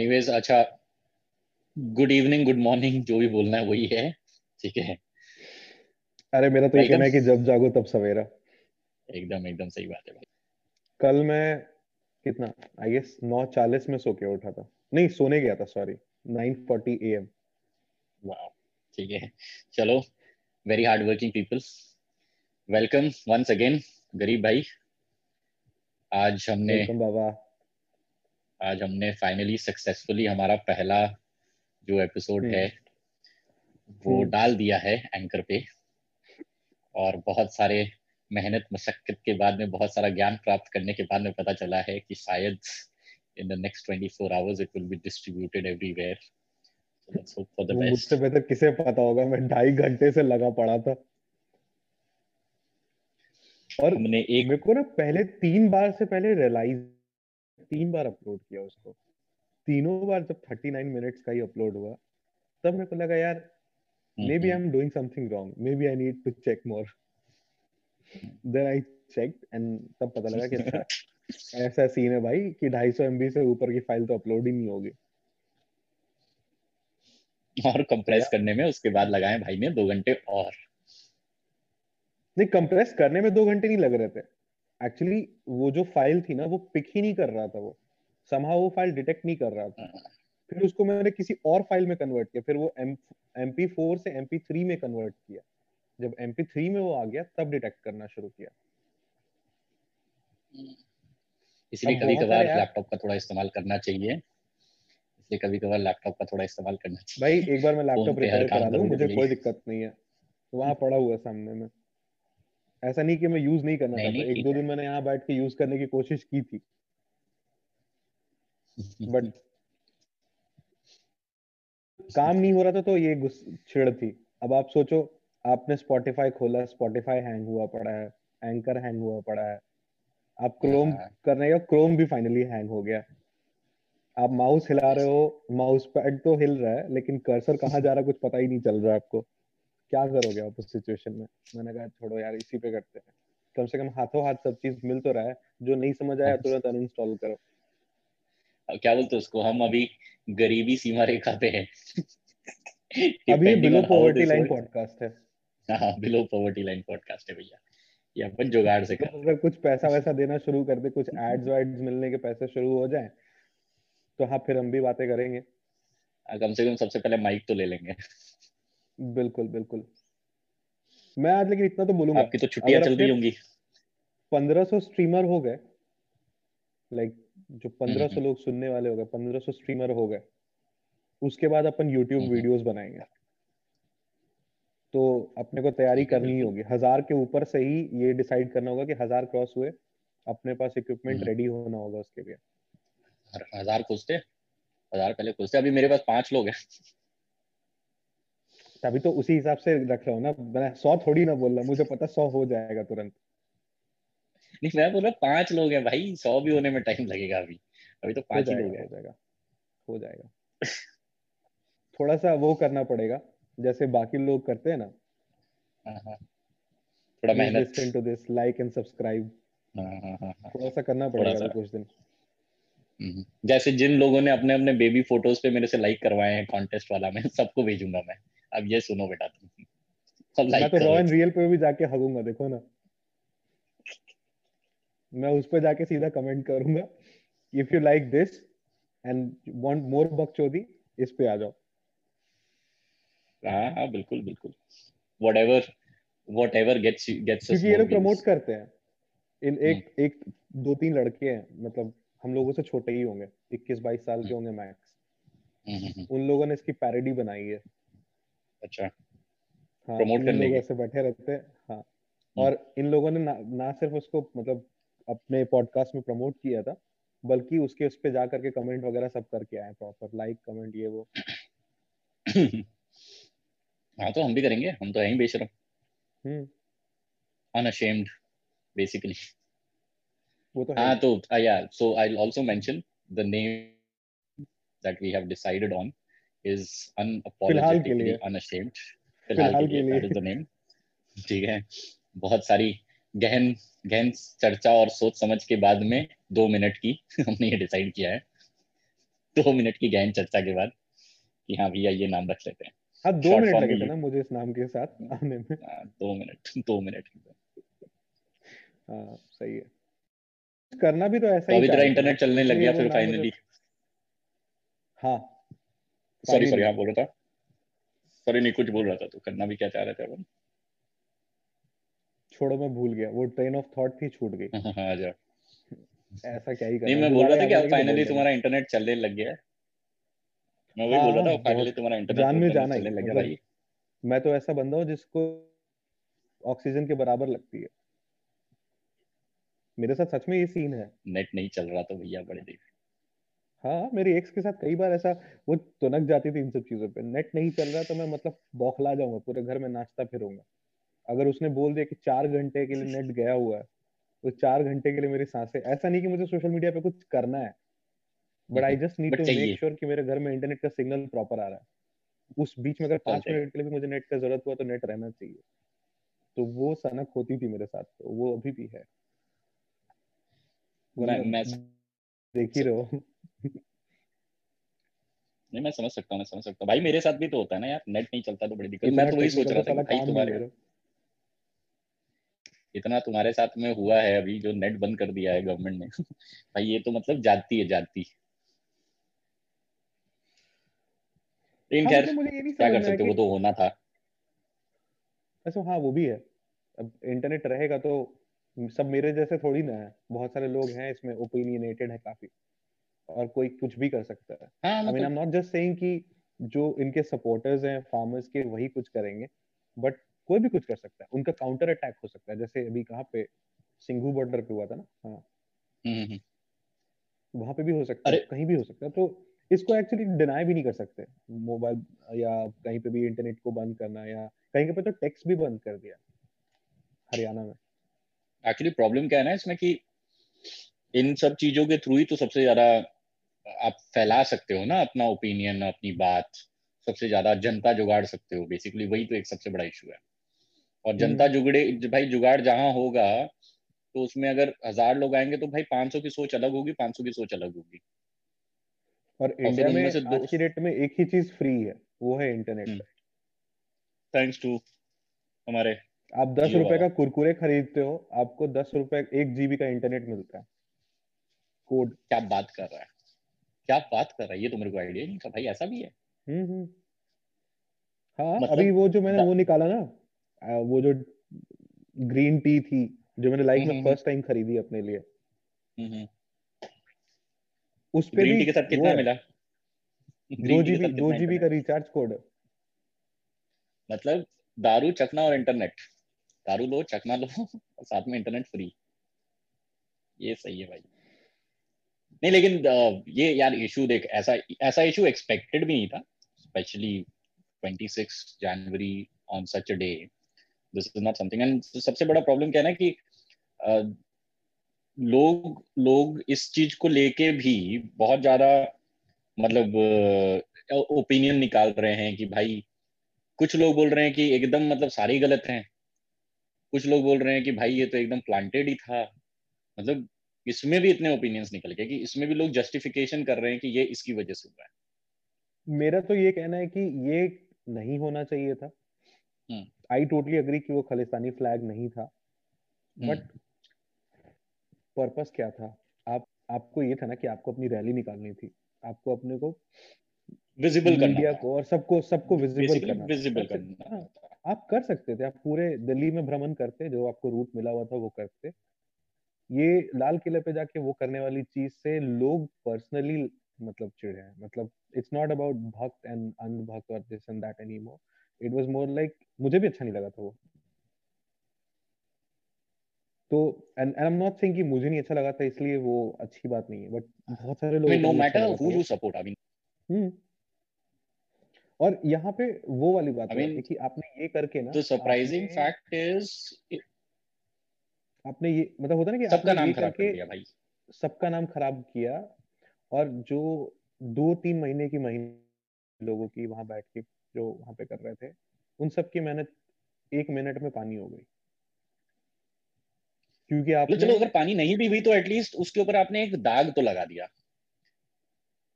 Anyways अच्छा good evening good morning जो भी बोलना है वही है ठीक है? अरे मेरा तो ये कहना है कि जब जागो तब सवेरा। एकदम एकदम सही बात है भाई। कल मैं कितना आई गेस नौ चालीस में सो के उठा था। नहीं सोने गया था sorry nine forty A M वाह ठीक है। चलो very hard working people welcome once again गरीब भाई। आज हमने बाबा। आज हमने फाइनली सक्सेसफुली हमारा पहला जो एपिसोड है वो हम्म। डाल दिया है एंकर पे। और बहुत सारे मेहनत मशक्कत के बाद में बहुत सारा ज्ञान प्राप्त करने के बाद में पता चला है कि शायद in the next 24 hours it will be distributed everywhere let's hope for the best मुझसे बेहतर किसे पता होगा? मैं ढाई घंटे से लगा पड़ा था। और हमने एक मेरे को ना पहले तीन बार से पहले रियलाइज़ तीन बार अपलोड किया उसको। तीनों बार जब 39 मिनट्स का ही अपलोड हुआ तब मेरे को लगा यार maybe I am doing something wrong maybe I need to check more then I checked and तब पता लगा कि अच्छा ऐसा सीन है भाई कि 250 एमबी से ऊपर की फ़ाइल तो अपलोड ही नहीं होगी। और कंप्रेस करने में उसके बाद लगाए भाई ने दो घंटे और। नहीं कंप्रेस करने में दो घंटे नहीं लग रहे थे। एक्चुअली वो जो फ़ाइल थी ना वो पिक ही नहीं कर रहा था वो। समहा वो फ़ाइल डिटेक्ट नहीं कर रहा था। हाँ। फिर उसको मैंने किसी और फ़ाइल में कन्वर्ट किया। फिर वो एम पी फोर से एम पी थ्री में कन्वर्ट किया। जब एम पी थ्री में वो आ गया तब डिटेक्ट करना शुरू किया। इसलिए कभी कभार लैपटॉप का थोड़ा इस्तेमाल करना चाहिए। इसलिए कभी कभार लैपटॉप का थोड़ा इस्तेमाल करना चाहिए। भाई एक बार मैं लैपटॉप रिपेयर करा दूँ मुझे कोई दिक्कत नहीं है। वहाँ पड़ा हुआ सामने में। ऐसा नहीं कि मैं यूज़ नहीं करना चाहता। एक दो दिन मैंने यहाँ बैठ के यूज़ करने की कोशिश की थी। बट काम नहीं हो रहा था तो ये छिड़ थी। अब आप सोचो आपने स्पॉटिफाई खोला स्पॉटिफाई हैंग हुआ पड़ा है एंकर हैंग हुआ पड़ा है। आप क्रोम हाँ। करने का क्रोम भी फाइनली हैंग हो गया। आप माउस हिला रहे हो माउस पैड तो हिल रहा है लेकिन कर्सर कहाँ जा रहा है कुछ पता ही नहीं चल रहा है आपको। क्या करोगे आप उस सिचुएशन में? मैंने कहा छोड़ो यार इसी पे करते हैं। कम से कम हाथों हाथ सब चीज़ मिल तो रहा है। जो नहीं समझ आया तुरंत अनइंस्टॉल करो। क्या बोलते उसको? हम अभी गरीबी सीमा रेखा पे हैं। अभी बिलो पॉवर्टी लाइन पॉडकास्ट है। हाँ बिलो पॉवर्टी लाइन पॉडकास्ट है भैया। ये अपन जुगाड़ से कर। अगर कुछ पैसा वैसा देना शुरू कर दे कुछ एड्स वाइड्स मिलने के पैसे शुरू हो जाए तो हाँ फिर हम भी बातें करेंगे। हाँ, कम से कम सबसे पहले माइक तो ले लेंगे। बिल्कुल बिल्कुल। मैं आज लेकिन इतना तो बोलूँगा। आपकी तो छुट्टियाँ चल रही होंगी। 1500 स्ट्रीमर हो गए लाइक जो 1500 हम्म, हम्म। लोग सुनने वाले हो गए 1500 स्ट्रीमर हो गए उसके बाद अपन यूट्यूब वीडियोस हम्म, बनाएँगे। तो अपने को तैयारी करनी ही होगी। हज़ार के ऊपर से ही ये डिसाइड करना होगा कि हज़ार क्रॉस हुए अपने पास इक्विपमेंट रेडी होना होगा उसके लिए। हज़ार खोजते? हज़ार पहले खोजते। अभी मेरे पास पाँच लोग हैं। तभी तो उसी हिसाब से रख रहा हूँ ना। मैं सौ थोड़ी ना बोल रहा मुझे पता सौ हो जाएगा तुरंत। नहीं मैं बोल रहा पाँच लोग हैं भाई सौ भी होने में टाइम लगेगा अभी। अभी तो पाँच ही लोग हो। जाएगा हो जाएगा। थोड़ा सा वो करना पड़ेगा जैसे बाकी लोग करते हैं ना। हाँ, हाँ। थोड़ा मेहनत। To this like and subscribe थोड़ा सा करना पड़ेगा कुछ दिन। हम्म। जैसे जिन लोगों ने अपने अपने बेबी फ़ोटोज़ पे मेरे से लाइक करवाए हैं कॉन्टेस्ट वाला मैं सबको भेजूँगा मैं। अब ये सुनो बेटा तुम। मैं तो रॉ एंड रियल पे भी जाके हगूँगा देखो ना। मैं उस पे जाके सीधा कमेंट करूँगा if you like this and want more बकचोदी इस पे आ जाओ। हाँ हाँ बिल्कुल बिल्कुल। व्हाटएवर व्हाटएवर गेट्स गेट्स क्योंकि ये लोग प्रमोट करते हैं। इन एक hmm. एक दो तीन लड़के हैं मतलब हम लोगों से छोटे ही होंगे 21 22 साल के hmm. होंगे मैक्स hmm, उन लोगों ने इसकी पैरोडी बनाई है। अच्छा। हाँ प्रमोट करने लोग ऐसे बैठे रहते हैं हाँ। हम्म। और इन लोगों ने ना, ना सिर्फ़ उसको मतलब अपने पॉडकास्ट में प्रमोट किया था बल्कि उसके उस पे जा करके कमेंट वगैरह सब करके आए प्रॉपर लाइक कमेंट ये वो। हाँ तो हम भी करेंगे हम तो यहीं बेच रहे हम्म। अनअशेम्ड बेसिकली वो तो हाँ तो या so I also mention the name that we have decided on is unapologetically unashamed. फ़िलहाल के लिए नेम ठीक है? बहुत सारी गहन गहन चर्चा और सोच समझ के बाद में दो मिनट की हमने ये डिसाइड किया है। दो मिनट की गहन चर्चा के बाद कि हाँ भैया ये नाम रख लेते हैं। हाँ दो मिनट लगे थे ना मुझे इस नाम के साथ आने में। हाँ, दो मिनट दो मिनट हाँ सही है। करना भी तो ऐसा तो ही अभी तेरा इंटरनेट चलने लग गया फिर फाइनली हाँ। सॉरी सॉरी हाँ बोल रहा था। सॉरी नहीं कुछ बोल रहा था तो। करना भी क्या चाह रहे थे अपन? छोड़ो मैं भूल गया। वो ट्रेन ऑफ़ थॉट थी छूट गई। हाँ, जा। ऐसा क्या ही नहीं मैं बोल रहा था कि अब फाइनली तुम्हारा इंटरनेट चलने लग गया। है मैं वही बोल रहा था फाइनली हाँ, तुम्हारा इंटरनेट जान में जाना चलने लग गया भाई। मैं तो ऐसा बंदा हूँ जिसको ऑक्सीजन के बराबर लगती है। मेरे साथ सच में ये सीन है। नेट नहीं चल रहा तो भैया बड़े देख हाँ मेरी एक्स के साथ कई बार ऐसा वो तुनक जाती थी इन सब चीज़ों पे। नेट नहीं चल रहा तो मैं मतलब बौखला जाऊँगा पूरे घर में नाचता फिरूँगा। अगर उसने बोल दिया कि चार घंटे के लिए नेट गया हुआ है तो चार घंटे के लिए मेरी साँसें ऐसा नहीं कि मुझे सोशल मीडिया पे कुछ करना है। But I just need to make sure कि मेरे घर में इंटरनेट का सिग्नल प्रॉपर आ रहा है। उस बीच में अगर पाँच मिनट के लिए भी मुझे नेट का ज़रूरत हुआ तो नेट रहना चाहिए। तो वो सनक होती थी मेरे साथ तो वो अभी भी है। मैं मैं देख ही रहो नहीं मैं समझ सकता हूँ मैं समझ सकता हूँ। भाई मेरे साथ भी तो होता है ना यार नेट नहीं चलता तो बड़ी दिक्कत मैं तो वही सोच रहा था भाई तुम्हारे इतना तुम्हारे साथ में हुआ है अभी जो नेट बंद कर दिया है गवर्नमेंट ने। भाई ये तो मतलब जाती है जाती। लेकिन हाँ, खैर तो क्या कर सकते वो तो होना था। अच्छा हाँ वो भी है। अब इंटरनेट रहेगा तो सब मेरे जैसे थोड़ी ना है। बहुत सारे लोग हैं इसमें ओपिनियनेटेड है काफ़ी। और कोई कुछ भी कर सकता है। I mean I am not just saying कि जो इनके सपोर्टर्स हैं फार्मर्स के वही कुछ करेंगे बट कोई भी कुछ कर सकता है। उनका काउंटर अटैक हो सकता है। जैसे अभी कहाँ पे सिंघू बॉर्डर पे हुआ था ना? हाँ। हम्म, हम्म। वहाँ पे भी हो सकता है। कहीं भी हो सकता है। तो इसको एक्चुअली डिनाई भी नहीं कर सकते। मोबाइल या कहीं पे भी इंटरनेट को बंद करना या कहीं पे तो टेक्स्ट भी बंद कर दिया हरियाणा में। एक्चुअली प्रॉब्लम क्या है ना इसमें कि इन सब चीज़ों के थ्रू ही तो सबसे ज़्यादा आप फैला सकते हो ना अपना ओपिनियन अपनी बात सबसे ज़्यादा जनता जुगाड़ सकते हो। बेसिकली वही तो एक सबसे बड़ा इशू है। और जनता हम्म। जुगड़े भाई जुगाड़ जहाँ होगा तो उसमें अगर हज़ार लोग आएँगे तो भाई 500 की सोच अलग होगी 500 की सोच अलग होगी। और इंडिया में आज की डेट में एक ही चीज़ फ्री है वो है इंटरनेट थैंक्स टू हमारे आप दस रुपए का कुरकुरे खरीदते हो आपको दस रुपए एक जीबी का इंटरनेट मिलता है। कोड क्या बात कर रहा है। क्या बात कर रहा है ये तो मेरे को आइडिया नहीं था भाई ऐसा भी है? हम्म, हम्म। हाँ मतलब, अभी वो जो मैंने वो निकाला ना वो जो ग्रीन टी थी जो मैंने लाइफ में फ़र्स्ट टाइम खरीदी अपने लिए। हम्म, उस पे भी के साथ कितना मिला? दो जीबी दो जीबी का रिचार्ज कोड मतलब दारू चकना और इंटरनेट दारू लो चकना लो और साथ में इंटरनेट फ्री ये सही है भाई। नहीं, लेकिन ये यार इशू देख, ऐसा ऐसा इशू एक्सपेक्टेड भी नहीं था specially 26 January on such a day this is not something and सबसे बड़ा प्रॉब्लम क्या है ना कि लोग लोग इस चीज़ को लेके भी बहुत ज़्यादा मतलब ओपिनियन निकाल रहे हैं कि भाई, कुछ लोग बोल रहे हैं कि एकदम मतलब सारे गलत हैं। कुछ लोग बोल रहे हैं कि भाई ये तो एकदम प्लांटेड ही था। मतलब इसमें भी इतने ओपिनियंस निकल गए कि इसमें भी लोग जस्टिफिकेशन कर रहे हैं कि ये इसकी वजह से हुआ है। मेरा तो ये कहना है कि ये नहीं होना चाहिए था। आई टोटली अग्री कि वो खालिस्तानी फ्लैग नहीं था। But hmm. पर्पस क्या था? आप आपको ये था ना कि आपको अपनी रैली निकालनी थी। आपको अपने को विजिबल मीडिया को और सबको सबको विजिबल करना विजिबल करना आप कर सकते थे। आप पूरे दिल्ली में भ्रमण करते जो आपको रूट मिला हुआ था वो करते। ये लाल किले पे जाके वो करने वाली चीज़ से लोग पर्सनली मतलब चिढ़े हैं। मतलब इट्स नॉट अबाउट भक्त एंड अनभक्त और this and that anymore it was more like मुझे भी अच्छा नहीं लगा था वो। तो and I am not saying कि मुझे नहीं अच्छा लगा था इसलिए वो अच्छी बात नहीं है बट बहुत सारे लोग no matter who you support I mean और यहाँ पे वो वाली बात I mean, है कि आपने ये करके ना द सरप्राइजिंग फैक्ट इज़ आपने ये मतलब होता ना कि सबका नाम खराब कर दिया भाई। सबका नाम खराब किया और जो दो तीन महीने की महीने लोगों की वहाँ बैठ के जो वहाँ पे कर रहे थे उन सब की मेहनत एक मिनट में पानी हो गई। क्योंकि आप चलो अगर पानी नहीं भी हुई तो एटलीस्ट उसके ऊपर आपने एक दाग तो लगा दिया।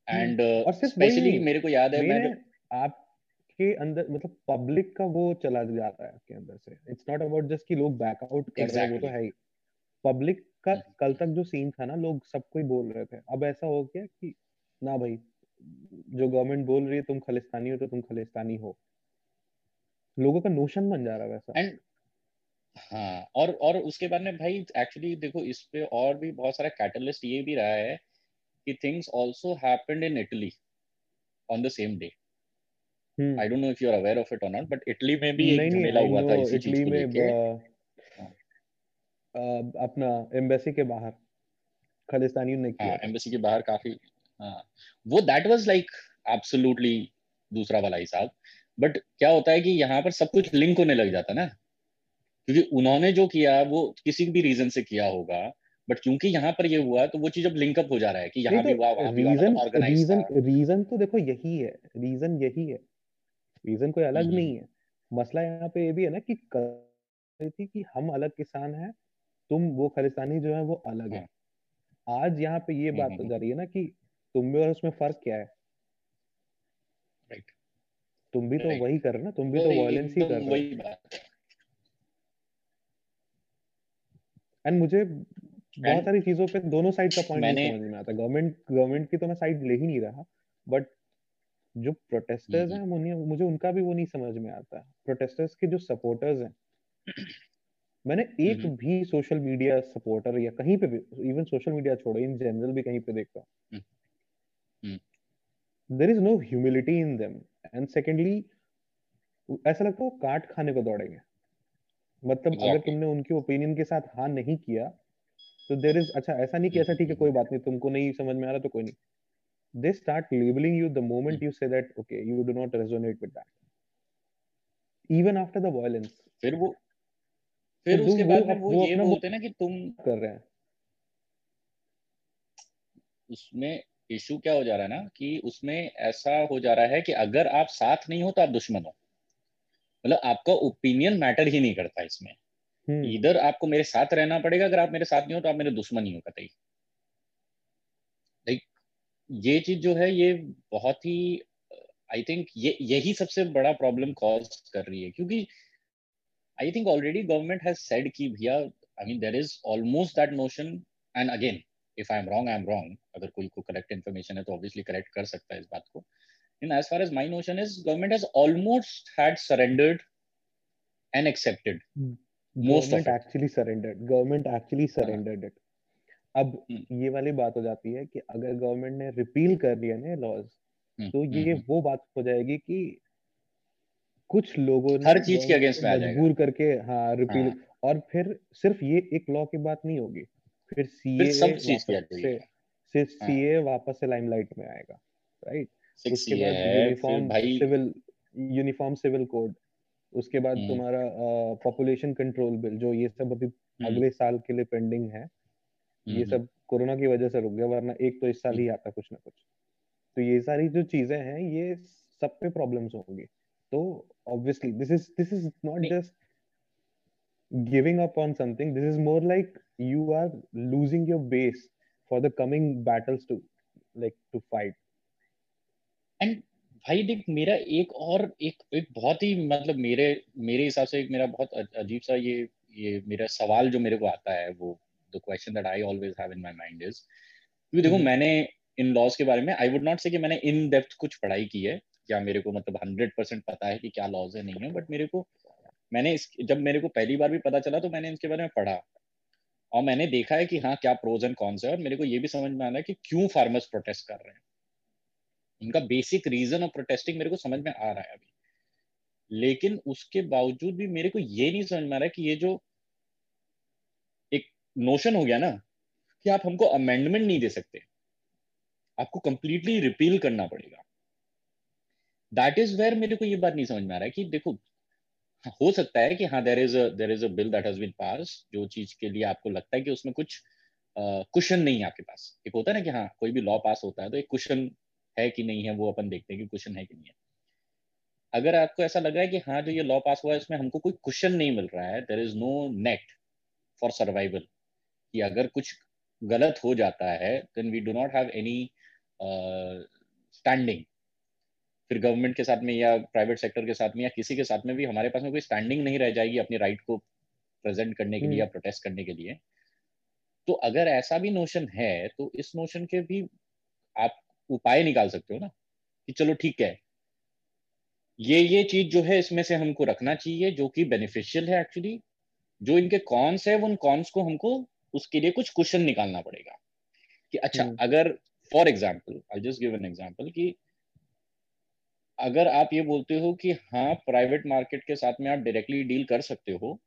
एंड स्पेशली मेरे को याद है मैं आपके अंदर मतलब पब्लिक का वो चला जाता है आपके अंदर से। इट्स नॉट अबाउट जस्ट कि लोग बैकआउट कर exactly. रहे हैं वो तो है ही। पब्लिक का हम्म। कल तक जो सीन था ना लोग सब कोई बोल रहे थे। अब ऐसा हो गया कि ना भाई जो गवर्नमेंट बोल रही है तुम खालिस्तानी हो तो तुम खालिस्तानी हो। लोगों का नोशन बन जा रहा है वैसा। एंड हाँ और और उसके बाद में भाई एक्चुअली देखो इस पे और भी बहुत सारा कैटलिस्ट ये भी रहा है कि things also happened in Italy on the same day I don't know if you are aware of it और नॉट बट इटली में भी एक झमेला हुआ था इसी चीज़ को लेके। हाँ। अपना एम्बेसी के बाहर खालिस्तानियों ने किया। एम्बेसी के बाहर काफ़ी हाँ। वो दैट वाज लाइक एब्सोल्युटली दूसरा वाला हिसाब बट क्या होता है कि यहाँ पर सब कुछ लिंक होने लग जाता ना। क्योंकि उन्होंने जो किया वो किसी भी रीजन से किया होगा बट क्योंकि यहाँ पर ये हुआ तो वो चीज़ अब लिंकअप हो जा रहा है कि यहाँ तो भी हुआ वहाँ भी रीजन रीजन रीजन तो देखो यही है रीजन यही है। रीजन कोई अलग हम्म, नहीं है। मसला यहाँ पे ये भी है ना कि थी कि हम अलग किसान हैं तुम वो खालिस्तानी जो है वो अलग है। हाँ। आज यहाँ पे ये हम्म, बात हो हम्म, जा रही है ना कि तुम में और उसमें फ़र्क क्या है? राइट तुम भी तो वही कर रहे ना तुम भी तो वायलेंस ही कर रहे एंड मुझे बहुत सारी चीज़ों पे दोनों साइड का पॉइंट समझ में आता। गवर्नमेंट गवर्नमेंट की तो मैं साइड ले ही नहीं रहा बट जो प्रोटेस्टर्स हैं मुझे मुझे उनका भी वो नहीं समझ में आता। प्रोटेस्टर्स के जो सपोर्टर्स हैं मैंने एक भी सोशल मीडिया सपोर्टर या कहीं पे भी इवन सोशल मीडिया छोड़ो इन जनरल भी कहीं पे देखता हूँ। There is no humility in them and secondly ऐसा लगता है वो काट खाने को दौड़ेंगे। मतलब exactly. अगर तुमने उनके ओपिनियन के साथ हाँ नहीं किया तो देर इज़ अच्छा ऐसा नहीं कि ऐसा ठीक है कोई बात नहीं तुमको नहीं समझ में आ रहा तो कोई नहीं। They start labelling you the moment you say that okay you do not resonate with that even after the violence फिर वो फिर तो उसके बाद में वो, वो ये बोलते ना कि तुम कर रहे हैं। उसमें इशू क्या हो जा रहा है ना कि उसमें ऐसा हो जा रहा है कि अगर आप साथ नहीं हो तो आप दुश्मन हो। मतलब आपका ओपिनियन मैटर ही नहीं करता इसमें। इधर हम्म। आपको मेरे साथ रहना पड़ेगा अगर आप मेरे साथ नहीं हो तो आप मेरे दुश्मन ही हो कतई। ये चीज़ जो है ये बहुत ही आई थिंक ये यही सबसे बड़ा प्रॉब्लम कॉज कर रही है। क्योंकि I think already government has said कि भैया I mean there is almost that notion and again if I am wrong I am wrong अगर कोई को करेक्ट इन्फॉर्मेशन है तो ऑब्वियसली करेक्ट कर सकता है इस बात को। In as far as my notion is has almost had surrendered and accepted mm. most government of actually surrendered. Government actually surrendered it अब hmm. ये वाली बात हो जाती है कि अगर गवर्नमेंट ने रिपील कर लिया ना लॉज hmm. तो ये hmm. वो बात हो जाएगी कि कुछ लोगों ने हर चीज़ के अगेंस्ट में मजबूर करके हाँ रिपील हाँ. और फिर सिर्फ़ ये एक लॉ की बात नहीं होगी फिर सीए सब चीज़ से सिर्फ़ सीए वापस से लाइमलाइट में आएगा राइट उसके बाद uniform civil uniform civil code उसके बाद हम्म। तुम्हारा पॉपुलेशन कंट्रोल बिल जो ये सब अभी हम्म। अगले साल के लिए पेंडिंग है ये हम्म। सब कोरोना की वजह से रुक गया वरना एक तो इस साल ही आता कुछ ना कुछ। तो ये सारी जो चीज़ें हैं ये सब पे प्रॉब्लम्स होंगी। तो obviously this is this is not just giving up on something this is more like you are losing your base for the coming battles to like to fight and भाई देख मेरा एक और एक एक बहुत ही मतलब मेरे मेरे हिसाब से एक मेरा बहुत अजीब सा ये ये मेरा सवाल जो मेरे को आता है वो the question that I always have in my mind is क्योंकि देखो hmm. मैंने इन लॉज के बारे में आई वुड नॉट से कि मैंने इन डेप्थ कुछ पढ़ाई की है या मेरे को मतलब हंड्रेड परसेंट पता है कि क्या लॉज है नहीं है बट मेरे को मैंने इस जब मेरे को पहली बार भी पता चला तो मैंने इसके बारे में पढ़ा। और मैंने देखा है कि हाँ क्या प्रोज एंड कॉन्स है और मेरे को ये भी समझ में आ रहा है कि क्यों फार्मर्स प्रोटेस्ट कर रहे हैं। इनका बेसिक रीजन ऑफ़ प्रोटेस्टिंग मेरे को समझ में आ रहा है अभी। लेकिन उसके बावजूद भी मेरे को ये नहीं समझ में आ रहा है कि ये जो नोशन हो गया ना कि आप हमको अमेंडमेंट नहीं दे सकते। आपको कंप्लीटली रिपील करना पड़ेगा। दैट इज़ वेयर मेरे को ये बात नहीं समझ में आ रहा है कि देखो हो सकता है कि हाँ there is there is a bill that has been pass जो चीज़ के लिए आपको लगता है कि उसमें कुछ कुशन uh, नहीं है आपके पास। एक होता है ना कि हाँ कोई भी लॉ पास होता है तो एक कुशन है कि नहीं है वो अपन देखते हैं कि क्वेश्चन है कि नहीं है। अगर आपको ऐसा लग रहा है कि हाँ जो ये लॉ पास हुआ है इसमें हमको कोई क्वेश्चन नहीं मिल रहा है there is no net for survival कि अगर कुछ गलत हो जाता है then we do not have any standing फिर गवर्नमेंट के साथ में या प्राइवेट सेक्टर के साथ में या किसी के साथ में भी हमारे पास में कोई स्टैंडिंग नहीं रह जाएगी अपनी राइट को प्रेजेंट करने के लिए या प्रोटेस्ट हम्म। करने के लिए तो अगर ऐसा भी नोशन है तो इस नोशन के भी आप उपाय निकाल सकते हो ना कि चलो ठीक है ये ये चीज़ जो है इसमें से हमको रखना चाहिए जो कि बेनिफिशियल है एक्चुअली जो इनके कॉन्स है उन कॉन्स को हमको उसके लिए कुछ क्वेश्चन निकालना पड़ेगा। कि अच्छा hmm. अगर for example I just give an example कि अगर आप ये बोलते हो कि हाँ प्राइवेट मार्केट के साथ में आप डायरेक्टली डील कर सकते हो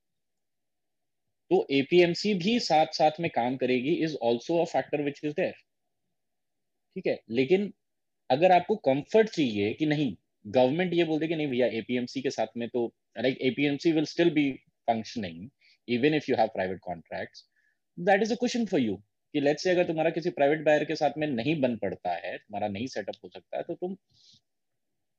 तो एपीएमसी भी साथ साथ में काम करेगी is also a factor which is there ठीक है? लेकिन अगर आपको कंफर्ट चाहिए कि नहीं गवर्नमेंट ये बोल दे कि नहीं भैया एपीएमसी के साथ में तो like APMC will still be functioning even if you have private contracts that is a question for you कि लेट्स से अगर तुम्हारा किसी प्राइवेट बायर के साथ में नहीं बन पड़ता है तुम्हारा नहीं सेटअप हो सकता है तो तुम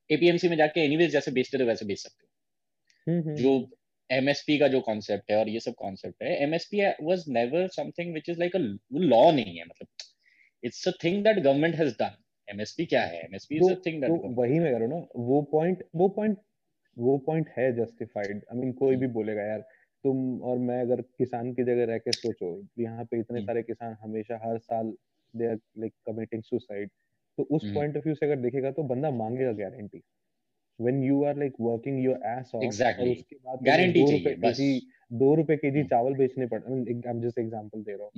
एपीएमसी में जाके एनीवेज जैसे बेचते थे वैसे बेच सकते हो। हम्म, हम्म। जो एमएसपी का जो कॉन्सेप्ट है और ये सब कॉन्सेप्ट है MSP was never something which is like a law नहीं है मतलब it's a thing that government has done MSP क्या है? MSP is a thing that वही मैं कह रहा हूँ ना वो पॉइंट वो पॉइंट वो पॉइंट है जस्टिफाइड आई मीन कोई भी hmm. बोलेगा यार तुम और मैं अगर किसान की जगह रह के सोचो यहाँ पे इतने. सारे किसान हमेशा हर साल they are like committing suicide तो उस पॉइंट ऑफ़ व्यू से अगर देखेगा तो बंदा मांगेगा guarantee when you are like working your ass off exactly उसके बाद गारंटी चाहिए बस। दो रुपए के जी चावल बेचने पड़ आई एम जस्ट एग्जांपल दे रहा हूँ।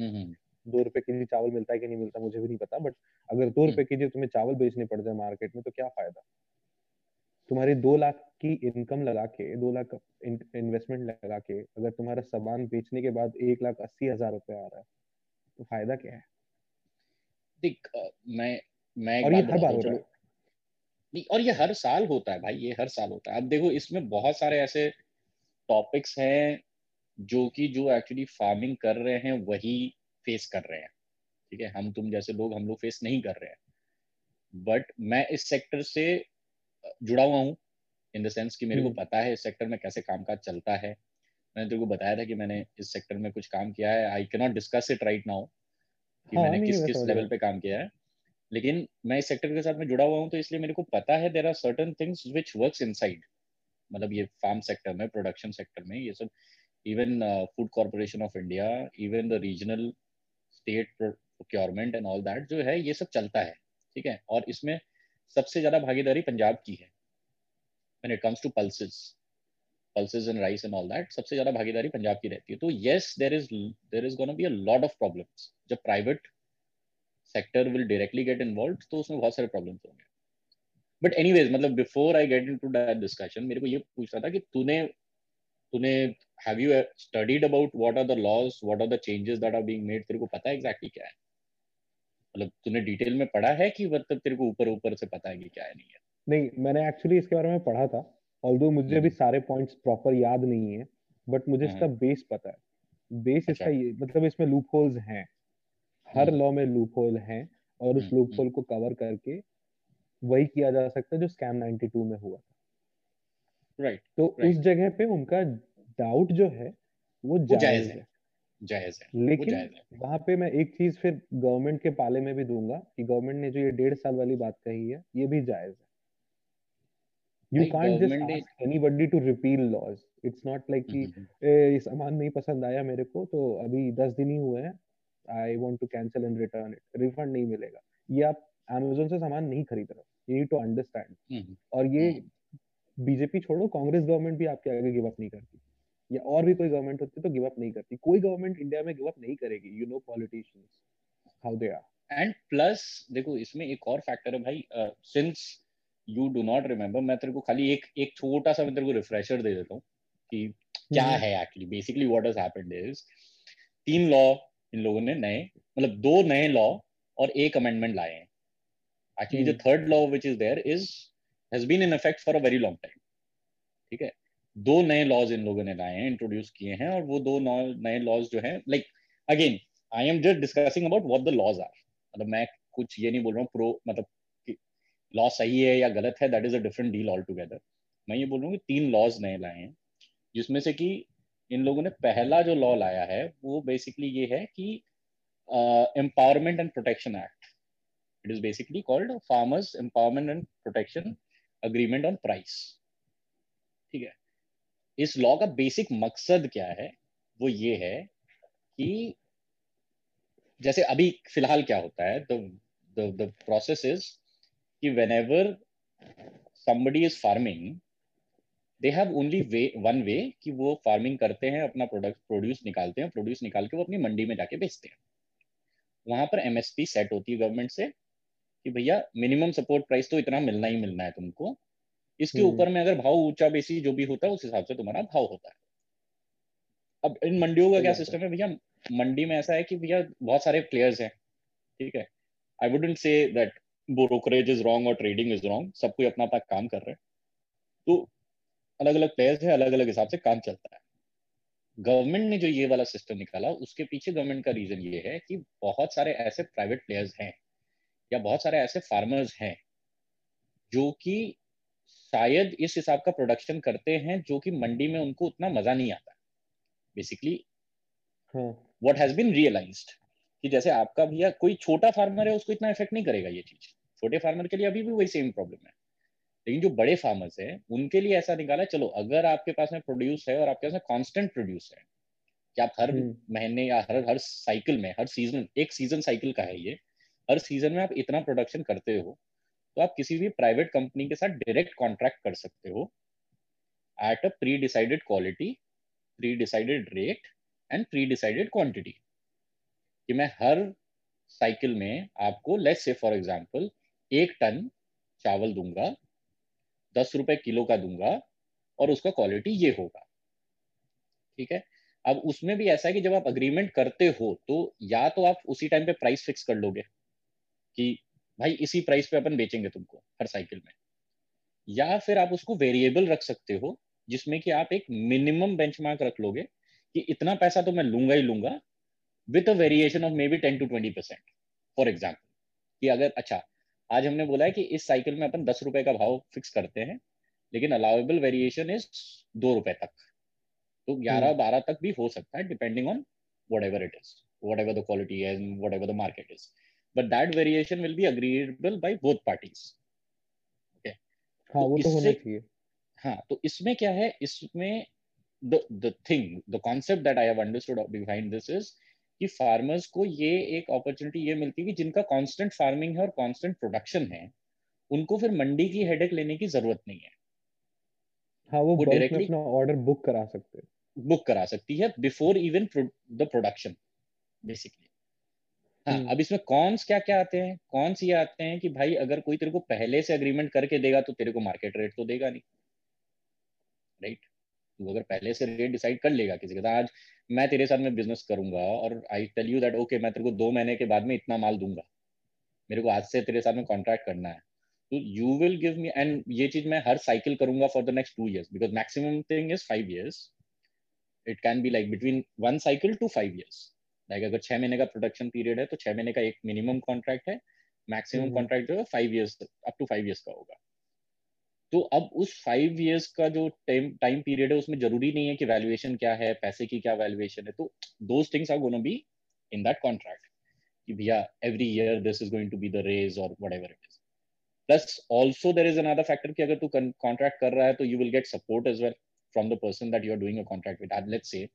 दो रुपए के जी चावल मिलता है कि नहीं मिलता मुझे भी नहीं पता बट अगर दो रुपए के जी तुम्हें चावल बेचने पड़ जाए मार्केट में तो क्या फ़ायदा? तुम्हारी दो लाख की इनकम लगा के दो लाख इन्वेस्टमेंट लगा के अगर तुम्हारा सामान बेचने के बाद एक लाख अस्सी हज़ार रुपए आ रहा है तो फ़ायदा क्या है? देख मैं मैं और ये हर बार हो रहा है। नहीं और ये हर साल होता है भाई ये हर साल होता है। अब देखो इसमें बहुत सारे ऐसे टॉपिक्स हैं जो कि जो एक्चुअली फ़ार्मिंग कर रहे हैं वही फेस कर रहे हैं। ठीक है? हम तुम जैसे लोग हम लोग फेस नहीं कर रहे हैं। बट मैं इस सेक्टर से जुड़ा हुआ हूँ इन द सेंस कि मेरे को हम्म। पता है इस सेक्टर में कैसे काम काज चलता है। मैंने तेरे को बताया था कि मैंने इस सेक्टर में कुछ काम किया है। I cannot discuss it right now कि हाँ, मैंने किस किस लेवल पे काम किया है। लेकिन मैं इस सेक्टर के साथ में जुड़ा हुआ हूँ तो इसलिए मेरे को पता है there are certain things which work inside मतलब ये फार्म सेक्टर में प्रोडक्शन सेक्टर में ये सब। Even food corporation of India even the regional state procurement and all that जो है ये सब चलता है। ठीक है? और इसमें सबसे ज़्यादा भागीदारी पंजाब की है, when it comes to pulses pulses and rice and all that, सबसे ज़्यादा भागीदारी पंजाब की रहती है। तो yes, there is there is going to be a lot of problems जब private sector will directly get involve तो उसमें बहुत सारे प्रॉब्लम होंगे। बट एनीवेज मतलब before I get into that discussion मेरे को ये पूछना था कि तूने तूने have you studied about what are the laws what are the changes that are being made तेरे को पता है एग्जैक्टली क्या है? मतलब तूने डिटेल में पढ़ा है कि मतलब तेरे को ऊपर ऊपर से पता है कि क्या है नहीं है नहीं मैंने एक्चुअली इसके बारे में पढ़ा था ऑल्दो मुझे अभी हम्म। सारे पॉइंट्स प्रॉपर याद नहीं है बट मुझे इसका बेस हम्म। पता है बेस अच्छा। इसका ये मतलब इसमें लूप होल्स हैं हर लॉ हम्म। में लूप होल है और उस लूप हम्म, होल हम्म। को कवर करके वही किया जा सकता है जो स्कैम 92 में हुआ था राइट तो. उस जगह पे उनका डाउट जो है वो जायज़ है जायज़ है लेकिन वहाँ पे मैं एक चीज़ फिर गवर्नमेंट के पाले में भी दूँगा कि गवर्नमेंट ने जो ये डेढ़ साल वाली बात कही है ये भी जायज़ है। You can't just ask anybody to repeal laws it's not like कि ये सामान नहीं पसंद आया मेरे को तो अभी दस दिन ही हुए हैं I want to cancel and return it refund नहीं मिलेगा। ये आप अमेजोन से सामान नहीं खरीद रहे यू टू अंडरस्टैंड और ये बीजेपी हम्म। छोड़ो कांग्रेस गवर्नमेंट भी आपके आगे गिव अप नहीं करती। या और भी कोई गवर्नमेंट होती तो गिव अप नहीं करती। कोई गवर्नमेंट इंडिया में गिव अप नहीं करेगी you know politicians how they are and plus देखो इसमें एक और फैक्टर है भाई since you do not remember मैं तेरे को खाली एक एक छोटा सा मैं तेरे को रिफ्रेशर दे देता हूँ कि क्या हम्म। है actually basically what has happened is तीन लॉ इन लोगों ने नए मतलब दो नए लॉ और एक अमेंडमेंट लाए हैं। Actually the third law which is there is has been in effect for a very long time ठीक है? दो नए लॉज इन लोगों ने लाए हैं इंट्रोड्यूस किए हैं, और वो दो नए लॉज जो हैं like again I am just discussing about what the laws are मतलब मैं कुछ ये नहीं बोल रहा हूँ प्रो मतलब लॉ सही है या गलत है that is a different deal all together मैं ये बोल रहा हूँ कि तीन लॉज नए लाए हैं, जिसमें से कि इन लोगों ने पहला जो लॉ लाया है, वो बेसिकली ये है कि empowerment and protection act it is basically called farmers empowerment and protection agreement on price ठीक है? इस लॉ का बेसिक मकसद क्या है? वो ये है कि जैसे अभी फ़िलहाल क्या होता है द प्रोसेस इज़ कि whenever somebody is farming they have only way one way कि वो फ़ार्मिंग करते हैं, अपना प्रोडक्ट प्रोड्यूस निकालते हैं प्रोड्यूस निकाल के वो अपनी मंडी में जाके बेचते हैं। वहाँ पर एमएसपी सेट होती है गवर्नमेंट से कि भैया मिनिमम सपोर्ट प्राइस तो इतना मिलना ही मिलना है तुमको। इसके ऊपर हम्म। में अगर भाव ऊँचा बेसी जो भी होता है उस हिसाब से तुम्हारा भाव होता है। अब इन मंडियों का क्या सिस्टम है। भैया मंडी में ऐसा है कि भैया बहुत सारे प्लेयर्स हैं ठीक है? I wouldn't say that brokerage is wrong और ट्रेडिंग इज़ रॉन्ग सब कोई अपना अपना काम कर रहे हैं। तो अलग अलग प्लेयर्स है अलग अलग हिसाब से काम चलता है। गवर्नमेंट ने जो ये वाला सिस्टम निकाला उसके पीछे गवर्नमेंट का रीजन ये है कि बहुत सारे ऐसे प्राइवेट प्लेयर्स हैं या बहुत सारे ऐसे फार्मर्स हैं जो कि शायद इस हिसाब का प्रोडक्शन करते हैं जो कि मंडी में उनको उतना मज़ा नहीं आता। Basically what has been realised कि जैसे आपका भैया कोई छोटा फार्मर है उसको इतना इफ़ेक्ट नहीं करेगा ये चीज़। छोटे फार्मर के लिए अभी भी वही सेम प्रॉब्लम है। लेकिन जो बड़े फार्मर्स हैं उनके लिए ऐसा निकाला चलो अगर आपके पास में प्रोड्यूस है और आपके पास में कांस्टेंट प्रोड्यूस है कि आप हर हम्म। महीने या हर हर साइकिल में हर सीज़न एक सीज़न साइकिल का है ये हर सीज़न में आप इतना प्रोडक्शन करते हो तो आप किसी भी प्राइवेट कंपनी के साथ डायरेक्ट कॉन्ट्रैक्ट कर सकते हो at a pre decided quality pre decided rate and pre decided quantity कि मैं हर साइकिल में आपको लेस से फॉर एग्जांपल एक टन चावल दूँगा, दस रुपए किलो का दूँगा और उसका क्वालिटी ये होगा। ठीक है? अब उसमें भी ऐसा है कि जब आप अग्रीमेंट करते हो तो या तो आप उसी टाइम पे प्राइस फिक्स कर लोगे कि भाई इसी प्राइस पे अपन बेचेंगे तुमको हर साइकिल में। या फिर आप उसको वेरिएबल रख सकते हो जिसमें कि आप एक मिनिमम बेंचमार्क रख लोगे कि इतना पैसा तो मैं लूँगा ही लूँगा with a variation of maybe ten to twenty percent for example कि अगर अच्छा आज हमने बोला है कि इस साइकिल में अपन दस रुपए का भाव फिक्स करते हैं लेकिन अलाउेबल वेरिएशन इज़ दो रुपए तक। तो ग्यारह हम्म। बारह तक भी हो सकता है depending on whatever it is whatever the quality है whatever the market is but that variation will be agreeable by both parties. Okay. हाँ तो वो तो होना चाहिए। हाँ तो इसमें क्या है? इसमें the the thing the concept that I have understood behind this is कि फार्मर्स को ये एक अपॉर्चुनिटी ये मिलती है कि जिनका कांस्टेंट फ़ार्मिंग है और कांस्टेंट प्रोडक्शन है उनको फिर मंडी की हेडेक लेने की ज़रूरत नहीं है। हाँ वो, वो डायरेक्टली अपना ऑर्डर बुक करा सकते हैं। बुक करा सकती है before even the production basically हाँ हम्म। अब इसमें कॉन्स क्या क्या आते हैं? कॉन्स ये आते हैं कि भाई अगर कोई तेरे को पहले से अग्रीमेंट करके देगा तो तेरे को मार्केट रेट तो देगा नहीं। राइट तू अगर पहले से रेट डिसाइड कर लेगा किसी के साथ आज मैं तेरे साथ में बिज़नेस करूँगा और I tell you that okay मैं तेरे को दो महीने के बाद में इतना माल दूँगा। मेरे को आज से तेरे साथ में कॉन्ट्रैक्ट करना है। तो you will give me and ये चीज़ मैं हर साइकिल करूँगा for the next two years because maximum thing is five years it can be like between one cycle to five years like अगर छह महीने का प्रोडक्शन पीरियड है तो छह महीने का एक मिनिमम कॉन्ट्रैक्ट है। मैक्सिमम कॉन्ट्रैक्ट जो है five years up to five years का होगा। तो अब उस फाइव ईयर्स का जो टाइम टाइम पीरियड है उसमें ज़रूरी नहीं है कि वैल्यूएशन क्या है पैसे की क्या वैल्यूएशन है। तो those things are gonna be in that contract कि भैया every year this is going to be the raise और whatever it is plus also there is another factor कि अगर तू कॉन्ट्रैक्ट कर रहा है तो you will get support as well from the person that you are doing a contract with let's say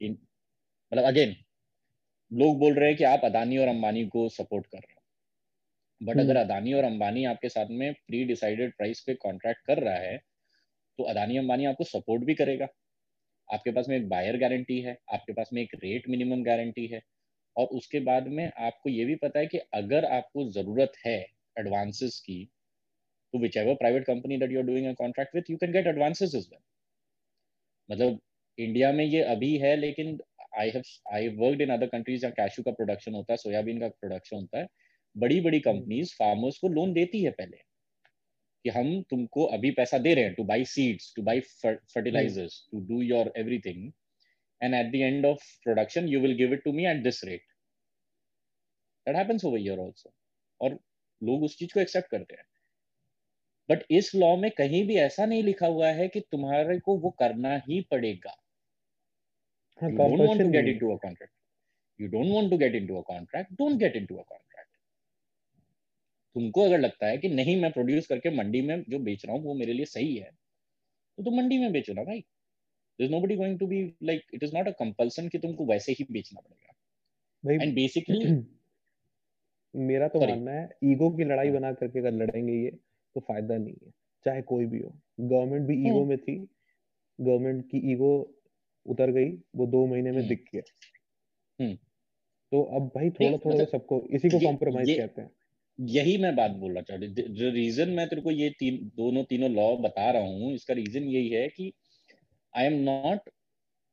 in मतलब again लोग बोल रहे हैं कि आप अदानी और अंबानी को सपोर्ट कर रहे हो। बट अगर हम्म। अदानी और अंबानी आपके साथ में प्री डिसाइडेड प्राइस पे कॉन्ट्रैक्ट कर रहा है तो अदानी अंबानी आपको सपोर्ट भी करेगा। आपके पास में एक बायर गारंटी है आपके पास में एक रेट मिनिमम गारंटी है और उसके बाद में आपको ये भी पता है कि अगर आपको ज़रूरत है एडवांसेस की तो whichever private company that you are doing a contract with you can get advances as well मतलब इंडिया में ये अभी है लेकिन I have I worked in other countries जहाँ कैशू का प्रोडक्शन होता है सोयाबीन का प्रोडक्शन होता है बड़ी बड़ी कंपनीज़. फार्मर्स को लोन देती है पहले कि हम तुमको अभी पैसा दे रहे हैं to buy seeds to buy fertilisers to do your everything and at the end of production you will give it to me at this rate that happens over here also और लोग उस चीज़ को एक्सेप्ट करते हैं। But इस law में कहीं भी ऐसा नहीं लिखा हुआ है कि तुम्हारे को वो करना ही पड़ेगा। You don't want to get into a contract. You don't want to get into a contract. Don't get into a contract. तुमको अगर लगता है कि नहीं मैं प्रोड्यूस करके मंडी में जो बेच रहा हूँ वो मेरे लिए सही है तो तुम मंडी में बेचो ना भाई। There's nobody going to be like it is not a compulsion कि तुमको वैसे ही बेचना पड़ेगा। एंड बेसिकली मेरा तो मानना है ईगो की लड़ाई हाँ। बना करके अगर लड़ेंगे ये तो फ़ायदा नहीं है चाहे कोई भी हो। गवर्नमेंट भी ईगो हम्म। में थी। गवर्नमेंट की ईगो उतर गई वो दो महीने में हम्म। दिख गया। हम्म। तो अब भाई थोड़ा थोड़ा मतलब सबको इसी को कॉम्प्रोमाइज कहते हैं। यही मैं बात बोलना चाह रही रीजन मैं तेरे को ये तीन दोनों तीनों लॉ बता रहा हूँ इसका रीजन यही है कि I am not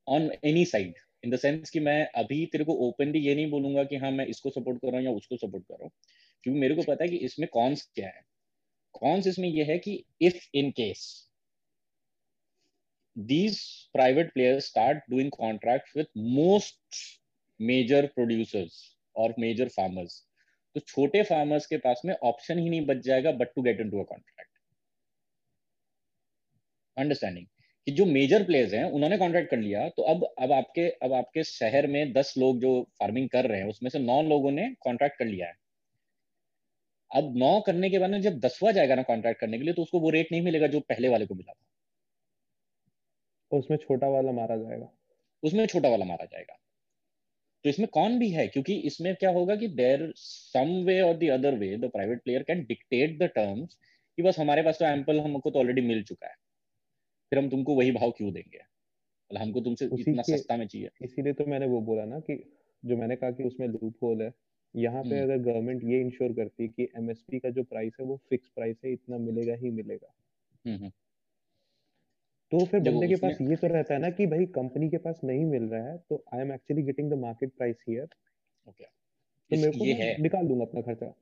on any side in the sense कि मैं अभी तेरे को ओपनली ये नहीं बोलूँगा कि हाँ मैं इसको सपोर्ट कर रहा हूँ या उसको सपोर्ट कर रहा हूँ। क्योंकि मेरे को पता है कि इसमें कौन क्या है। कौन इसमें यह है कि if in case these private players start doing contracts with most major producers और major farmers. तो छोटे फार्मर्स के पास में ऑप्शन ही नहीं बच जाएगा but to get into a contract understanding कि जो मेजर प्लेयर्स हैं, उन्होंने कॉन्ट्रैक्ट कर लिया तो अब अब आपके अब आपके शहर में दस लोग जो फ़ार्मिंग कर रहे हैं, उसमें से नौ लोगों ने कॉन्ट्रैक्ट कर लिया है। अब नौ करने के बाद जब दसवा जाएगा ना कॉन्ट्रैक्ट करने के लिए तो उसको वो रेट नहीं मिलेगा जो पहले वाले को मिला था। उसमें छोटा वाला मारा जाएगा। उसमें छोटा वाला मारा जाएगा। तो इसमें कौन भी है? क्योंकि इसमें क्या होगा कि देर सम वे और the other way the private player can dictate the terms कि बस हमारे पास तो एम्पल हमको तो ऑलरेडी मिल चुका है। फिर हम तुमको वही भाव क्यों देंगे? मतलब हमको तुमसे इतना सस्ता में चाहिए। इसीलिए तो मैंने वो बोला ना कि जो मैंने कहा कि उसमें लूप होल है यहाँ पे हम्म। अगर गवर्नमेंट ये इंश्योर करती है कि एमएसपी का जो प्राइस है वो फिक्स प्राइस है इतना मिलेगा ही मिलेगा। हम्म, हम्म। तो फिर बंदे के पास ये तो रहता है ना कि भाई कंपनी के पास नहीं मिल रहा है तो I am actually getting the market price here okay तो मेरे को ये है। निकाल दूँगा अपना खर्चा।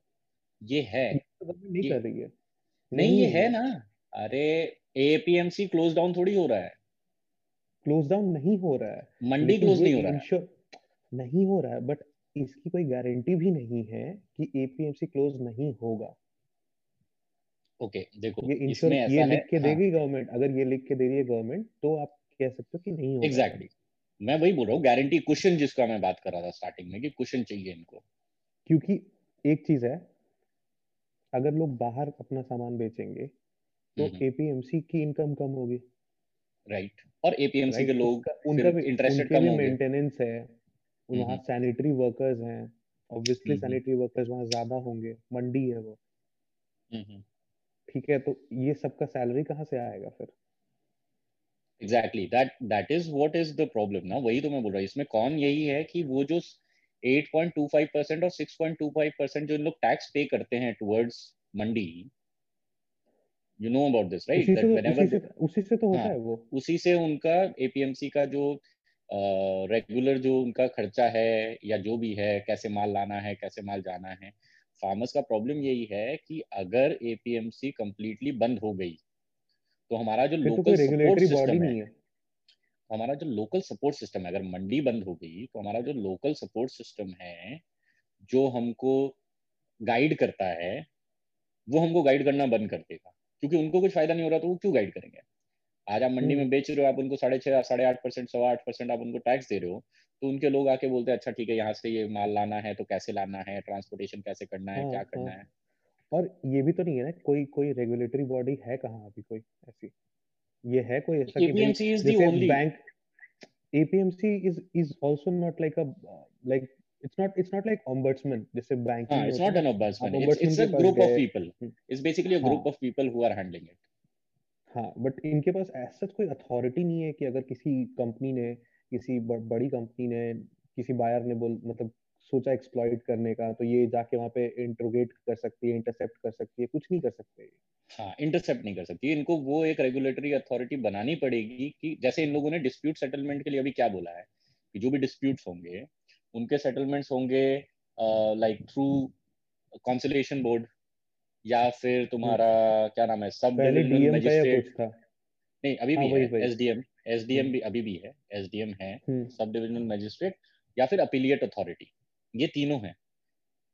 ये है। तो नहीं कर रही है। नहीं ये है ना। अरे एपीएमसी क्लोज डाउन थोड़ी हो रहा है। क्लोज डाउन नहीं हो रहा है। मंडी क्लोज नहीं हो रहा है। नहीं हो रहा है बट इसकी कोई गारंटी भी नहीं है कि एपीएमसी क्लोज नहीं होगा। ओके देखो ये इंश्योर ये लिख के हाँ. देगी गवर्नमेंट अगर ये लिख के दे रही है गवर्नमेंट तो आप कह सकते हो कि नहीं होगा। एग्जैक्टली मैं वही बोल रहा हूँ गारंटी क्वेश्चन जिसका मैं बात कर रहा था स्टार्टिंग में कि क्वेश्चन चाहिए इनको। क्योंकि एक चीज़ है अगर लोग बाहर अपना सामान बेचेंगे तो एपीएमसी की इनकम कम होगी। राइट और एपीएमसी के लोग उनका भी इंटरेस्टेड कम होंगे। मेंटेनेंस है वहाँ सैनिटरी वर्कर्स हैं ऑब्वियसली सैनिटरी वर्कर्स वहाँ ज़्यादा होंगे मंडी है वो। ठीक है तो ये सबका सैलरी कहाँ से आएगा फिर? Exactly that that is what is the problem ना? वही तो मैं बोल रहा हूँ इसमें कौन यही है कि वो जो 8.25 परसेंट और 6.25 परसेंट जो इन लोग टैक्स पे करते हैं towards mandi you know about this right that whenever उसी से तो होता हाँ, है वो। उसी से उनका एपीएमसी का जो रेगुलर uh, जो उनका खर्चा है या जो भी है कैसे माल लाना है कैसे माल जाना है फार्मर्स का प्रॉब्लम यही है कि अगर एपीएमसी कंप्लीटली बंद हो गई तो हमारा जो लोकल सपोर्ट सिस्टम है, है। हमारा जो लोकल सपोर्ट सिस्टम है अगर मंडी बंद हो गई तो हमारा जो लोकल सपोर्ट सिस्टम है जो हमको गाइड करता है वो हमको गाइड करना बंद कर देगा। क्योंकि उनको कुछ फ़ायदा नहीं हो रहा तो वो क्यों गाइड करेंगे? आज आप मंडी में हम्म। बेच रहे हो आप उनको साढ़े छह साढ़े आठ परसेंट सवा आठ परसेंट आप उनको टैक्स दे रहे हो तो उनके लोग आके बोलते हैं अच्छा ठीक है यहाँ से ये माल लाना है तो कैसे लाना है ट्रांसपोर्टेशन कैसे करना है क्या हाँ, करना हाँ। है। और ये भी तो नहीं है ना कोई कोई रेगुलेटरी बॉडी है कहाँ अभी कोई ऐसी? ये है कोई ऐसा कि bank APMC is is also not like a like it's not it's not like ombudsman जैसे bank it's not an ombudsman it's a group of people it's basically a group of people who. Are handling it हाँ but hmm. हाँ। इनके पास ऐसा कोई authority नहीं है कि अगर किसी कंपनी ने किसी बड़ी कंपनी ने किसी बायर ने बोल मतलब सोचा एक्सप्लॉइट करने का तो ये जाके वहाँ पे इंट्रोगेट कर सकती है इंटरसेप्ट कर सकती है कुछ नहीं कर सकते हाँ इंटरसेप्ट नहीं कर सकती इनको वो एक रेगुलेटरी अथॉरिटी बनानी पड़ेगी कि जैसे इन लोगों ने डिस्प्यूट सेटलमेंट के लिए अभी क्या बोला है कि जो भी डिस्प्यूट्स होंगे उनके सेटलमेंट्स होंगे लाइक थ्रू कॉन्सिलेशन बोर्ड या फिर तुम्हारा क्या नाम है सब डिविजनल मजिस्ट्रेट नहीं अभी हाँ, भी एसडीएम एसडीएम हम्म। भी अभी भी है एसडीएम है सब डिविजनल मजिस्ट्रेट या फिर अपीलिएट अथॉरिटी ये तीनों हैं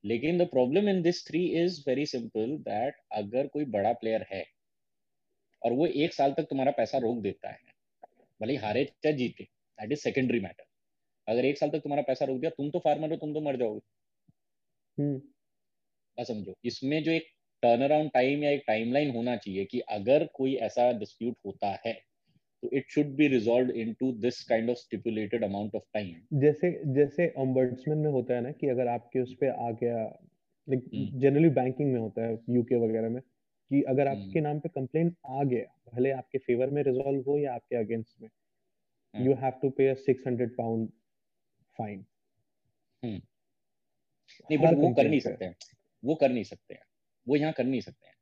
लेकिन the problem in this three is very simple that अगर कोई बड़ा प्लेयर है और वो एक साल तक तुम्हारा पैसा रोक देता है भले हारे चाहे जीते दैट इज़ सेकेंडरी मैटर अगर एक साल तक तुम्हारा पैसा रोक दिया तुम तो फार्मर हो तुम तो मर जाओगे हम्म। समझो इसमें जो एक टर्न अराउंड टाइम या एक टाइमलाइन होना चाहिए कि अगर कोई ऐसा डिस्प्यूट होता है तो it should be resolve into this kind of stipulated amount of time जैसे जैसे ऑम्बर्ड्समैन में होता है ना कि अगर आपके उस पे आ गया लाइक जनरली बैंकिंग में होता है यूके वगैरह में कि अगर हम्म। आपके नाम पे कंप्लेन आ गया भले आपके फेवर में रिजॉल्व हो या आपके अगेंस्ट में you have to pay a 600 pound fine नहीं बट वो कर नहीं सकते हैं। वो कर नहीं सकते हैं। वो यहाँ कर नहीं सकते हैं।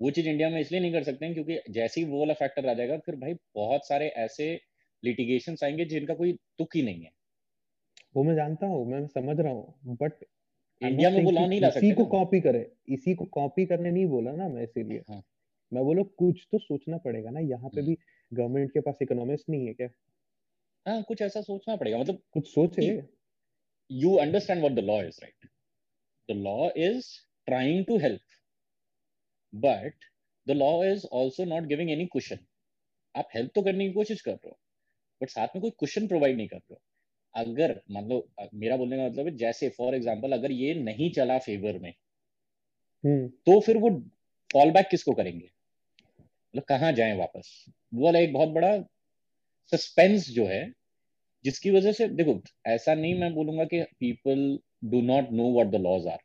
वो चीज़ इंडिया में इसलिए नहीं कर सकते हैं क्योंकि जैसे ही वो वाला फैक्टर आ जाएगा फिर भाई बहुत सारे ऐसे लिटिगेशन आएँगे जिनका कोई तुक ही नहीं है। वो मैं जानता हूँ मैं समझ रहा हूँ बट इंडिया में वो लॉ नहीं ला सकते इसी को कॉपी करे इसी को कॉपी करने नहीं बोला ना मैं इसीलिए। हाँ. मैं बोलो कुछ तो सोचना पड़ेगा ना यहाँ पे हम्म। भी गवर्नमेंट के पास इकोनॉमिस्ट नहीं है क्या? हाँ कुछ ऐसा सोचना पड़ेगा मतलब कुछ सोचे you understand what the law is right the law is trying to help but the law is also not giving any question आप हेल्प तो करने की कोशिश कर रहे हो बट साथ में कोई क्वेश्चन प्रोवाइड नहीं कर रहे हो। अगर मान लो मेरा बोलने का मतलब है जैसे फॉर एग्ज़ाम्पल अगर ये नहीं चला फेवर में हम्म। तो फिर वो फॉल बैक किसको करेंगे? मतलब कहाँ जाए वापस? वो वाला एक बहुत बड़ा सस्पेंस जो है जिसकी वजह से देखो ऐसा नहीं मैं बोलूँगा कि people do not know what the laws are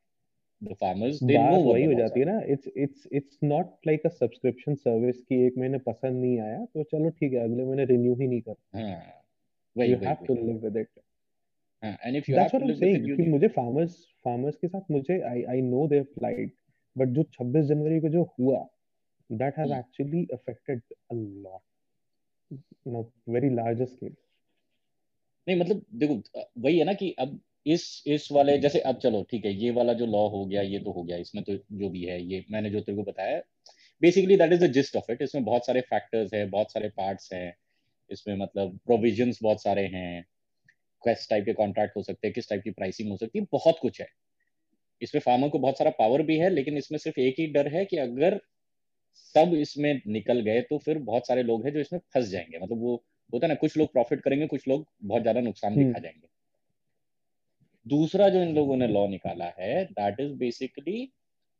the farmers they know वही हो जाती है ना it's it's it's not like a subscription service की एक महीने पसंद नहीं आया तो चलो ठीक है अगले महीने रिन्यू ही नहीं कर हाँ वही you have to live with it uh, and if you that's have what to I'm saying it, कि मुझे farmers farmers के साथ मुझे I I know their plight but जो 26 जनवरी को जो हुआ that has hmm. actually affected a lot you know very larger scale नहीं मतलब देखो वही है ना कि अब इस इस वाले जैसे अब चलो ठीक है ये वाला जो लॉ हो गया ये तो हो गया इसमें तो जो भी है ये मैंने जो तेरे को बताया basically that is the gist of it इसमें बहुत सारे फैक्टर्स है बहुत सारे पार्ट्स हैं इसमें मतलब प्रोविजंस बहुत सारे हैं किस टाइप के कॉन्ट्रैक्ट हो सकते हैं किस टाइप की प्राइसिंग हो सकती है बहुत कुछ है। इसमें फार्मर को बहुत सारा पावर भी है लेकिन इसमें सिर्फ़ एक ही डर है कि अगर सब इसमें निकल गए तो फिर बहुत सारे लोग हैं जो इसमें फंस जाएँगे मतलब वो होता है ना कुछ लोग प्रॉफिट करेंगे कुछ लोग बहुत ज़्यादा नुकसान दिखा हम्म। जाएँगे। दूसरा जो इन लोगों ने लॉ निकाला है that is basically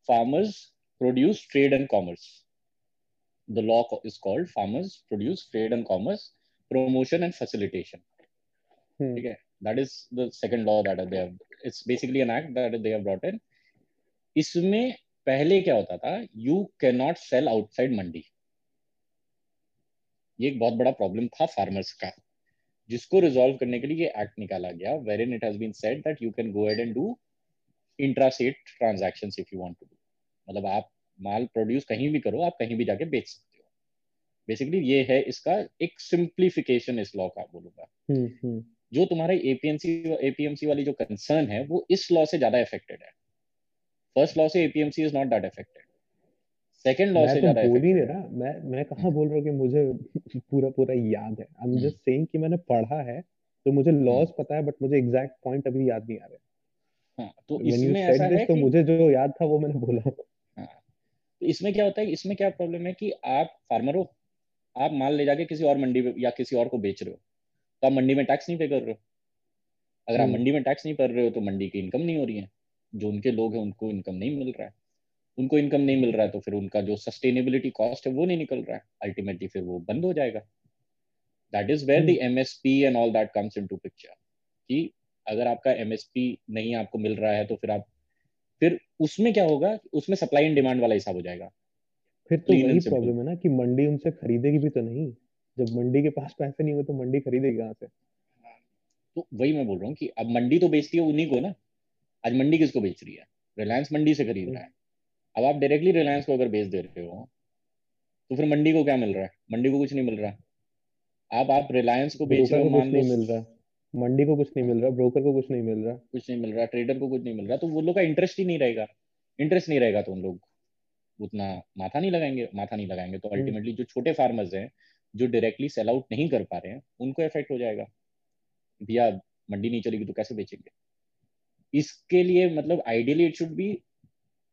farmers produce trade and commerce the law is called farmers produce trade and commerce promotion and facilitation ठीक है? That is the second law that they have it's basically an act that they have brought in इसमें पहले क्या होता था? You can not sell outside mandi. ये एक बहुत बड़ा प्रॉब्लम था फार्मर्स का। जिसको रिजॉल्व करने के लिए ये एक्ट निकाला गया where in it has been said that you can go ahead and do intrastate transaction if you want to do मतलब आप माल प्रोड्यूस कहीं भी करो आप कहीं भी जाके बेच सकते हो। बेसिकली ये है इसका एक सिंप्लीफिकेशन इस लॉ का बोलूँगा। हम्म, हम्म। जो तुम्हारे एपीएमसी एपीएमसी वाली जो कंसर्न है वो इस लॉ से ज़्यादा इफेक्टेड है। फ़र्स्ट लॉ से APMC is not that affected second law से तो ज़्यादा बोल ही नहीं रहा। मैं मैं कहा बोल रहा हूँ कि मुझे पूरा पूरा याद है। आई एम जस्ट सेइंग कि मैंने पढ़ा है तो मुझे लॉज हम्म। पता है बट मुझे एग्जैक्ट पॉइंट अभी याद नहीं आ रहे हाँ, तो इसमें ऐसा है तो मुझे जो याद था वो मैंने बोला। तो इसमें क्या होता है इसमें क्या प्रॉब्लम है कि आप फार्मर हो आप माल ले जाके किसी और मंडी या किसी और को बेच रहे हो तो आप मंडी में टैक्स नहीं पे कर रहे हो। अगर आप हम्म। मंडी में टैक्स नहीं कर रहे हो तो मंडी की इनकम नहीं हो रही है। जो उनके लोग हैं उनको इनकम नहीं मिल रहा है। उनको इनकम नहीं मिल रहा है तो फिर उनका जो सस्टेनेबिलिटी कॉस्ट है वो नहीं निकल रहा है। अल्टीमेटली फिर वो बंद हो जाएगा। That is where the MSP and all that comes into picture कि अगर आपका एमएसपी नहीं आपको मिल रहा है तो फिर आप फिर उसमें क्या होगा? उसमें सप्लाई एंड डिमांड वाला हिसाब हो जाएगा। फिर तो वही प्रॉब्लम है ना कि मंडी उनसे खरीदेगी भी तो नहीं। जब मंडी के पास पैसे नहीं हो तो मंडी खरीदेगी कहाँ से? तो वही मैं बोल रहा हूँ कि अब मंडी तो बेचती है उन्हीं को ना। आज मंडी किसको बेच रही है? रिलायंस मंडी से खरीद रहा है। अब आप डायरेक्टली रिलायंस को अगर बेच दे रहे हो तो फिर मंडी को क्या मिल रहा है? मंडी को कुछ नहीं मिल रहा। अब आप रिलायंस को बेच रहे हो मान लो मिल रहा। मंडी को कुछ नहीं मिल रहा ब्रोकर को कुछ नहीं मिल रहा। कुछ नहीं मिल रहा ट्रेडर को कुछ नहीं मिल रहा तो वो लोग का इंटरेस्ट ही नहीं रहेगा। इंटरेस्ट नहीं रहेगा तो उन लोग उतना माथा नहीं लगाएँगे माथा नहीं लगाएँगे। तो अल्टीमेटली हम्म। जो छोटे फार्मर्स हैं जो डायरेक्टली सेल आउट नहीं कर पा रहे हैं उनको इफ़ेक्ट हो जाएगा। भैया मंडी नहीं चलेगी तो कैसे बेचेंगे? इसके लिए मतलब ideally it should be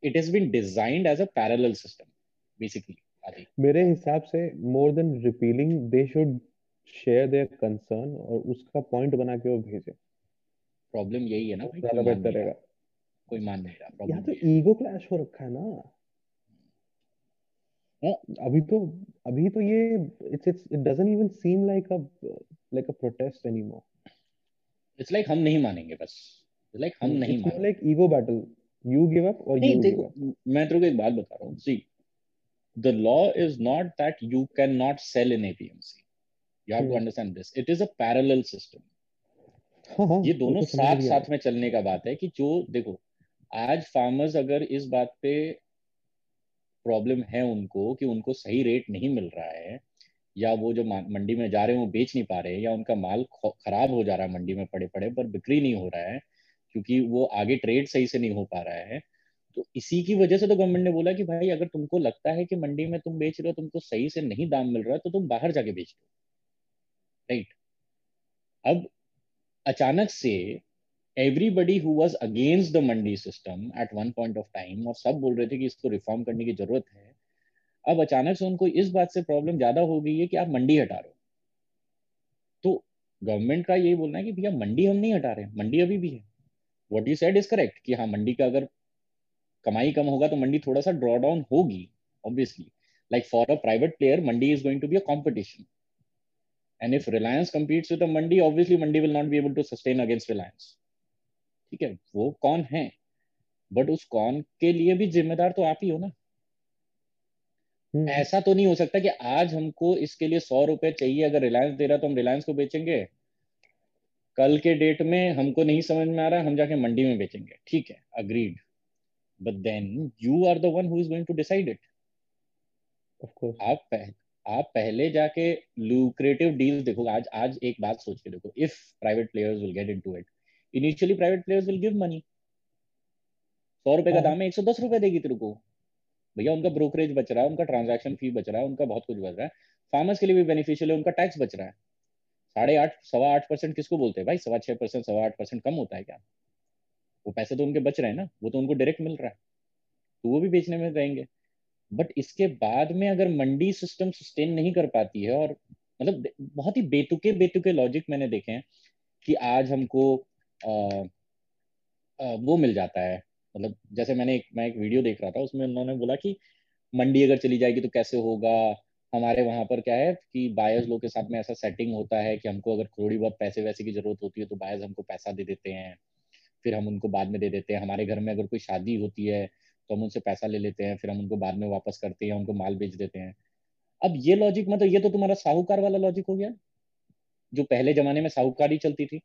it has been designed as a parallel system basically मेरे हिसाब से more than repealing they should share their concern और उसका पॉइंट बना के वो भेजे। प्रॉब्लम यही है ना ज़्यादा बेहतर रहेगा। कोई मान नहीं रहा प्रॉब्लम यहाँ तो ईगो क्लैश हो रखा है ना। अभी तो अभी तो ये it's it's it doesn't even seem like a like a protest anymore it's like हम नहीं मानेंगे बस। लाइक हम नहीं मानेंगे। Like ego battle you give up और यू गिव अप मैं तेरे को एक बात बता रहा हूँ सी the law is not that you cannot sell in APMC. You have hmm. to understand this. It is a parallel system. हाँ, हाँ, ये दोनों तो साथ साथ में चलने का बात है कि जो देखो आज फार्मर्स अगर इस बात पे प्रॉब्लम है उनको कि उनको सही रेट नहीं मिल रहा है या वो जो मंडी में जा रहे हैं वो बेच नहीं पा रहे या उनका माल खराब हो जा रहा है मंडी में पड़े पड़े पर बिक्री नहीं हो रहा है क्योंकि वो आगे ट्रेड सही से नहीं हो पा रहा है। तो इसी की वजह से तो गवर्नमेंट ने बोला कि भाई, अगर तुमको लगता है कि मंडी में तुम बेच रहे हो, तुमको सही से नहीं दाम मिल रहा है तो तुम बाहर जाके बेच दो। राइट अब अचानक से everybody who was against the mandi system at one point of time और सब बोल रहे थे कि इसको रिफॉर्म करने की ज़रूरत है, अब अचानक से उनको इस बात से प्रॉब्लम ज़्यादा हो गई है कि आप मंडी हटा रहे हो। तो गवर्नमेंट का यही बोलना है कि भैया, मंडी हम नहीं हटा रहे, मंडी अभी भी है। What you said is correct कि हाँ मंडी का अगर कमाई कम होगा तो मंडी थोड़ा सा ड्रॉ डाउन होगी obviously like for a private player mandi is going to be a competition and if Reliance competes with mandi obviously mandi will not be able to sustain against Reliance ठीक है वो कौन है? But उस कौन के लिए भी जिम्मेदार तो आप ही हो ना। हम्म। ऐसा तो नहीं हो सकता कि आज हमको इसके लिए सौ रुपए चाहिए अगर रिलायंस दे रहा तो हम रिलायंस को बेचेंगे। कल के डेट में हमको नहीं समझ में आ रहा है हम जाके मंडी में बेचेंगे। ठीक है agreed but then you are the one who is going to decide it. Of course. आप पह, आप पहले जाके lucrative deals देखो। आज आज एक बात सोच के देखो। If private players will get into it initially private players will give money. सौ रुपए का दाम है एक सौ दस रुपए देगी तेरे को। भैया उनका ब्रोकरेज बच रहा है उनका ट्रांजैक्शन फ़ी बच रहा है उनका बहुत कुछ बच रहा है। फार्मर्स के लिए भी बेनिफिशियल है उनका टैक्स बच रहा है। साढ़े आठ सवा आठ परसेंट किसको बोलते हैं? भाई सवा छह परसेंट सवा आठ परसेंट कम होता है क्या? वो पैसे तो उनके बच रहे हैं ना वो तो उनको डायरेक्ट मिल रहा है। तो वो भी बेचने में रहेंगे। बट इसके बाद में अगर मंडी सिस्टम सस्टेन नहीं कर पाती है और मतलब बहुत ही बेतुके बेतुके लॉजिक मैंने देखे हैं कि आज हमको आ, आ, वो मिल जाता है। मतलब जैसे मैंने एक मैं एक वीडियो देख रहा था उसमें उन्होंने बोला कि मंडी अगर चली जाएगी तो कैसे होगा? हमारे वहाँ पर क्या है कि बायर्स लोग के साथ में ऐसा सेटिंग होता है कि हमको अगर थोड़ी बहुत पैसे वैसे की ज़रूरत होती है तो बायर्स हमको पैसा दे देते हैं। फिर हम उनको बाद में दे देते हैं। हमारे घर में अगर कोई शादी होती है तो हम उनसे पैसा ले लेते हैं, फिर हम उनको बाद में वापस करते हैं, उनको माल बेच देते हैं। अब ये लॉजिक मतलब ये तो तुम्हारा साहूकार वाला लॉजिक हो गया। जो पहले जमाने में साहूकारी चलती थी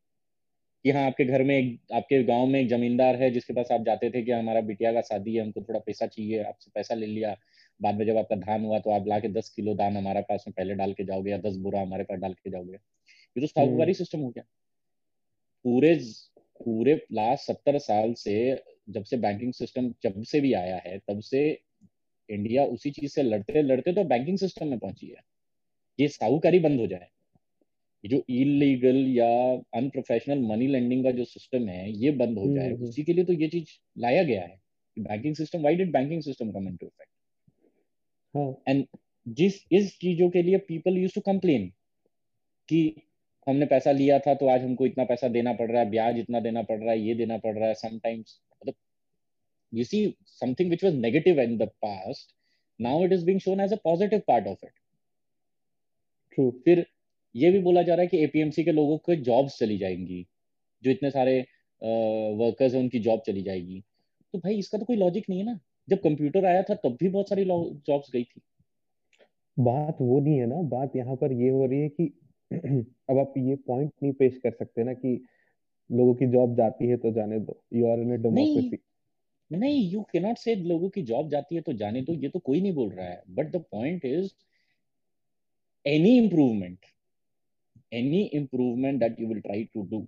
कि हाँ आपके घर में एक, आपके गाँव में एक जमींदार है जिसके पास आप जाते थे कि हमारा बिटिया का शादी है, हमको थोड़ा पैसा चाहिए, आपसे पैसा ले लिया। बाद में जब आपका धान हुआ तो आप ला के दस किलो धान हमारे पास में पहले डाल के जाओगे या दस बुरा हमारे पास डाल के जाओगे। ये तो साहूकारी सिस्टम हम्म। हो गया। पूरे पूरे लास्ट सत्तर साल से जब से बैंकिंग सिस्टम जब से भी आया है तब से इंडिया उसी चीज़ से लड़ते लड़ते तो बैंकिंग सिस्टम में पहुँची है। ये साहूकारी बंद हो जाए। ये जो इलीगल या अनप्रोफेशनल मनी लेंडिंग का जो सिस्टम है ये बंद हो जाए। हम्म। उसी के लिए तो ये चीज़ लाया गया है। Banking system why did banking system come into effect and जिस इस चीज़ों के लिए पीपल यूज़ टू कंप्लेन कि हमने पैसा लिया था तो आज हमको इतना पैसा देना पड़ रहा है ब्याज इतना देना पड़ रहा है ये देना पड़ रहा है समटाइम्स मतलब you see something which was negative in the past now it is being shown as a positive part of it true फिर ये भी बोला जा रहा है कि एपीएमसी के लोगों को जॉब्स चली जाएँगी जो इतने सारे वर्कर्स uh, हैं उनकी जॉब चली जाएगी। तो भाई इसका तो कोई लॉजिक नहीं है ना। जब कंप्यूटर आया था तब भी बहुत सारी जॉब्स गई थी। बात वो नहीं है ना बात यहाँ पर ये हो रही है कि अब आप ये पॉइंट नहीं पेश कर सकते ना कि लोगों की जॉब जाती है तो जाने दो। You are in a democracy नहीं यू कैन नॉट से लोगों की जॉब जाती है तो जाने दो ये तो कोई नहीं बोल रहा है। But the point is any improvement any improvement that you will try to do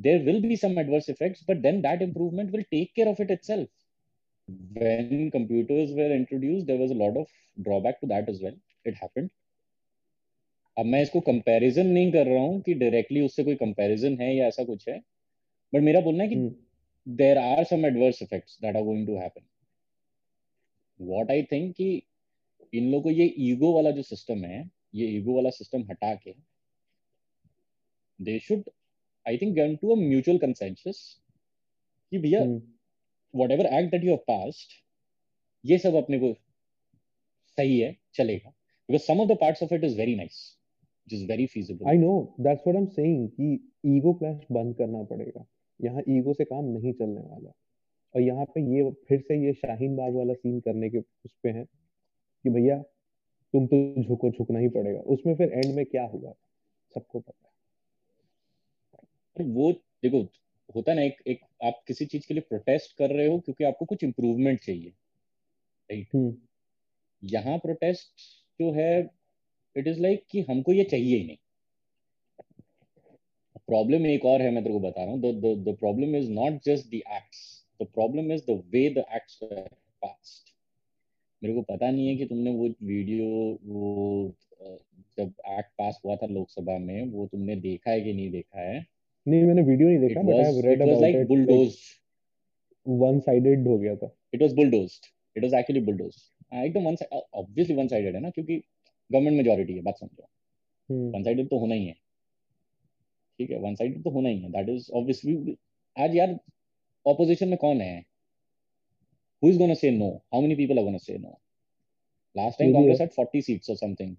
there will be some adverse effects but then that improvement will take care of it itself when computers were introduced there was a lot of drawback to that as well. It happened. अब मैं इसको comparison नहीं कर रहा हूँ कि directly उससे कोई कंपैरिजन है या ऐसा कुछ है बट मेरा बोलना है कि there are some adverse effects that are going to happen what I think कि इन लोगों को ये ईगो वाला जो सिस्टम है ये ईगो वाला सिस्टम हटा के they should I think get to a mutual consensus कि भैया whatever act that you have passed ये सब अपने को सही है चलेगा। Because some of the parts of it is very nice which is very feasible. I know that's what i'm saying कि ईगो क्लैश बंद करना पड़ेगा। यहाँ ईगो से काम नहीं चलने वाला। और यहाँ पे ये फिर से ये शाहीन बाग वाला सीन करने के उस पे है कि भैया तुम तो झुको झुकना ही पड़ेगा। उसमें फिर एंड में क्या हुआ सबको पता है। वो देखो होता ना एक एक आप किसी चीज़ के लिए प्रोटेस्ट कर रहे हो क्योंकि आपको कुछ इम्प्रूवमेंट चाहिए राइट हम्म। यहाँ प्रोटेस्ट जो है इट इज़ लाइक कि हमको ये चाहिए ही नहीं। प्रॉब्लम एक और है मैं तेरे को बता रहा हूँ। The problem is not just the acts the problem is the way the acts passed मेरे को पता नहीं है कि तुमने वो वीडियो वो जब एक्ट पास हुआ था लोकसभा में वो तुमने देखा है कि नहीं देखा है? नहीं मैंने वीडियो नहीं देखा but I have read about it bulldozed one sided हो गया था। It was bulldozed it was actually bulldozed एकदम वन ऑब्वियसली वन साइडेड है ना क्योंकि गवर्नमेंट मेजोरिटी है बात समझो। वन हम्म। साइडेड तो होना ही है। ठीक है वन साइडेड तो होना ही है। दैट इज़ ऑब्वियसली आज यार ऑपोजिशन में कौन है? Who is going to say no? How many people are going to say no? Last time Congress had 40 seats or something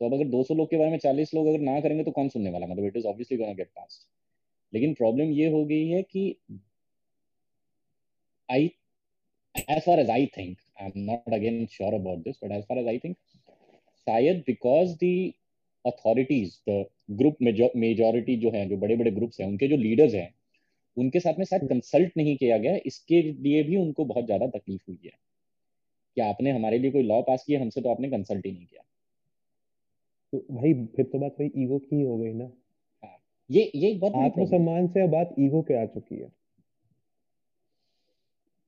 तो अब अगर 200 लोग के बारे में 40 लोग अगर ना करेंगे तो कौन सुनने वाला? मतलब it is obviously gonna get pass लेकिन प्रॉब्लम ये हो गई है कि I as far as I think, I'm not again sure about this, but as far as I think, शायद because the authorities the group majority जो है जो बड़े बड़े ग्रुप्स हैं उनके जो लीडर्स हैं उनके साथ में शायद कंसल्ट नहीं किया गया इसके लिए भी उनको बहुत ज़्यादा तकलीफ़ हुई है। कि आपने हमारे लिए कोई लॉ पास किया? हमसे तो आपने कंसल्ट ही नहीं किया। तो भाई फिर तो बात भाई ईगो की हो गई ना। हाँ ये ये बहुत आत्मसम्मान से बात ईगो पे आ चुकी है।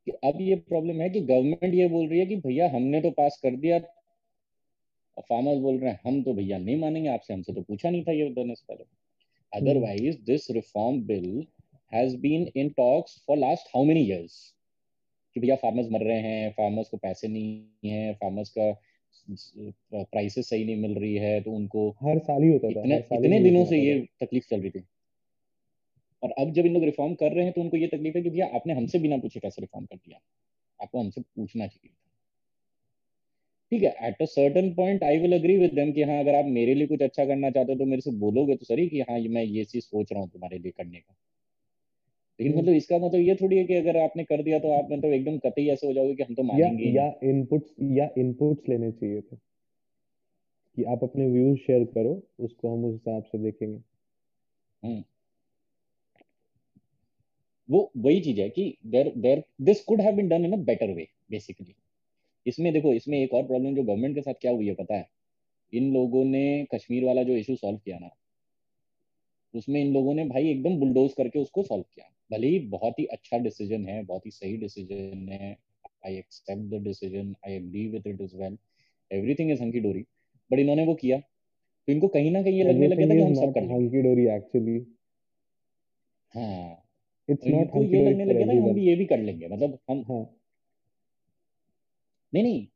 कि अब ये प्रॉब्लम है कि गवर्नमेंट ये बोल रही है कि भैया हमने तो पास कर दिया। और फार्मर्स बोल रहे हैं हम तो भैया नहीं मानेंगे आपसे हमसे तो पूछा नहीं था ये देने से पहले otherwise this reform bill has been in talks for last how many years कि भैया फार्मर्स मर रहे हैं फार्मर्स को पैसे नहीं है फार्मर्स का प्राइसेस सही नहीं मिल रही है तो उनको हर साल ही होता इतने, था इतने, दिनों से ये तकलीफ़ चल रही थी। और अब जब इन लोग रिफॉर्म कर रहे हैं तो उनको ये तकलीफ़ है कि भैया आपने हमसे बिना पूछे कैसे रिफॉर्म कर दिया? आपको हमसे पूछना चाहिए ठीक है at a certain point I will agree with them कि हाँ अगर आप मेरे लिए कुछ अच्छा करना चाहते हो तो मेरे से बोलोगे तो सर कि हाँ मैं ये चीज़ सोच रहा हूँ तुम्हारे लिए करने का। लेकिन मतलब इसका मतलब ये थोड़ी है कि अगर आपने कर दिया तो आप मतलब एकदम कतई ऐसे हो जाओगे कि हम तो मानेंगे या, या इनपुट्स या इनपुट्स लेने चाहिए थे। कि आप अपने व्यूज़ शेयर करो उसको हम उस हिसाब से देखेंगे। हम्म। वो वही चीज़ है कि there there this could have been done in a better way basically इसमें देखो इसमें एक और प्रॉब्लम जो गवर्नमेंट के साथ क्या हुई है पता है? इन लोगों ने कश्मीर वाला जो इशू सॉल्व किया ना उसमें इन लोगों ने भाई एकदम बुलडोज करके उसको सॉल्व किया। भले ही बहुत ही अच्छा डिसीज़न है बहुत ही सही डिसीज़न है। I accept the decision I agree with it as well everything is hunky dory but इन्होंने वो किया। तो इनको कहीं ना कहीं ये लगने लगा था कि हम सब कर हंकी डोरी एक्चुअली हाँ। इट्स नॉट हंकी ये लगने लगे ना हम भी ये भी कर लेंगे। मतलब हम हाँ। नहीं नहीं।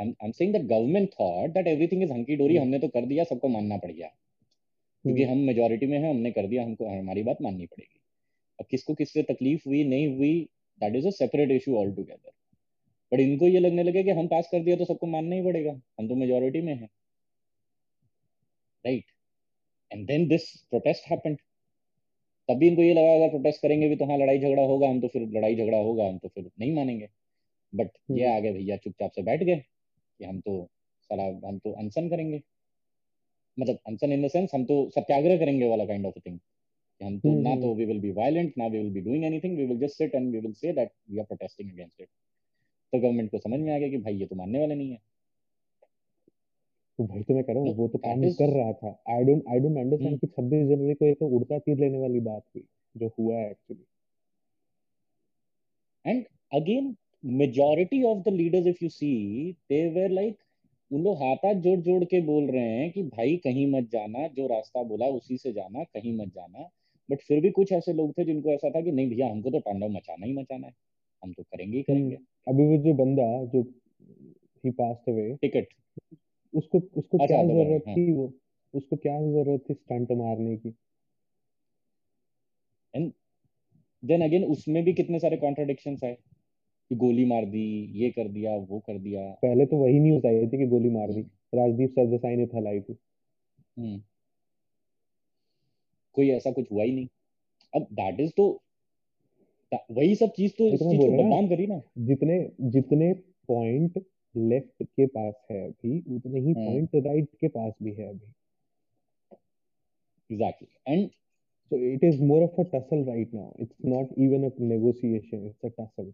I'm, I'm saying that government thought that everything is hunky dory हमने तो कर दिया सबको मानना पड़ गया। क्योंकि हम मेजोरिटी में है हमने कर दिया हमको हमारी बात माननी पड़ेगी। किसको किससे तकलीफ़ हुई नहीं हुई that is a separate issue altogether but इनको ये लगने लगे कि हम पास कर दिया तो सबको मानना ही पड़ेगा हम तो मेजोरिटी में है। Right and then this protest happened तभी इनको ये लगा अगर प्रोटेस्ट करेंगे भी तो हाँ लड़ाई झगड़ा होगा हम तो फिर लड़ाई झगड़ा होगा हम तो फिर नहीं मानेंगे। बट ये हम्म। आगे भैया चुपचाप से बैठ गए कि हम तो सलाह हम तो अनशन करेंगे। मतलब अनशन इन द सेंस हम तो सत्याग्रह करेंगे वाला काइंड ऑफ़ थिंग हम तो ना तो वी विल बी वायलेंट ना we will be doing anything we will just sit and we will say that we are protesting against it तो गवर्नमेंट को समझ में आ गया कि भाई ये तो मानने वाले नहीं है। तो भाई तो मैं कह रहा हूँ वो तो काम is... कर रहा था। I don't I don't understand कि 26 जनवरी को ये तो उड़ता तीर लेने वाली बात हुई जो हुआ है actually and again majority of the leaders if you see they were like उन लोग हाथ हाथ जोड़ जोड़ के बोल रहे हैं कि भाई कहीं मत जाना जो रास्ता बोला उसी से जाना कहीं मत जाना। बट फिर भी कुछ ऐसे लोग थे जिनको ऐसा था कि नहीं भैया हमको तो तांडव मचाना ही मचाना है। हम तो करेंगे ही करेंगे। हम्म, अभी वो जो बंदा जो ही पास्ट अवे टिकट। उसको उसको अच्छा, क्या ज़रूरत हाँ. थी वो? उसको क्या ज़रूरत थी स्टंट मारने की? एंड देन अगेन उसमें भी कितने सारे कॉन्ट्रडिक्शंस आए। कि गोली मार दी ये कर दिया वो कर दिया। पहले तो वही न्यूज़ आई थी कि गोली मार दी। राजदीप सरदेसाई ने फैलाई थी। हम्म। कोई ऐसा कुछ हुआ ही नहीं। अब दैट इज़ तो वही सब चीज़ तो इस तो चीज़ को बदनाम करी ना। जितने जितने पॉइंट लेफ़्ट के पास है अभी उतने ही हम्म। पॉइंट राइट के पास भी है अभी। Exactly and so it is more of a tussle right now it's not even a negotiation it's a tussle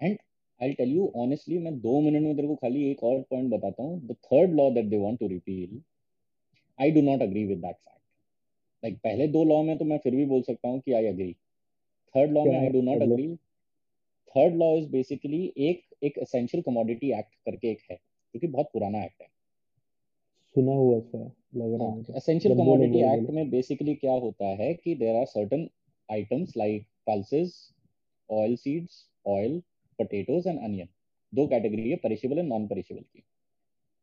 and I tell you honestly मैं दो मिनट में तेरे को खाली एक और पॉइंट बताता हूँ। The third law that they want to repeal I do not agree with that fact like पहले दो लॉ में तो मैं फिर भी बोल सकता हूँ कि आई अग्री थर्ड लॉ में I do not agree third law is basically एक एक एसेंशियल कमोडिटी एक्ट करके एक है जो कि बहुत पुराना एक्ट है. सुना हुआ सा लग रहा है एसेंशियल कमोडिटी एक्ट में बेसिकली क्या होता है कि there are certain items like pulses oil seeds oil potatoes and onion दो कैटेगरी है परिशेबल एंड नॉन परिशेबल की।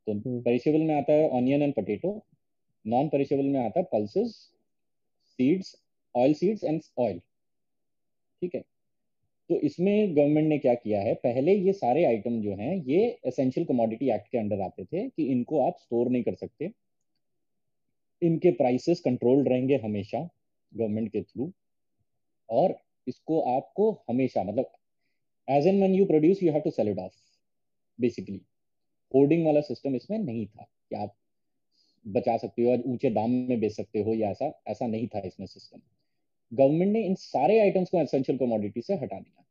तो परिशेबल हम्म। में आता है onion and potato non perishable में आता है pulses seeds oil seeds and oil ठीक है? तो इसमें गवर्नमेंट ने क्या किया है? पहले ये सारे आइटम जो हैं, ये एसेंशियल कमोडिटी एक्ट के अंडर आते थे कि इनको आप स्टोर नहीं कर सकते। इनके प्राइसेस कंट्रोल्ड रहेंगे हमेशा गवर्नमेंट के थ्रू और इसको आपको हमेशा मतलब as and when you produce you have to sell it off basically hoarding वाला सिस्टम इसमें नहीं था कि आप बचा सकते हो और ऊँचे दाम में बेच सकते हो या ऐसा ऐसा नहीं था इसमें सिस्टम गवर्नमेंट ने इन सारे आइटम्स को एसेंशियल कमोडिटी से हटा दिया।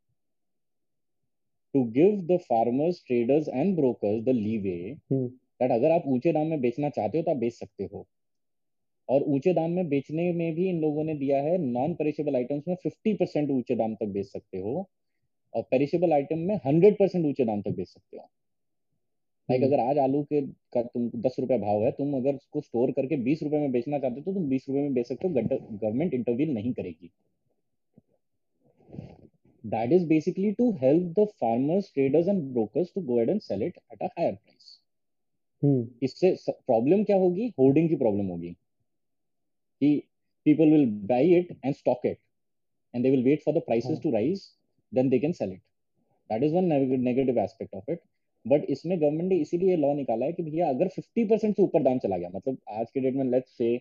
To give the farmers traders and brokers the leeway that अगर आप ऊँचे दाम में बेचना चाहते हो तो आप बेच सकते हो। और ऊँचे दाम में बेचने में भी इन लोगों ने दिया है नॉन पेरिशेबल आइटम्स में 50 परसेंट ऊँचे दाम तक बेच सकते हो और पेरिशेबल आइटम में 100 परसेंट ऊँचे दाम तक बेच सकते हो। Like hmm. अगर आज आलू के का तुम दस रुपए भाव है तुम अगर उसको स्टोर करके बीस रुपए में बेचना चाहते हो तो तुम बीस रुपए में बेच सकते हो गवर्नमेंट इंटरव्यू नहीं करेगी। That is basically to help the farmers traders and brokers to go and sell it at a higher price इससे प्रॉब्लम क्या होगी? होर्डिंग की प्रॉब्लम होगी। कि people will buy it and stock it and they will wait for the prices to rise then they can sell it that is one negative aspect of it but इसमें government ने इसीलिए law निकाला है कि भैया अगर 50 percent से ऊपर दाम चला गया मतलब आज के डेट में लेट्स से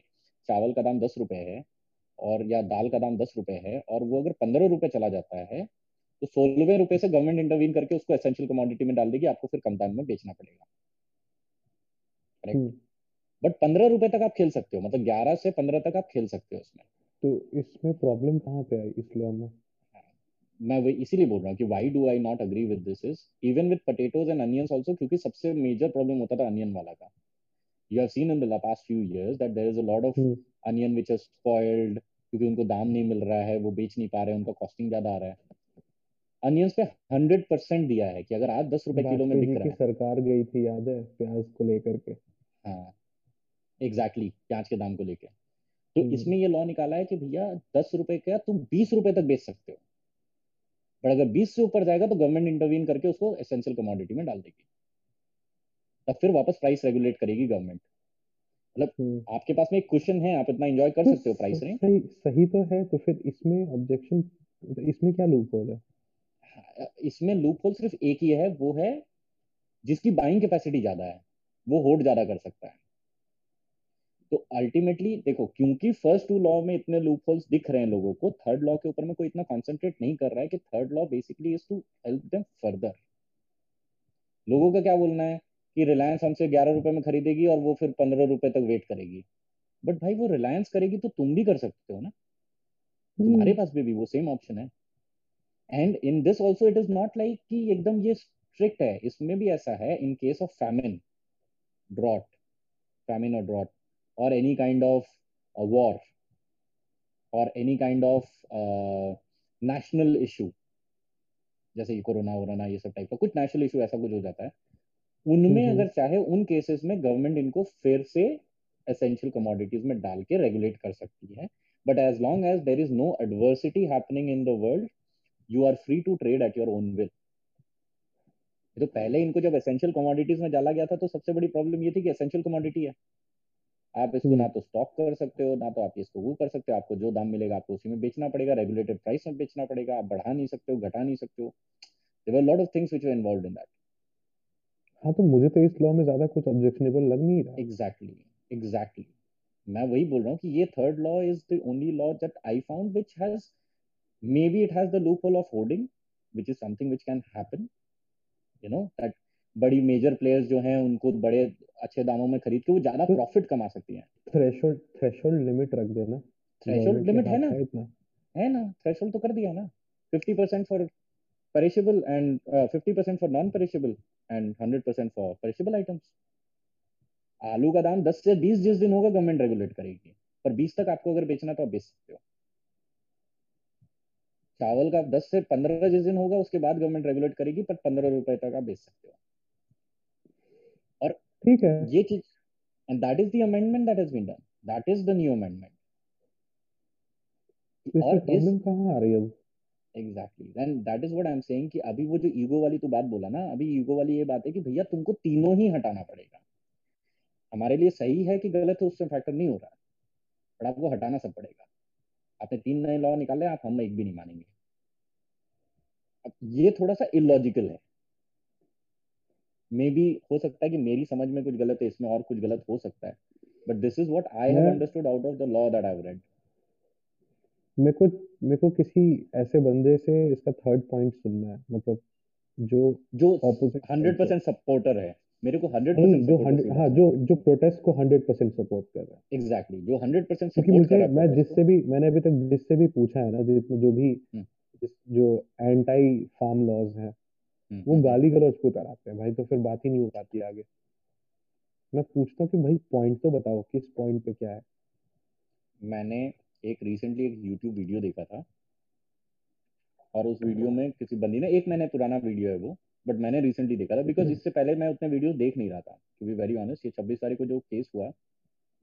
चावल का दाम दस रुपए है और या दाल का दाम दस रुपए है और वो अगर पंद्रह रुपए चला जाता है तो सोलहवें रुपए से गवर्नमेंट इंटरवीन करके उसको एसेंशियल कमोडिटी में डाल देगी आपको फिर कम दाम में बेचना पड़ेगा। करेक्ट बट पंद्रह रुपए तक आप खेल सकते हो मतलब ग्यारह से पंद्रह तक आप खेल सकते हो उसमें। तो इसमें प्रॉब्लम कहाँ पे आई इस लॉ में? मैं वही इसीलिए बोल रहा हूँ कि why do I not agree with this is even with potatoes and onions also क्योंकि सबसे मेजर प्रॉब्लम होता था अनियन वाला का। You have seen in the past few years that there is a lot of onion which is spoiled क्योंकि उनको दाम नहीं मिल रहा है वो बेच नहीं पा रहे उनका कॉस्टिंग ज़्यादा आ रहा है। अनियंस पे हंड्रेड परसेंट दिया है कि अगर आज दस रुपए किलो में बिक रहा है। सरकार गई थी याद है? प्याज को लेकर के। हाँ। एग्जैक्टली exactly, प्याज के दाम को लेकर तो हम्म। इसमें ये लॉ निकाला है कि भैया दस रुपए का तुम बीस रुपए तक बेच सकते हो। बट अगर 20 से ऊपर जाएगा तो गवर्नमेंट इंटरवीन करके उसको एसेंशियल कमोडिटी में डाल देगी। तब फिर वापस प्राइस रेगुलेट करेगी गवर्नमेंट मतलब हम्म। आपके पास में एक क्वेश्चन है आप इतना एंजॉय कर तो सकते हो प्राइस रेंज सही सही तो है तो फिर इसमें ऑब्जेक्शन इसमें क्या लूप होल है? हाँ, इसमें लूप होल सिर्फ़ एक ही है वो है जिसकी बाइंग कैपेसिटी ज़्यादा है वो होल्ड ज़्यादा कर सकता है। तो अल्टीमेटली देखो क्योंकि फ़र्स्ट टू लॉ में इतने लूप होल्स दिख रहे हैं लोगों को थर्ड लॉ के ऊपर में कोई इतना कॉन्सेंट्रेट नहीं कर रहा है कि third law basically is to help them further लोगों का क्या बोलना है कि रिलायंस हमसे ग्यारह रुपए में खरीदेगी और वो फिर पंद्रह रुपए तक वेट करेगी। बट भाई वो रिलायंस करेगी तो तुम भी कर सकते हो ना। तुम्हारे hmm. पास भी, भी वो सेम ऑप्शन है। And in this also it is not like कि एकदम ये स्ट्रिक्ट है। इसमें भी ऐसा है in case of famine drought famine और drought or any kind of a war or any kind of uh, national issue जैसे कोरोना वोरोना ये सब टाइप का कुछ नेशनल इशू ऐसा कुछ हो जाता है उनमें अगर चाहे उन केसेस में गवर्नमेंट इनको फिर से एसेंशियल कमोडिटीज में डाल के रेगुलेट कर सकती है but as long as there is no adversity happening in the world you are free to trade at your own will तो पहले इनको जब एसेंशियल कमोडिटीज में डाला गया था तो सबसे बड़ी प्रॉब्लम ये थी कि एसेंशियल कमोडिटी है। आप इसको ना तो स्टॉक कर सकते हो ना तो आप इसको वो कर सकते हो। आपको जो दाम मिलेगा आपको उसी में बेचना पड़ेगा रेगुलेटेड प्राइस में बेचना पड़ेगा आप बढ़ा नहीं सकते हो घटा नहीं सकते हो। A lot of things which were involved in that हाँ तो मुझे तो इस लॉ में ज़्यादा कुछ ऑब्जेक्शनेबल लग नहीं रहा। एग्जैक्टली एग्जैक्टली मैं वही बोल रहा हूँ कि ये third law is the only law that I found which has maybe it has the loophole of hoarding which is something which can happen you know that बड़ी मेजर प्लेयर्स जो हैं उनको बड़े अच्छे दामों में खरीद के वो ज़्यादा प्रॉफिट कमा सकती हैं। थ्रेशोल्ड थ्रेशोल्ड लिमिट रख देना। थ्रेशोल्ड लिमिट है ना? है ना? थ्रेशोल्ड तो कर दिया ना। 50% for perishable and uh, 50% for non perishable and 100% for perishable items. आलू का दाम 10 से 20 जिस दिन होगा गवर्नमेंट रेगुलेट करेगी। पर 20 तक आपको अगर बेचना तो आप बेच सकते हो। चावल का 10 से 15 जिस दिन होगा उसके बाद गवर्नमेंट रेगुलेट करेगी पर 15 रुपए तक आप बेच सकते हो। ठीक है। ये चीज़ and that is the amendment that has been done that is the new amendment और प्रॉब्लम कहाँ आ रही है exactly then that is what I am saying कि अभी वो जो ईगो वाली तो बात बोला ना अभी ईगो वाली ये बात है कि भैया तुमको तीनों ही हटाना पड़ेगा। हमारे लिए सही है कि गलत है उससे फैक्टर नहीं हो रहा। है पर आपको हटाना सब पड़ेगा। आपने तीन नए लॉ निकाले आप हम एक भी नहीं मानेंगे। अब ये थोड़ा सा इलॉजिकल है। मे बी हो सकता है कि मेरी समझ में कुछ गलत है इसमें और कुछ गलत हो सकता है। But this is what I have understood out of the law that I have read मेरे को मेरे को किसी ऐसे बंदे से इसका थर्ड पॉइंट सुनना है मतलब जो जो हंड्रेड परसेंट सपोर्टर है। मेरे को हंड्रेड परसेंट जो हंड्रेड हाँ जो जो प्रोटेस्ट को हंड्रेड परसेंट सपोर्ट कर रहा है। एग्जैक्टली जो हंड्रेड परसेंट क्योंकि मुझे मैं जिससे भी मैंने अभी तक जिससे भी पूछा है ना जिसमें जो भी हम्म। जो एंटी फार्म लॉज है वो हम्म, गाली गलौज को कराते हैं भाई तो फिर बात ही नहीं हो पाती आगे। मैं पूछता हूँ कि भाई पॉइंट तो बताओ किस पॉइंट पे क्या है? मैंने एक रिसेंटली एक यूट्यूब वीडियो देखा था। और उस वीडियो में किसी बंदी ने एक महीने पुराना वीडियो है वो बट मैंने रिसेंटली देखा था बिकॉज़ इससे पहले मैं उतने वीडियो देख नहीं रहा था टू बी वेरी ऑनेस्ट ये छब्बीस तारीख को जो केस हुआ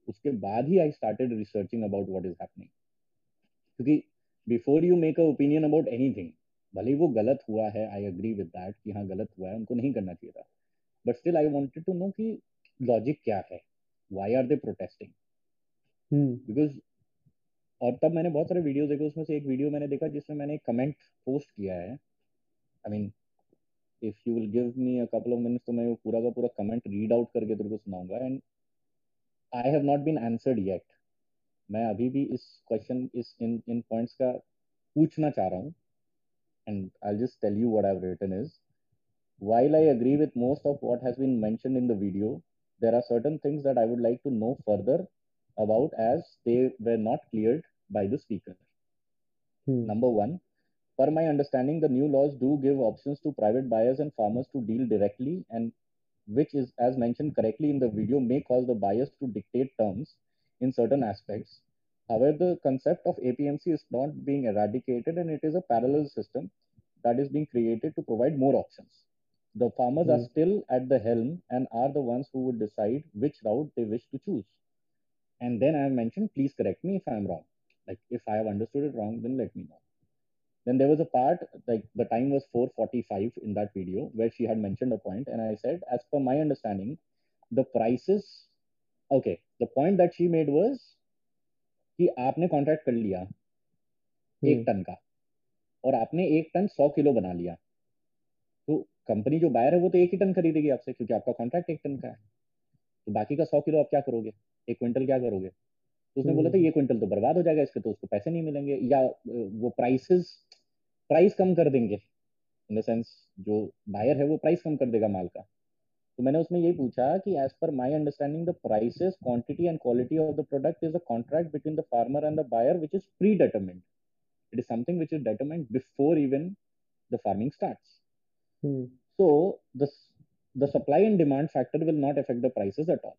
उसके बाद ही I started researching about what is happening क्योंकि before you make a opinion about anything भले वो गलत हुआ है आई अग्री विद दैट कि हाँ गलत हुआ है उनको नहीं करना चाहिए था। But still I wanted to know कि लॉजिक क्या है? Why are they protesting because और तब मैंने बहुत सारे वीडियो देखे उसमें से एक वीडियो मैंने देखा जिसमें मैंने एक कमेंट पोस्ट किया है। I mean if you will give me a couple of minutes तो मैं वो पूरा का पूरा कमेंट रीड आउट करके तेरे को सुनाऊँगा। And I have not been answered yet मैं अभी भी इस क्वेश्चन इस इन इन पॉइंट्स का पूछना चाह रहा हूँ। and I'll just tell you what I've written is while I agree with most of what has been mentioned in the video, there are certain things that I would like to know further about as they were not cleared by the speaker. Hmm. Number one, per my understanding, the new laws do give options to private buyers and farmers to deal directly, and which is, as mentioned correctly in the video, may cause the buyers to dictate terms in certain aspects. However, the concept of APMC is not being eradicated, and it is a parallel system that is being created to provide more options. The farmers are hmm. still at the helm and are the ones who would decide which route they wish to choose. And then I have mentioned, please correct me if I am wrong. Like if I have understood it wrong, then let me know. Then there was a part like the time was 4:45 in that video where she had mentioned a point, and I said, as per my understanding, the prices. Okay, the point that she made was कि आपने contract कर लिया एक ton का और आपने एक ton सौ किलो बना लिया। तो कंपनी जो बायर है वो तो एक ही टन खरीदेगी आपसे क्योंकि आपका कॉन्ट्रैक्ट एक टन का है। तो बाकी का सौ किलो आप क्या करोगे? एक क्विंटल क्या करोगे? तो उसने बोला था ये क्विंटल तो बर्बाद हो जाएगा इसके तो उसको पैसे नहीं मिलेंगे। या वो प्राइसेस प्राइस कम कर देंगे। इन द सेंस जो बायर है वो प्राइस कम कर देगा माल का। तो मैंने उसमें यही पूछा कि as per my understanding the prices quantity and quality of the product is a contract between the farmer and the buyer which is predetermined it is something which is determined before even the farming starts so the the supply and demand factor will not affect the prices at all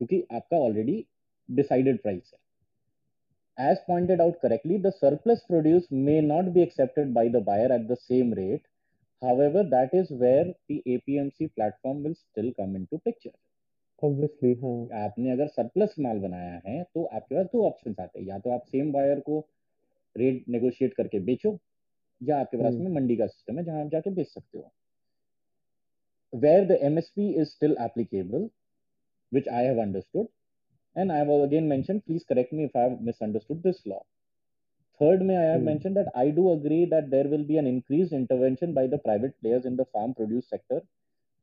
क्योंकि आपका already decided price As pointed out correctly, the surplus produce may not be accepted by the buyer at the same rate. However, that is where the APMC platform will still come into picture. Obviously, हाँ. आपने अगर surplus माल बनाया है तो आपके पास दो option आते हैं या तो आप सेम बायर को रेट नेगोशिएट करके बेचो या आपके पास में मंडी का सिस्टम है जहाँ आप जाके बेच सकते हो where the MSP is still applicable, which I have understood, And I have again mentioned, please correct me if I have misunderstood this law. Third, may I have hmm. mentioned that I do agree that there will be an increased intervention by the private players in the farm produce sector.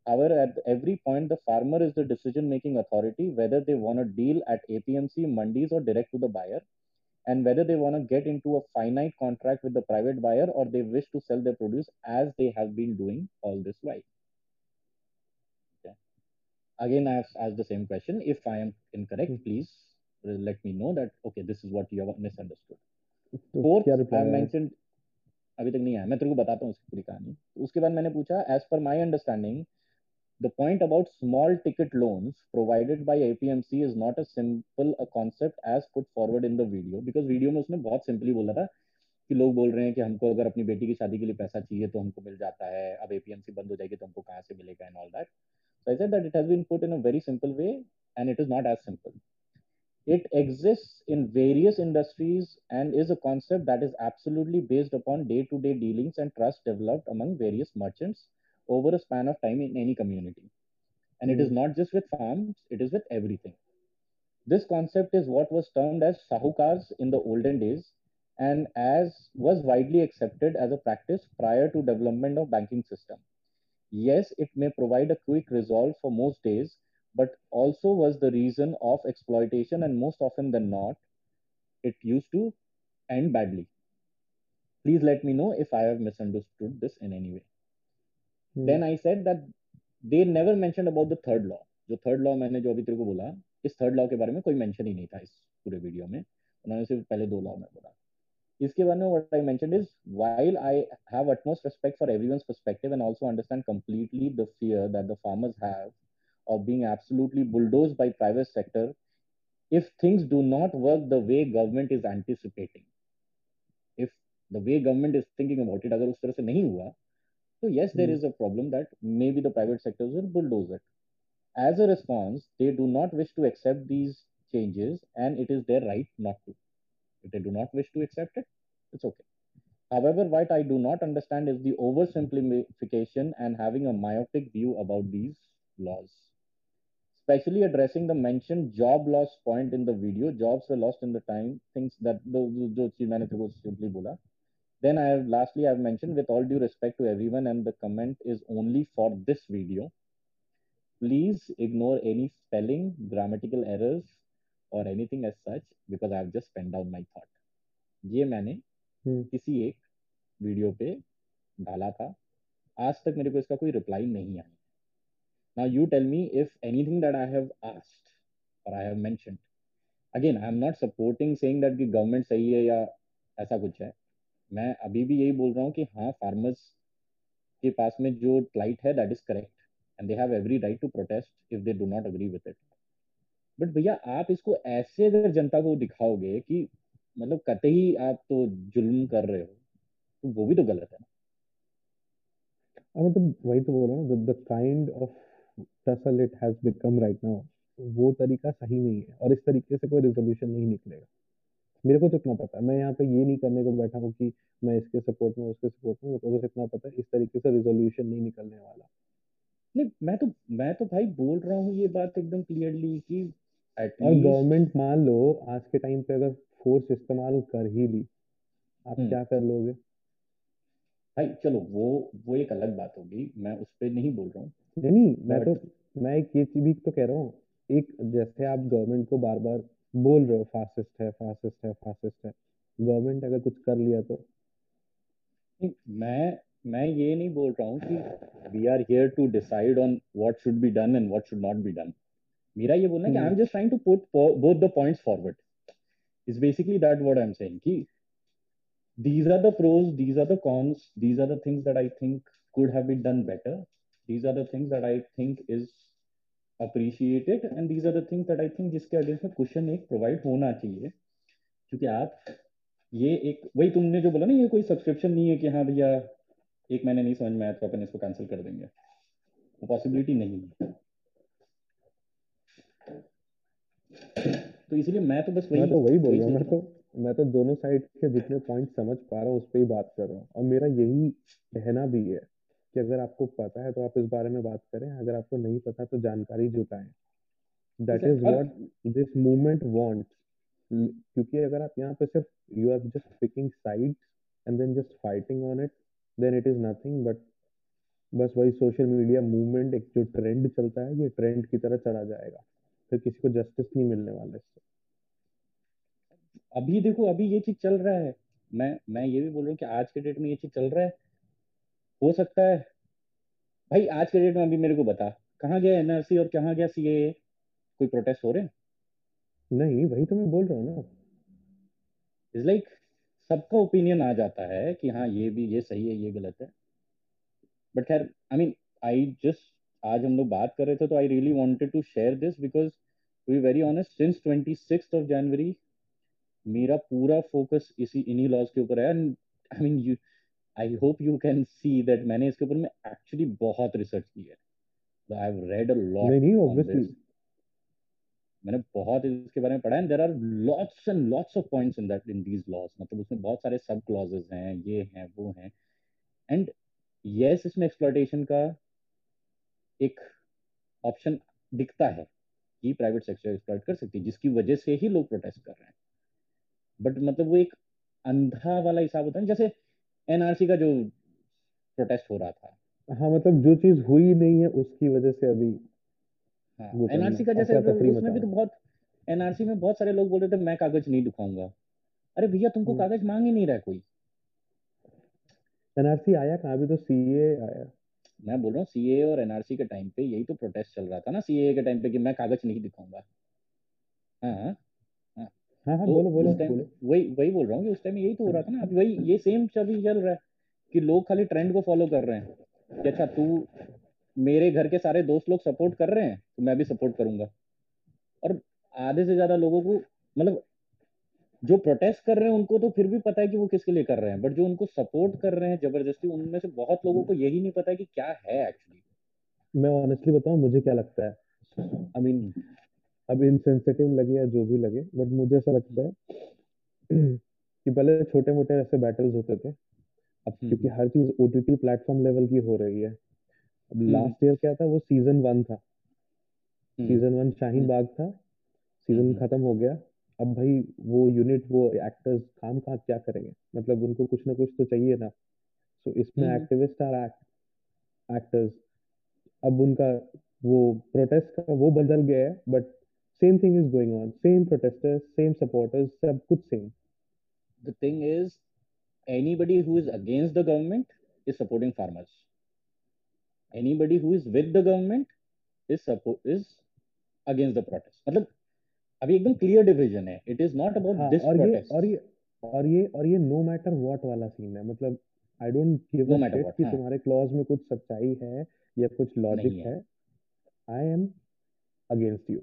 However, at every point, the farmer is the decision making authority, whether they want to deal at APMC, mandis, or direct to the buyer, and whether they want to get into a finite contract with the private buyer or they wish to sell their produce as they have been doing all this while. Okay. Again, I have asked the same question. If I am incorrect, hmm. please let me know that, okay, this is what you have misunderstood. Fourth I mentioned अभी तक नहीं आया मैं तेरे को बताता हूँ उसकी पूरी कहानी। उसके बाद मैंने पूछा as per my understanding the point about small ticket loans provided by APMC is not as simple a concept as put forward in the video because video में उसने बहुत सिंपली बोला था कि लोग बोल रहे हैं कि हमको अगर अपनी बेटी की शादी के लिए पैसा चाहिए तो हमको मिल जाता है अब एपीएमसी बंद हो जाएगी तो हमको कहाँ से मिलेगा and all that so I said that it has been put in a very simple way and it is not as simple It exists in various industries and is a concept that is absolutely based upon day to day dealings and trust developed among various merchants over a span of time in any community. And it is hmm. not just with farms, it is with everything. This concept is what was termed as sahukars in the olden days and as was widely accepted as a practice prior to development of banking system. Yes, it may provide a quick resolve for most days, but also was the reason of exploitation and most often than not it used to end badly please let me know if i have misunderstood this in any way hmm. then i said that they never mentioned about the third law जो third law मैंने जो अभी तेरे को बोला इस third law के बारे में कोई मेंशन ही नहीं था इस पूरे वीडियो में उन्होंने सिर्फ पहले दो लॉ में बोला इसके बारे में what I mentioned is while I have utmost respect for everyone's perspective and also understand completely the fear that the farmers have of being absolutely bulldozed by private sector if things do not work the way government is anticipating. If the way government is thinking about it agar us tarah se nahi hua so yes there hmm. is a problem that maybe the private sectors will bulldoze it. As a response they do not wish to accept these changes and it is their right not to. If they do not wish to accept it it's okay. However what i do not understand is the oversimplification and having a myopic view about these laws especially addressing the mentioned job loss point in the video. Jobs were lost in the time, things that जो चीज़ मैंने तेरे simply बोला. Then I have lastly I have mentioned with all due respect to everyone and the comment is only for this video. Please ignore any spelling, grammatical errors or anything as such because I have just penned down my thought. ये मैंने hmm. किसी एक video पे डाला था आज तक मेरे को इसका कोई रिप्लाई नहीं आया Now you tell me if anything that I have asked or I have mentioned. Again, I am not supporting saying that the government सही है या ऐसा कुछ है। मैं अभी भी यही बोल रहा हूँ कि हाँ फार्मर्स के पास में जो प्लाइट है that is correct and they have every right to protest if they do not agree with it but भैया आप इसको ऐसे अगर जनता को दिखाओगे कि मतलब कतई आप तो जुल्म कर रहे हो तो वो भी तो गलत है ना। मतलब वही तो बोल रहा हूँ the kind of tussle it has become right now वो तरीका सही नहीं है और इस तरीके से कोई रिजोल्यूशन नहीं निकलेगा। मेरे को तो इतना पता है। मैं यहाँ पे ये नहीं करने को बैठा हूँ कि मैं इसके सपोर्ट में उसके सपोर्ट में मेरे को बस इतना पता है इस तरीके से रिजोल्यूशन नहीं निकलने वाला। नहीं मैं तो मैं तो भाई बोल रहा हूँ ये बात एकदम क्लियरली कि और गवर्नमेंट मान लो आज के टाइम पे अगर फोर्स इस्तेमाल कर ही ली आप हम्म। क्या कर लोगे? भाई चलो वो वो एक अलग बात होगी। मैं उस पर नहीं बोल रहा हूँ। नहीं नहीं मैं तो मैं एक ये चीज़ भी तो कह रहा हूँ। एक जैसे आप गवर्नमेंट को बार बार बोल रहे हो फासिस्ट है फासिस्ट है फासिस्ट है। गवर्नमेंट अगर कुछ कर लिया तो? मैं मैं ये नहीं बोल रहा हूँ कि we are here to decide on what should be done and what should not be done मेरा ये बोलना है कि I am just trying to put both the points forward is basically that what I am saying कि these are the pros these are the cons these are the things that i think could have been done better these are the things that I think is appreciated and these are the things that I think जिसके against में question एक provide होना चाहिए क्योंकि आप ये एक वही तुमने जो बोला ना ये कोई सब्सक्रिप्शन नहीं है कि हाँ भैया एक महीने नहीं समझ में आया तो अपन इसको कैंसिल कर देंगे वो पॉसिबिलिटी नहीं है तो इसलिए मैं तो बस वही मैं तो वही बोल रहा हूँ मैं तो मैं तो दोनों साइड के जितने पॉइंट समझ पा रहा हूँ उस पर ही बात कर रहा हूँ। और मेरा यही कहना भी है कि अगर आपको पता है तो आप इस बारे में बात करें। अगर आपको नहीं पता तो जानकारी जुटाएँ। That is what this movement wants क्योंकि अगर आप यहाँ पे सिर्फ़ you are just picking sides and then just fighting on it then it is nothing but बस वही सोशल मीडिया मूवमेंट एक जो ट्रेंड चलता है ये ट्रेंड की तरह चला जाएगा। फिर किसी को जस्टिस नहीं मिलने वाला इससे। अभी देखो अभी ये चीज़ चल रहा है। मैं मैं ये भी बोल रहा हूँ कि आज के डेट में ये चीज़ चल रहा है। हो सकता है। भाई आज के डेट में अभी मेरे को बता। कहाँ गया एनआरसी और कहाँ गया सीए कोई प्रोटेस्ट हो रहे हैं? नहीं वही तो मैं बोल रहा हूँ ना। इज़ लाइक like, सबका ओपिनियन आ जाता है कि हाँ ये भी ये सही है ये गलत है। बट खैर आई मीन आई जस्ट आज हम लोग बात कर रहे थे तो I really wanted to share this because to be very honest since twenty six of January मेरा पूरा फोकस इसी इन्हीं लॉज के ऊपर है। And I mean you I hope you can see that मैंने इसके ऊपर में एक्चुअली बहुत रिसर्च की है। I have read a lot नहीं ऑब्वियसली मैंने बहुत इसके बारे में पढ़ा है। There are lots and lots of points in that in these laws मतलब उसमें बहुत सारे सब क्लॉजेस हैं ये हैं वो हैं। एंड यस इसमें एक्सप्लॉटेशन का एक ऑप्शन दिखता है कि प्राइवेट सेक्टर एक्सप्लॉइट कर सकती है जिसकी वजह से ही लोग प्रोटेस्ट कर रहे हैं। बट मतलब वो एक अंधा वाला हिसाब होता है जैसे एनआरसी का जो प्रोटेस्ट हो रहा था। हाँ मतलब जो चीज़ हुई नहीं है उसकी वजह से अभी हाँ एनआरसी का जैसे उसमें भी तो बहुत एनआरसी में बहुत सारे लोग बोल रहे थे मैं कागज़ नहीं दिखाऊँगा अरे भैया तुमको हम्म। कागज़ मांग ही नहीं रहा कोई। एनआरसी आया कहाँ? भी तो सीए आया। मैं बोल रहा हूँ सीए और एनआरसी के टाइम पे यही तो प्रोटेस्ट चल रहा था ना सीए के टाइम पे कि मैं कागज़ नहीं दिखाऊँगा। हाँ। हाँ हाँ तो बोलो बोलो बोलो। वही वही बोल रहा हूँ कि उस टाइम यही तो हो रहा था ना। अभी वही ये सेम चल चल रहा है कि लोग खाली ट्रेंड को फॉलो कर रहे हैं कि अच्छा तू मेरे घर के सारे दोस्त लोग सपोर्ट कर रहे हैं तो मैं भी सपोर्ट करूँगा। और आधे से ज़्यादा लोगों को मतलब जो प्रोटेस्ट कर रहे हैं उनको तो फिर भी पता है कि वो किसके लिए कर रहे हैं बट जो उनको सपोर्ट कर रहे हैं ज़बरदस्ती उनमें से बहुत लोगों को यही नहीं पता है कि क्या है एक्चुअली मैं ऑनेस्टली बताऊँ मुझे क्या लगता है? I mean hmm. अब इनसेंसिटिव लगे या जो भी लगे बट मुझे ऐसा लगता है कि पहले छोटे मोटे ऐसे बैटल्स होते थे अब हम्म, क्योंकि हर चीज़ ओटीटी प्लेटफॉर्म लेवल की हो रही है। अब लास्ट ईयर क्या था वो सीज़न वन था। सीज़न वन शाहीन बाग था सीज़न खत्म हो गया। अब भाई वो यूनिट वो एक्टर्स काम कहाँ क्या करेंगे? मतलब उनको कुछ ना कुछ तो चाहिए ना। सो so, इसमें एक्टिविस्ट आर एक्टर्स अब उनका वो प्रोटेस्ट का वो बदल गया है but same thing is going on same protesters same supporters सब कुछ same the thing is anybody who is against the government is supporting farmers anybody who is with the government is support is against the protest. मतलब अभी एकदम clear division है. It is not about this protest और ये और ये और ये नो मैटर व्हाट वाला सीन है. मतलब I don't give a shit कि हाँ. तुम्हारे क्लॉज में कुछ सच्चाई है या कुछ लॉजिक है. I am against you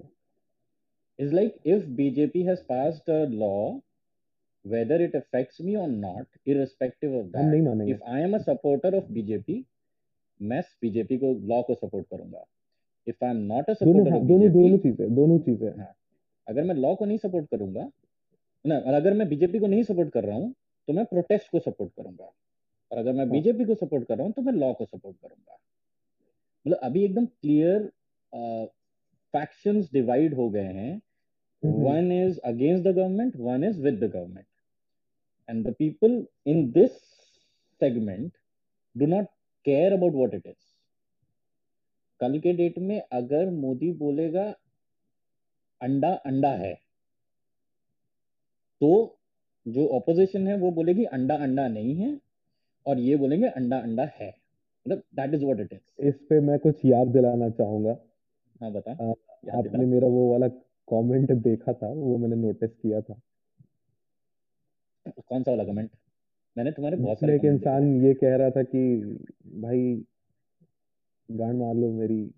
is like if BJP has passed a law, whether it affects me or not, irrespective of that, if I am a supporter of BJP, मैं बीजेपी को law को support करूँगा। If I am not a supporter of दोनों दोनों चीज़ें दोनों चीज़ें। हाँ अगर मैं लॉ को नहीं सपोर्ट करूँगा ना अगर मैं बीजेपी को नहीं सपोर्ट कर रहा हूँ तो मैं प्रोटेस्ट को सपोर्ट करूँगा। और अगर मैं बीजेपी हाँ। को सपोर्ट कर रहा हूँ तो मैं लॉ को सपोर्ट करूँगा। मतलब अभी एकदम क्लियर फैक्शंस डिवाइड हो गए हैं one is against the government one is with the government and the people in this segment do not care about what it is कल के डेट में अगर मोदी बोलेगा अंडा अंडा है तो जो ऑपोजिशन है वो बोलेगी अंडा अंडा नहीं है और ये बोलेंगे अंडा अंडा है। मतलब that is what it is इस पे मैं कुछ याद दिलाना चाहूँगा। हाँ बता। आ, आपने मेरा वो वाला कमेंट देखा था वो मैंने नोटिस किया था। कौन सा वाला कमेंट मैंने तुम्हारे बहुत सारे एक इंसान ये कह रहा था कि भाई गांड मार लो मेरी।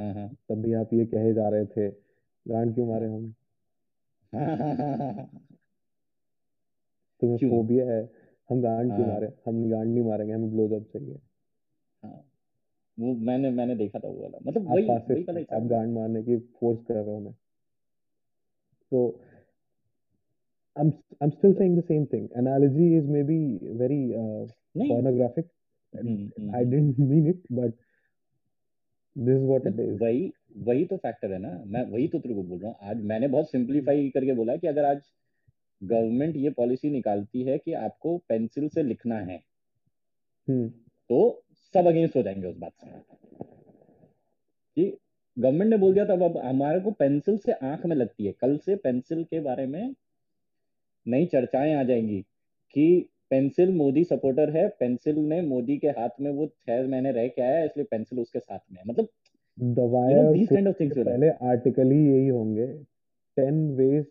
हाँ हाँ। तब भी आप ये कहे जा रहे थे। गांड क्यों मारे हम? तुम्हें फोबिया है? हम गांड क्यों हाँ। मारे? हम गांड नहीं मारेंगे हमें ब्लो जॉब चाहिए। हाँ। वो मैंने मैंने देखा था वो वाला। मतलब वही वही वाला आप गांड मारने की फोर्स कर रहे हो हमें। तो I'm I'm still saying the same thing. Analogy is maybe very uh, pornographic. Mm-hmm. I didn't mean it, but this is what it is. वही वही तो फैक्टर है ना मैं वही तो तेरे को बोल रहा हूँ आज मैंने बहुत सिंप्लीफाई करके बोला कि अगर आज गवर्नमेंट ये पॉलिसी निकालती है कि आपको पेंसिल से लिखना है। तो सब अगेंस्ट हो जाएँगे उस बात से कि गवर्नमेंट ने बोल दिया था अब हमारे को पेंसिल से आँख में लगती है। कल से पेंसिल के बारे में नई चर्चाएँ आ जाएँगी कि पेंसिल मोदी सपोर्टर है। पेंसिल ने मोदी के हाथ में वो छह महीने रह के आया इसलिए पेंसिल उसके साथ में है। मतलब पहले आर्टिकल ही यही होंगे। Ten ways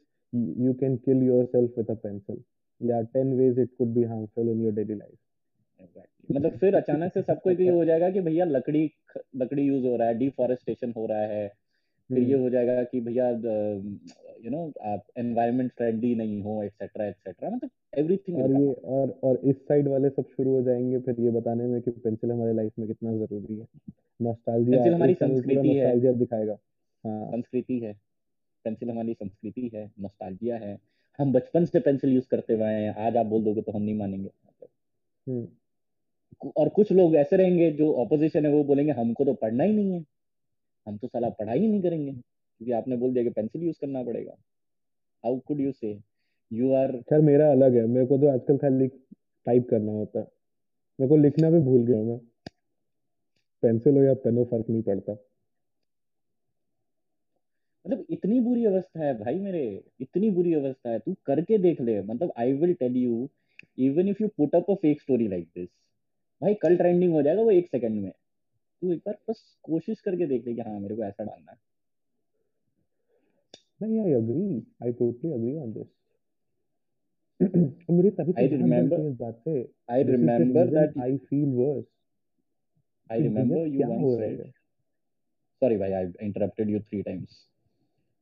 you can kill yourself with a pencil या ten ways it could be harmful in your daily life मतलब फिर अचानक से सबको ये हो जाएगा कि भैया लकड़ी लकड़ी यूज़ हो रहा है डिफॉरेस्टेशन हो रहा है फिर ये हम्म। हो जाएगा कि भैया यू नो आप एनवायरनमेंट फ्रेंडली नहीं हो एक्सेट्रा एक्सेट्रा मतलब एवरीथिंग और ये और और इस साइड वाले सब शुरू हो जाएँगे फिर ये बताने में कि पेंसिल हमारे लाइफ में कितना ज़रूरी है। नॉस्टैल्जिया पेंसिल हमारी संस्कृति है। दिखाएगा। हाँ। संस्कृति है। पेंसिल हमारी संस्कृति है नॉस्टैल्जिया है। हम बचपन से पेंसिल यूज़ करते हुए हैं आज आप बोल दोगे तो हम नहीं मानेंगे। हम्म। और कुछ लोग ऐसे रहेंगे जो ऑपोजिशन है वो बोलेंगे हमको तो पढ़ना ही नहीं है। हम तो साला पढ़ाई ही नहीं करेंगे। क्योंकि आपने बोल दिया कि पेंसिल यूज़ करना पड़ेगा। How could you say you are sir मेरा अलग है। मेरे को तो आजकल खाली टाइप करना होता है। मेरे को लिखना भी भूल गया मैं। पेंसिल हो या पेन हो फ़र्क नहीं पड़ता। मतलब इतनी बुरी अवस्था है भाई मेरे। इतनी बुरी अवस्था है। तू करके देख ले। मतलब I will tell you even if you put up a fake story like this भाई कल ट्रेंडिंग हो जाएगा वो एक सेकंड में। तू एक बार बस कोशिश करके देख ले कि हाँ मेरे को ऐसा डालना है। नहीं I agree I totally agree on this मुझे तभी आई रिमेंबर इस बात से। I remember that I feel worse I remember you once said sorry भाई I interrupted you three times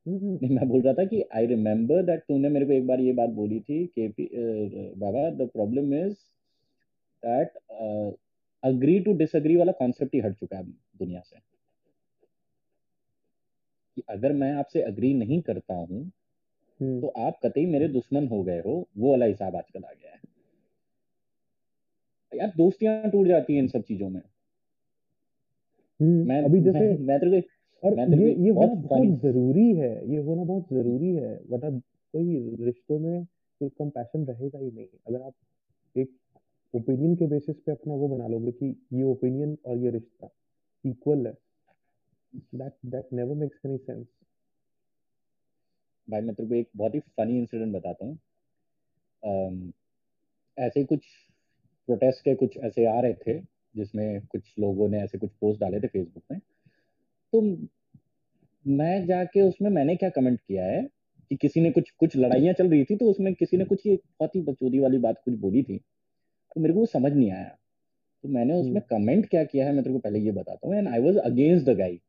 नहीं मैं बोल रहा था कि आई रिमेंबर दैट तूने मेरे को एक बार ये बात बोली थी कि बाबा the problem is that agree to disagree वाला कॉन्सेप्ट ही हट चुका है दुनिया से। कि अगर मैं आपसे अग्री नहीं करता हूँ हम्म। तो आप कतई मेरे दुश्मन हो गए हो वो वाला हिसाब आजकल आ गया है। यार दोस्तियाँ टूट जाती हैं इन सब चीज़ों में। हम्म, मैं अभी जैसे मैं, मैं तेरे को और ये ये होना बहुत ज़रूरी है ये होना बहुत ज़रूरी है वरना कोई रिश्तों में कोई कंपैशन रहेगा ही नहीं। अगर आप एक ओपिनियन के बेसिस पे अपना वो बना लोगे कि ये ओपिनियन और ये रिश्ता इक्वल है। That that never makes any sense भाई मैं तेरे को एक बहुत ही फनी इंसिडेंट बताता हूँ। um, ऐसे कुछ प्रोटेस्ट के कुछ ऐसे आ रहे थे जिसमें कुछ लोगों ने ऐसे कुछ पोस्ट डाले थे फेसबुक में। तो मैं जाके उसमें मैंने क्या कमेंट किया है कि किसी ने कुछ कुछ लड़ाइयाँ चल रही थी तो उसमें किसी ने कुछ ये बहुत ही बचोदी वाली बात कुछ बोली थी। तो मेरे को वो समझ नहीं आया। तो मैंने उसमें कमेंट हम्म। क्या किया है मैं तेरे को पहले ये बताता हूँ। And I was against the guy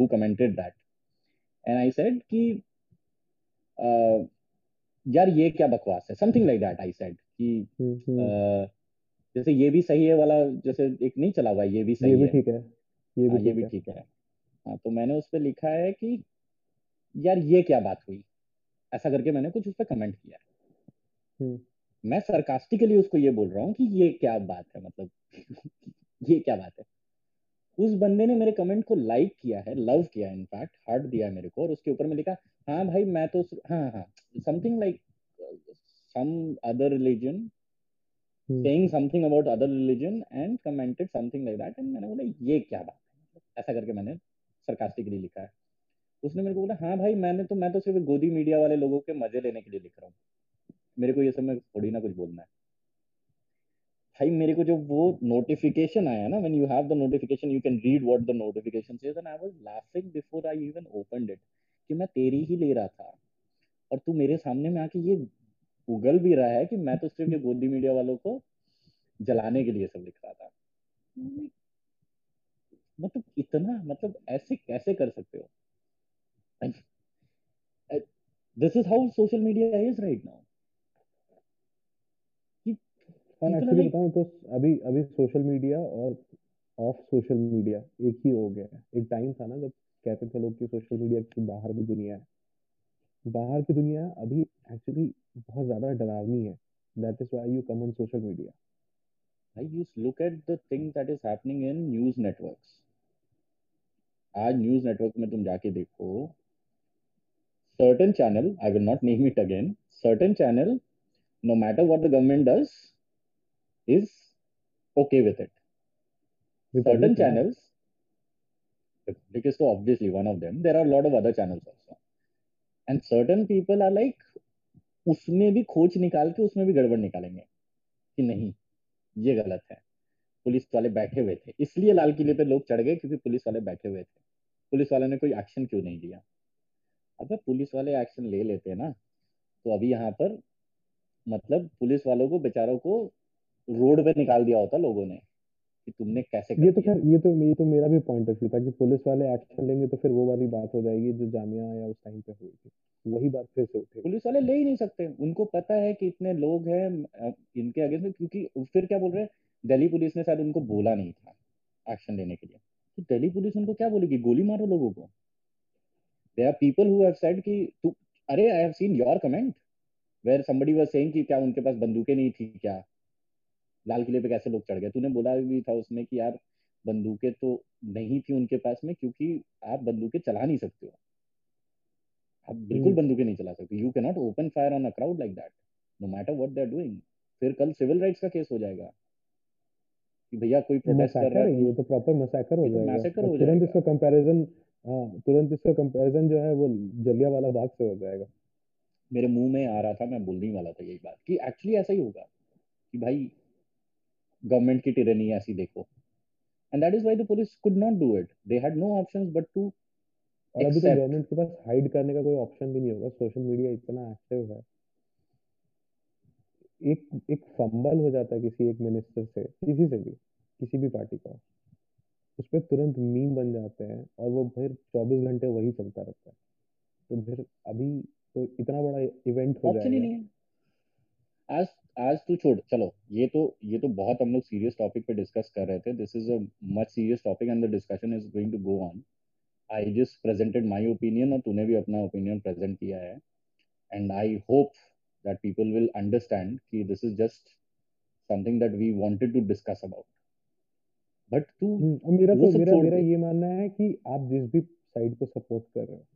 who commented that and I said कि uh, यार ये क्या बकवास है? Something like that I said कि uh, जैसे ये भी सही है वाला जैसे एक नहीं चला हुआ ये भी सही ये भी ठीक है है ये भी, हाँ, ये भी ठीक है। हाँ तो मैंने उस पर लिखा है कि यार ये क्या बात हुई? ऐसा करके मैंने कुछ उस पर कमेंट किया है। हम्म। मैं सरकास्टिकली उसको ये बोल रहा हूँ कि ये क्या बात है मतलब ये क्या बात है? उस बंदे ने मेरे कमेंट को लाइक किया है लव किया है इनफैक्ट हार्ट दिया है मेरे को और उसके ऊपर में लिखा हाँ भाई मैं तो हाँ हाँ something like some other religion saying something about other religion and commented something like that and मैंने बोला ये क्या बात है? ऐसा करके मैंने सरकास्टिकली लिखा है। उसने मेरे को बोला हाँ भाई मैंने तो मैं तो सिर्फ़ गोदी मीडिया वाले लोगों के मज़े लेने के लिए लिख रहा हूँ। मेरे को ये सब में थोड़ी ना कुछ बोलना है। भाई, मेरे को जो वो नोटिफिकेशन आया ना when you have the notification you can read what the notification says and I was laughing before I even opened it कि मैं तेरी ही ले रहा था, और तू मेरे सामने में आके ये उगल भी रहा है कि मैं तो सिर्फ़ ये गोदी मीडिया वालों को जलाने के लिए सब लिख रहा था। मतलब इतना मतलब ऐसे कैसे कर सकते हो? This is how social media is right now और एक्चुअली बताऊँ तो अभी अभी सोशल मीडिया और ऑफ़ सोशल मीडिया एक ही हो गया है। एक टाइम था ना जब कहते थे लोग कि सोशल मीडिया की बाहर भी दुनिया है। बाहर की दुनिया अभी एक्चुअली बहुत ज़्यादा डरावनी है। That is why you come on social media I just look at the thing that is happening in news networks. आज न्यूज़ नेटवर्क में तुम जाके देखो certain channel I will not name it again certain channel no matter what the government does is okay with it. Republic certain channels Republic is so obviously one of them. There are a lot of other channels also. And certain people are like उसमें भी खोज निकाल के उसमें भी गड़बड़ निकालेंगे. कि नहीं ये गलत है। पुलिस वाले बैठे हुए थे। इसलिए लाल किले पे लोग चढ़ गए क्योंकि पुलिस वाले बैठे हुए थे। पुलिस वाले ने कोई एक्शन क्यों नहीं लिया? अगर पुलिस वाले एक्शन ले लेते ना तो अभी यहाँ पर मतलब पुलिस वालों को बेचारों को रोड पे निकाल दिया होता लोगों ने कि तुमने कैसे ये तो खैर ये तो ये तो मेरा भी पॉइंट ऑफ़ व्यू था कि पुलिस वाले एक्शन लेंगे तो फिर वो वाली बात हो जाएगी जो जामिया या उस टाइम पे हुई थी। वही बात फिर से उठे। पुलिस वाले ले ही नहीं सकते। उनको पता है कि इतने लोग हैं इनके अगेंस्ट में क्योंकि फिर क्या बोल रहे हैं दिल्ली पुलिस ने शायद उनको बोला नहीं था एक्शन लेने के लिए। तो दिल्ली पुलिस उनको क्या बोलेगी? गोली मारो लोगों को। There are people who have said कि तू अरे I have seen your comment where somebody was saying कि क्या उनके पास बंदूकें नहीं थी क्या? लाल किले पे कैसे लोग चढ़ गए? तूने बोला भी था उसमें कि यार बंदूकें तो नहीं थी उनके पास में क्योंकि आप बंदूकें चला नहीं सकते हो। आप बिल्कुल बंदूकें नहीं चला सकते। You can not open fire on a crowd like that no matter what they are doing फिर कल सिविल राइट्स का केस हो जाएगा। कि भैया कोई प्रोटेस्ट कर रहा है ये तो प्रॉपर मसैकर हो जाएगा। मैसेकर हो जाएगा। इसका कंपैरिजन हाँ तुरंत इसका कंपैरिजन जो है वो जलिया वाला बाग से हो जाएगा। मेरे मुँह में आ रहा था मैं बोलने वाला था यही बात। कि एक्चुअली ऐसा ही होगा कि भाई गवर्नमेंट की टिरनी ऐसी देखो। And that is why the police could not do it they had no options but to और अभी तो गवर्नमेंट के पास हाइड करने का कोई ऑप्शन भी नहीं होगा। सोशल मीडिया इतना एक्टिव है। एक एक फंबल हो जाता है किसी एक मिनिस्टर से किसी से भी किसी भी पार्टी का। उस पर तुरंत मीम बन जाते हैं और वो फिर चौबीस घंटे वही चलता रहता है। तो फिर अभी तो इतना बड़ा इवेंट हो जाएगा ऑप्शन ही नहीं है। आज आज तू छोड़ चलो ये तो ये तो बहुत हम लोग सीरियस टॉपिक पे डिस्कस कर रहे थे this is a much serious topic and the discussion is going to go on I just presented my opinion और तूने भी अपना ओपिनियन प्रेजेंट किया है and I hope that people will understand कि this is just something that we wanted to discuss about but तू हम्म, मेरा तो मेरा मेरा ये मानना है कि आप जिस भी साइड को सपोर्ट कर रहे हो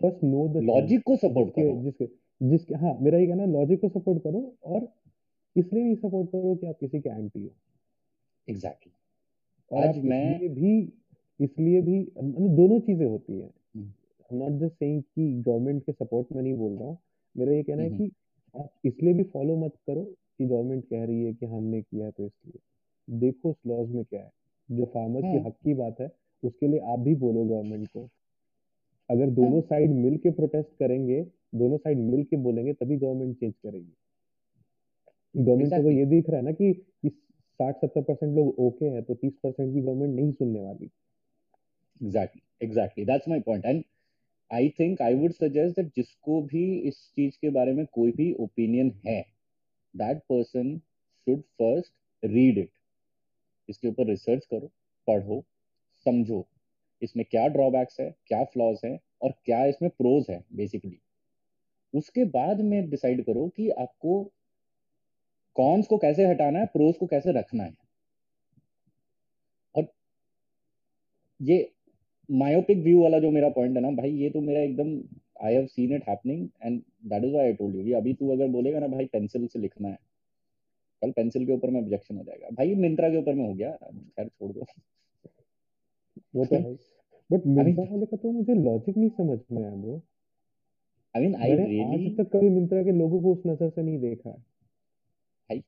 फ़र्स्ट नो द लॉजिक को सपोर्ट करो। जिसके जिसके हाँ मेरा ये कहना है लॉजिक को सपोर्ट करो और इसलिए नहीं सपोर्ट करो कि आप किसी के एंटी हो। Exactly exactly. और आज मैं भी इसलिए भी मतलब दोनों चीज़ें होती है। नॉट जस्ट सेइंग कि गवर्नमेंट के सपोर्ट में नहीं बोल रहा हूँ। मेरा ये कहना है हम्म। कि आप इसलिए भी फॉलो मत करो कि गवर्नमेंट कह रही है कि हमने किया तो इसलिए। देखो उस लॉज में क्या है। जो फार्मर की हक की बात है उसके लिए आप भी बोलो गवर्नमेंट को। अगर दोनों साइड मिल के प्रोटेस्ट करेंगे दोनों साइड मिल के बोलेंगे तभी गवर्नमेंट चेंज करेगी। गवर्नमेंट को ये दिख रहा है ना कि, साठ सत्तर परसेंट लोग ओके है तो तीस परसेंट की गवर्नमेंट नहीं सुनने वाली। Exactly exactly that's my point and I think I would suggest that जिसको भी इस चीज़ के बारे में कोई भी ओपिनियन है that person should first read it इसके ऊपर रिसर्च करो पढ़ो समझो इसमें क्या ड्रॉबैक्स है क्या फ्लॉज है और क्या इसमें प्रोज है बेसिकली उसके बाद में डिसाइड करो कि आपको कॉन्स को कैसे हटाना है प्रोज को कैसे रखना है। और ये मायोपिक व्यू वाला जो मेरा पॉइंट है ना भाई ये तो मेरा एकदम I have seen it happening and that is why I told you अभी तू अगर बोलेगा ना भाई पेंसिल से लिखना है कल पेंसिल के ऊपर में ऑब्जेक्शन हो जाएगा। भाई मिंत्रा के ऊपर में हो गया। खैर छोड़ दो। वो तो है। बट मिंत्रा वाले का तो मुझे लॉजिक नहीं समझ में आया bro I mean I really आज तक कभी मिंत्रा के लोगों को उस नज़र से नहीं देखा है। आई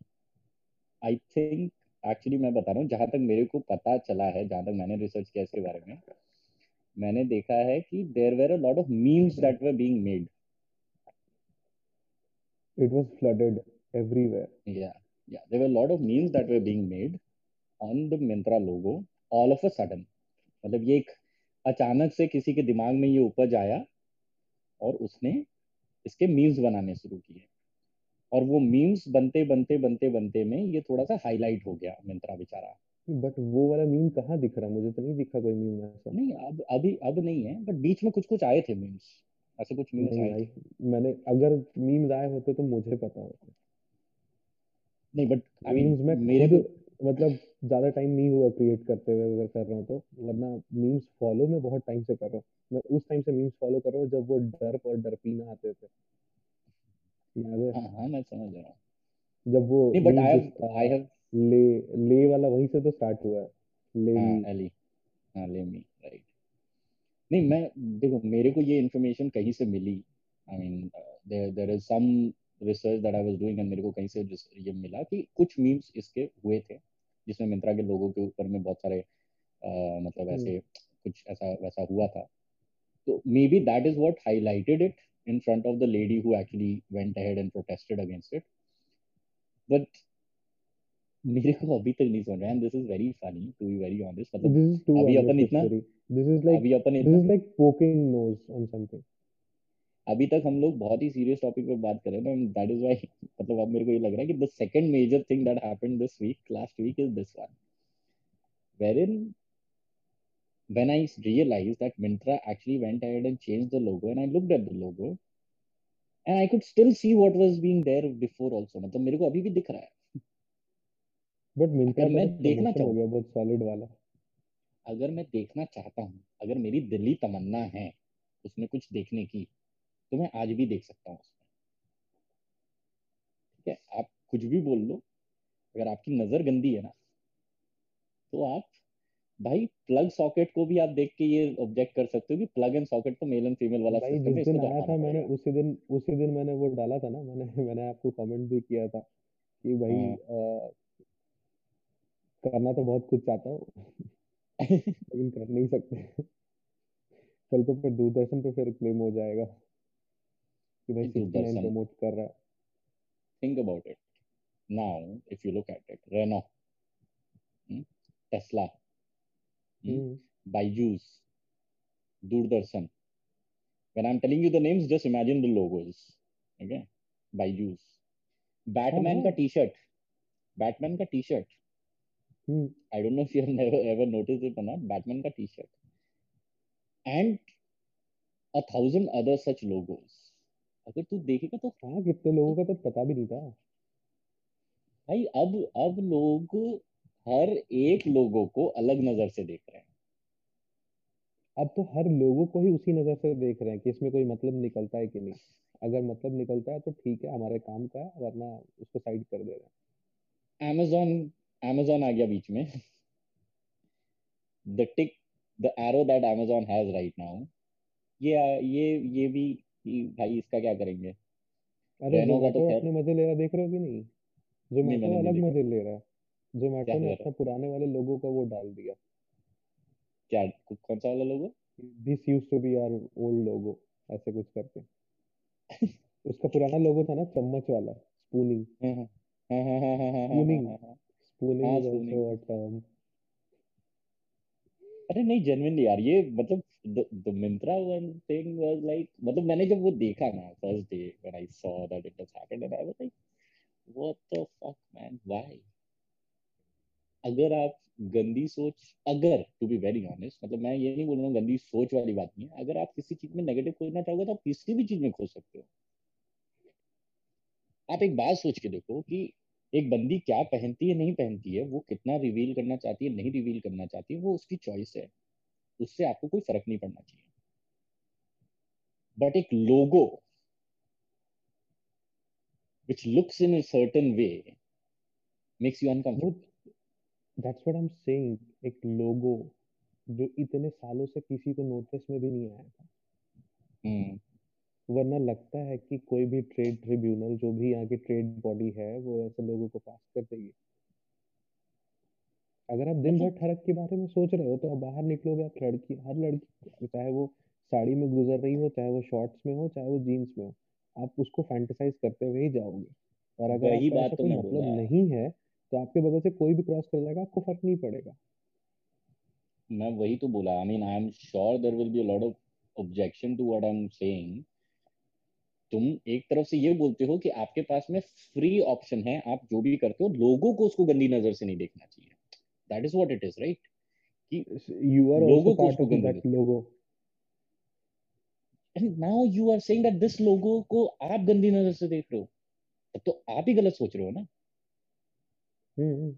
आई थिंक एक्चुअली मैं बता रहा हूँ जहाँ तक मेरे को पता चला है जहाँ तक मैंने रिसर्च किया इसके बारे में मैंने देखा है कि there were a lot of memes that were being made it was flooded everywhere या yeah. There were a lot of memes that were being made on the Myntra logo all of a sudden. मतलब ये एक अचानक से किसी के दिमाग में ये उपज आया और उसने इसके मीम्स बनाने शुरू किए। और वो मीम्स बनते बनते बनते बनते में ये थोड़ा सा हाईलाइट हो गया मिंत्रा बेचारा। बट वो वाला मीम कहाँ दिख रहा? मुझे तो नहीं दिखा कोई मीम ऐसा। नहीं अब अभी अब नहीं है बट बीच में कुछ कुछ आए थे मीम्स ऐसे कुछ मीम्स आए थे। मैंने अगर मीम्स आए होते तो मुझे पता होता। नहीं बट आई मीन मैं मेरे को मतलब ज़्यादा टाइम नहीं हुआ क्रिएट करते हुए अगर कर रहा हूँ तो वरना मीम्स फॉलो मैं बहुत टाइम से कर रहा हूँ। मैं उस टाइम से मीम्स फॉलो कर रहा हूँ जब वो डर्प और डरपीना आते थे। याद है? हाँ हाँ मैं समझ रहा हूँ। जब वो नहीं but I have I have ले ले वाला वहीं से तो स्टार्ट हुआ है। ले हाँ एली हाँ ले मी राइट नहीं मैं देखो मेरे को ये इन्फॉर्मेशन कहीं से मिली। I mean there there is some research that I was doing and मेरे को कहीं से ये मिला कि कुछ मीम्स इसके हुए थे जिसमें मिंत्रा के लोगों के ऊपर में बहुत सारे आ, मतलब ऐसे हम्म। कुछ ऐसा वैसा हुआ था। तो maybe that is what highlighted it in front of the lady who actually went ahead and protested against it. But मेरे को अभी तक नहीं समझ and this is very funny to be very honest मतलब अभी अपन इतना दिस इज़ लाइक अभी अपन this is like poking nose on something अभी तक हम लोग बहुत ही सीरियस टॉपिक पे बात कर रहे हैं ना दैट इज़ व्हाई मतलब अब मेरे को ये लग रहा है कि the second major thing that happened this week last week is this one wherein when I realized that Mintra actually went ahead and changed the logo and I looked at the logo and I could still see what was being there before also मतलब मेरे को अभी भी दिख रहा है but Myntra मैं देखना चाहूँगा बहुत सॉलिड वाला अगर मैं देखना चाहता हूँ अगर मेरी दिली तमन्ना है उसमें कुछ देखने की तो मैं आज भी देख सकता हूँ उसमें ठीक है आप कुछ भी बोल लो अगर आपकी नज़र गंदी है ना तो आप भाई प्लग सॉकेट को भी आप देख के ये ऑब्जेक्ट कर सकते हो कि प्लग एंड सॉकेट तो मेल एंड फीमेल वाला भाई जिस दिन आया था मैंने उसी दिन उसी दिन मैंने वो डाला था ना मैंने मैंने आपको कमेंट भी किया था कि भाई हाँ। करना तो बहुत कुछ चाहता हूँ लेकिन कर नहीं सकते कल तो फिर दूरदर्शन पे फिर क्लेम हो जाएगा कि भाई 69 प्रमोट कर रहा है think about it now if you look at it Renault hmm? Hmm? Hmm. Byju's Doordarshan when I'm telling you the names just imagine the logos okay Byju's Batman का शर्ट बैटमैन का T shirt I don't know if you have never ever notice it और not Batman का shirt and a thousand other such logos अगर तू देखेगा तो हाँ कितने लोगों का तो पता भी नहीं था भाई अब अब लोग हर एक लोगों को अलग नज़र से देख रहे हैं। अब तो हर लोगों को ही उसी नज़र से देख रहे हैं कि इसमें कोई मतलब निकलता है कि नहीं। अगर मतलब निकलता है तो ठीक है हमारे काम का है वरना उसको साइड कर दे रहे हैं। अमेजोन अमेजोन आ गया बीच में। The tick the arrow that Amazon has right now ये ये ये भी कि भाई इसका क्या करेंगे? अरे जोमेटो तो अपने मज़े ले रहा देख रहे हो कि नहीं? जोमेटो अलग मज़े ले रहा है। जोमेटो ने अपना पुराने वाले लोगों का वो डाल दिया। क्या कौन सा वाला logo? This used to be our old logo ऐसे कुछ करके। उसका पुराना लोगो था ना चम्मच वाला spooning spooning spooning is also a term अरे नहीं जेन्युइनली यार ये मतलब the Myntra one thing was like मतलब मैंने जब वो देखा ना first day when I saw that it has happened and I was like what the fuck man why अगर आप गंदी सोच, अगर टू बी वेरी ऑनेस्ट मतलब मैं ये नहीं बोल रहा हूँ गंदी सोच वाली बात नहीं है। अगर आप किसी चीज़ में नेगेटिव खोजना चाहोगे तो आप किसी भी चीज़ में खोज सकते हो। आप एक बात सोच के देखो कि एक बंदी क्या पहनती है, नहीं पहनती है, वो कितना रिवील करना चाहती है, नहीं रिवील करना चाहती है, वो उसकी चॉइस है। उससे आपको कोई फ़र्क नहीं पड़ना चाहिए। बट एक logo which looks in a certain way makes you uncomfortable that's what i'm saying. एक लोगो जो इतने सालों से किसी को नोटिस में भी नहीं आया था। hmm. वरना लगता है कि कोई भी ट्रेड ट्रिब्यूनल जो भी यहाँ की ट्रेड बॉडी है वो ऐसे लोगों को पास कर देगी। अगर आप दिन भर ठरक के बारे में सोच रहे हो तो आप बाहर निकलोगे आप लड़की हर लड़की चाहे वो साड़ी में गुजर रही हो चाहे वो शॉर्ट्स में हो चाहे वो जीन्स में हो आप उसको फैंटिसाइज करते हुए ही जाओगे। और अगर वही बात तो मतलब नहीं है तो आपके बगल से कोई भी क्रॉस कर जाएगा आपको फ़र्क नहीं पड़ेगा। मैं वही तो बोला I mean I am sure there will be a lot of objection to what I am saying तुम एक तरफ़ से ये बोलते हो कि आपके पास में फ्री ऑप्शन है आप जो भी करते हो लोगों को उसको गंदी नज़र से नहीं देखना चाहिए। That is what it is right कि यू आर लोगों को उसको that logo. And now you are saying that this logo को आप गंदी नज़र से देख रहे हो। तब तो आप ही गलत सोच रहे हो ना। हम्म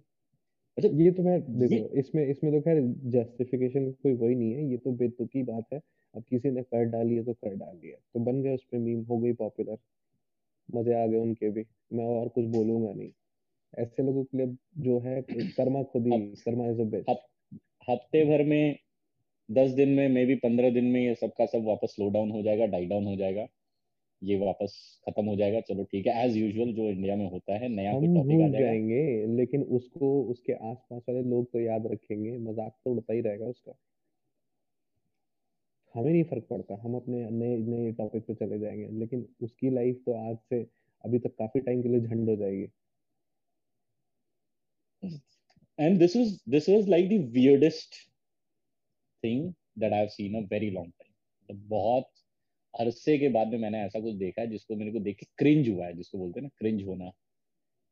मतलब ये तो मैं देखो इसमें इसमें तो खैर जस्टिफिकेशन कोई वही नहीं है ये तो बेतुकी बात है। अब किसी ने कर डाली है तो कर डाली है तो बन गया उस पर मीम हो गई पॉपुलर मज़े आ गए उनके भी मैं और कुछ बोलूँगा नहीं। ऐसे लोगों के लिए जो है कर्मा खुद ही कर्मा इज़ अ हफ़्ते भर में दस दिन में मे भी पंद्रह दिन में ये सबका सब वापस स्लो डाउन हो जाएगा डाई डाउन हो जाएगा। ये वापस खत्म हो जाएगा। चलो ठीक है एज यूजुअल जो इंडिया में होता है नया हम भूल जाएँगे। लेकिन उसको उसके आसपास वाले लोग तो याद रखेंगे मज़ाक तो उड़ता ही रहेगा उसका। हमें नहीं फ़र्क पड़ता हम अपने नए नए टॉपिक पे चले जाएँगे लेकिन उसकी लाइफ तो आज से अभी तक काफ़ी टाइम के लिए झंड हो जाएगी। And this was this was like the weirdest thing that I've seen a very long time. तो बहुत अरसे के बाद में मैंने ऐसा कुछ देखा है जिसको मेरे को देख के क्रिंज हुआ है जिसको बोलते हैं ना क्रिंज होना।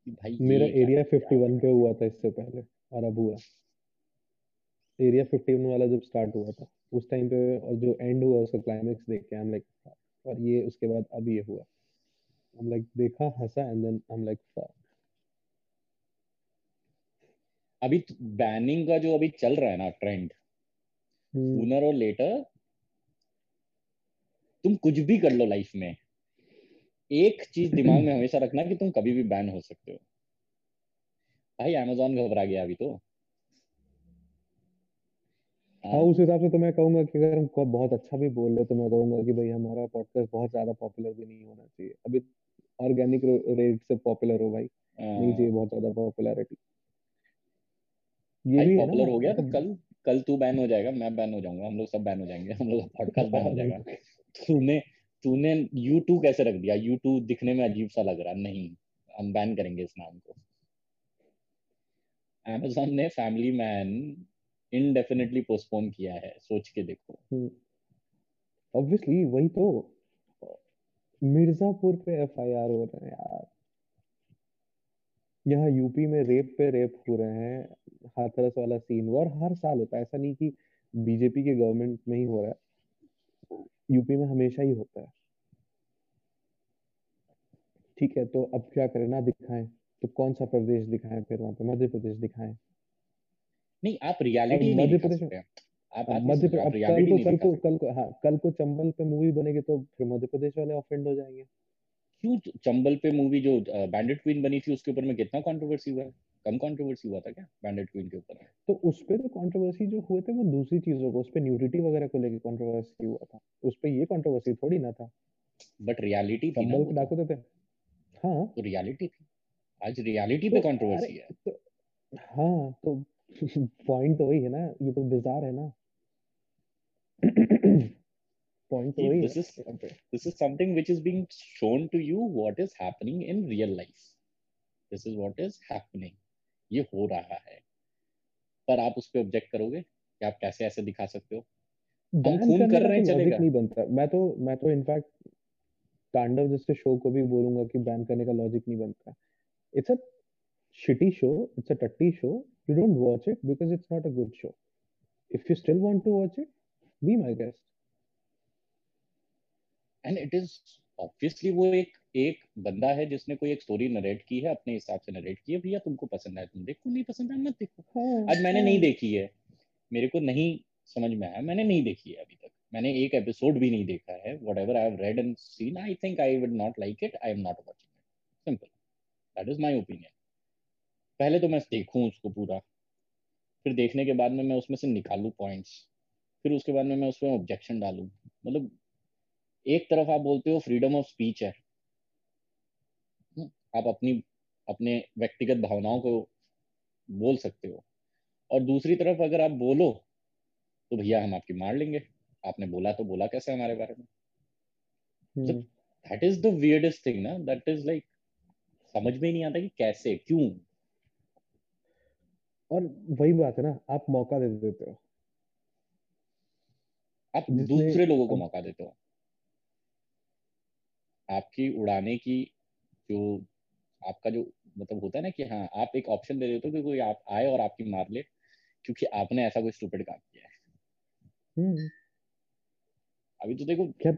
भाई मेरा एरिया 51 पे हुआ था इससे पहले और अब हुआ। एरिया 51 वाला जब स्टार्ट हुआ था उस टाइम पे और जो एंड हुआ उसका क्लाइमेक्स देख के आई एम लाइक और ये उसके बाद अब ये हुआ। आई एम लाइक देखा हंसा and then I am like fuck अभी बैनिंग का जो अभी चल रहा है ना ट्रेंड सूनर और लेटर तुम कुछ भी कर लो लाइफ में। एक चीज़ दिमाग में हमेशा रखना कि तुम कभी भी बैन हो सकते हो। भाई अमेजोन घबरा गया अभी तो। हाँ उस हिसाब से तो मैं कहूँगा कि अगर हम बहुत अच्छा भी बोल रहे तो मैं कहूँगा कि भाई हमारा पॉडकास्ट बहुत ज़्यादा पॉपुलर भी नहीं होना चाहिए। अभी ऑर्गेनिक रेट से पॉपुलर हो भाई। नहीं चाहिए बहुत ज़्यादा पॉपुलैरिटी ये भी पॉपुलर हो गया। तो कल कल तू बैन हो जाएगा मैं बैन हो जाऊँगा। हम लोग सब बैन हो जाएँगे। हम लोग पॉडकास्ट बैन हो जाएगा। तूने तूने यू कैसे रख दिया? यू दिखने में अजीब सा लग रहा नहीं, हम बैन करेंगे इस नाम को। अमेजोन ने फैमिली मैन इनडेफिनेटली पोस्टपोन किया है। सोच के देखो। ऑब्वियसली हम्म। वही तो। मिर्जापुर पे एफआईआर हो रहे हैं यार। यहाँ यूपी में रेप पे रेप हो रहे हैं। हाथरस वाला सीन हुआ और हर साल होता है। ऐसा नहीं कि बीजेपी के गवर्नमेंट में ही हो रहा है। यूपी में हमेशा ही होता है। ठीक है तो अब क्या करें ना दिखाएँ। तो कौन सा प्रदेश दिखाएँ फिर वहाँ पे? मध्य प्रदेश दिखाएँ। नहीं आप रियलिटी मध्य प्रदेश आप मध्य प्रदेश कल को कल को कल को हाँ कल को चंबल पे मूवी बनेगी तो फिर मध्य प्रदेश वाले ऑफेंड हो जाएँगे। क्यों? चंबल पे मूवी जो बैंडेड क्वीन बनी थी उसके ऊपर में कितना कंट्रोवर्सी हुआ है? कम कंट्रोवर्सी हुआ था क्या? बैंडेड क्वीन के ऊपर? तो उस पे तो कंट्रोवर्सी जो हुए थे वो दूसरी चीज़ों को उस पे न्यूडिटी वगैरह को लेके कंट्रोवर्सी हुआ था। उस पे ये कंट्रोवर्सी थोड़ी ना था। बट रियलिटी थी के डाकू तो। थे हाँ। तो रियलिटी थी। आज रियलिटी पे कंट्रोवर्सी है। तो हाँ तो पॉइंट तो वही है ना ये तो बिजार है ना। point See, this is this is something which is being shown to you what is happening in real life. This is what is happening. ये हो रहा है। पर आप उस पर ऑब्जेक्ट करोगे? कि आप कैसे ऐसे दिखा सकते हो? हम खून कर रहे हैं चलेगा। नहीं बनता। मैं तो मैं तो इनफैक्ट तांडव जैसे शो को भी बोलूँगा कि बैन करने का लॉजिक नहीं बनता। It's a shitty show it's a tutty show you don't watch it because it's not a good show if you still want to watch it be my guest and it is obviously वो एक एक बंदा है जिसने कोई एक story narrate की है अपने हिसाब से नरेट की है भैया तुमको पसंद है तुम देखो नहीं पसंद है मत देखो। हाँ, आज मैंने. नहीं देखी है। मेरे को नहीं समझ में आया मैंने नहीं देखी है अभी तक। मैंने एक एपिसोड भी नहीं देखा है whatever I have read and seen I think I would not like it I am not watching it simple that is my opinion पहले तो मैं देखूँ उसको पूरा। फिर देखने के बाद में मैं उसमें से निकालू पॉइंट्स फिर उसके बाद में मैं उसमें ऑब्जेक्शन डालू। मतलब एक तरफ़ आप बोलते हो फ्रीडम ऑफ़ स्पीच है। हम्म, आप अपनी अपने व्यक्तिगत भावनाओं को बोल सकते हो। और दूसरी तरफ़ अगर आप बोलो तो भैया हम आपकी मार लेंगे। आपने बोला तो बोला कैसे हमारे बारे में? That is the weirdest thing ना। दैट इज़ लाइक समझ में नहीं आता कि कैसे क्यों? और वही बात है ना आप मौका दे देते हो। आप दूसरे लोगों को मौका देते हो। आपकी उड़ाने की जो आपका जो मतलब होता है ना कि हाँ आप एक ऑप्शन दे देते हो कि कोई आप आए और आपकी मार ले क्योंकि आपने ऐसा कोई स्टूपिड काम किया है। हम्म। अभी तो देखो क्या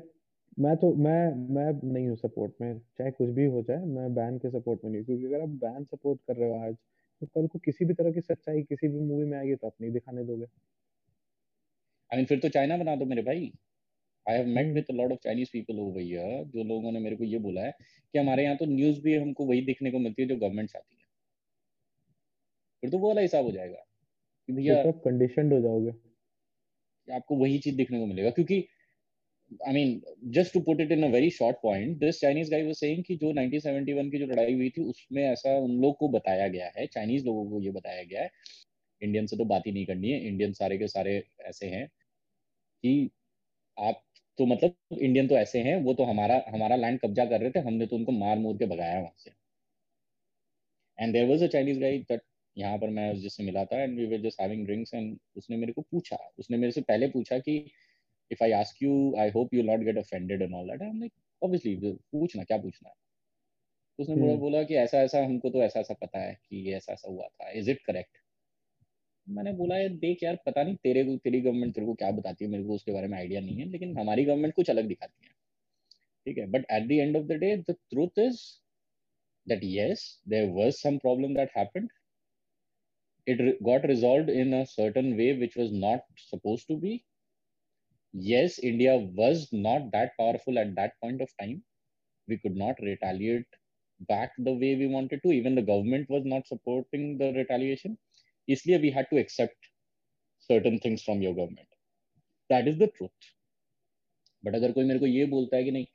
मैं तो मैं मैं नहीं हूँ सपोर्ट में चाहे कुछ भी हो जाए मैं बैन के सपोर्ट में नहीं क्योंकि अगर आप बैन सपोर्ट कर रहे हो आज तो कल को किसी भी तरह की सच्चाई किसी भी मूवी में आएगी तो आप नहीं दिखाने दोगे। आई मीन फिर तो चाइना बना दो मेरे भाई। I have met with lot of Chinese people over here जो लोगों ने मेरे को ये बोला है कि हमारे यहाँ तो न्यूज़ भी हमको वही देखने को मिलती है जो गवर्नमेंट चाहती है। फिर तो वो वाला हिसाब हो जाएगा कि भैया तो कंडीशनड हो जाओगे। आपको वही चीज़ देखने को मिलेगा। क्योंकि I mean just to put it in a very short point this Chinese guy was saying कि जो 1971 की जो लड़ाई हुई थी उसमें ऐसा उन लोग को बताया गया है चाइनीज़ लोगों को ये बताया गया है। इंडियन से तो बात ही नहीं करनी है इंडियन सारे के सारे ऐसे हैं कि आप तो मतलब इंडियन तो ऐसे हैं वो तो हमारा हमारा लैंड कब्जा कर रहे थे हमने तो उनको मार मूर के भगाया वहाँ से। And there was a Chinese guy that यहाँ पर मैं जिससे मिला था and we were just having drinks and उसने मेरे को पूछा उसने मेरे से पहले पूछा कि if I ask you I hope you not get offended and all that I am like obviously पूछना क्या पूछना है? तो उसने hmm. बोला कि ऐसा ऐसा हमको तो ऐसा ऐसा पता है कि ये ऐसा ऐसा हुआ था। इज़ इट करेक्ट मैंने बोला, यार, देख यार, पता नहीं तेरे को, तेरी गवर्नमेंट तेरे को क्या बताती है? मेरे को उसके बारे में आइडिया नहीं है, लेकिन हमारी गवर्नमेंट कुछ अलग दिखाती है। ठीक है? But at the end of the day the truth is that yes there was some problem that happened it got resolved in a certain way which was not supposed to be yes India was not that powerful at that point of time we could not retaliate back the way we wanted to even the government was not supporting the retaliation isliye we had to accept certain things from your government. That is the truth. But अगर कोई मेरे को ये बोलता है कि नहीं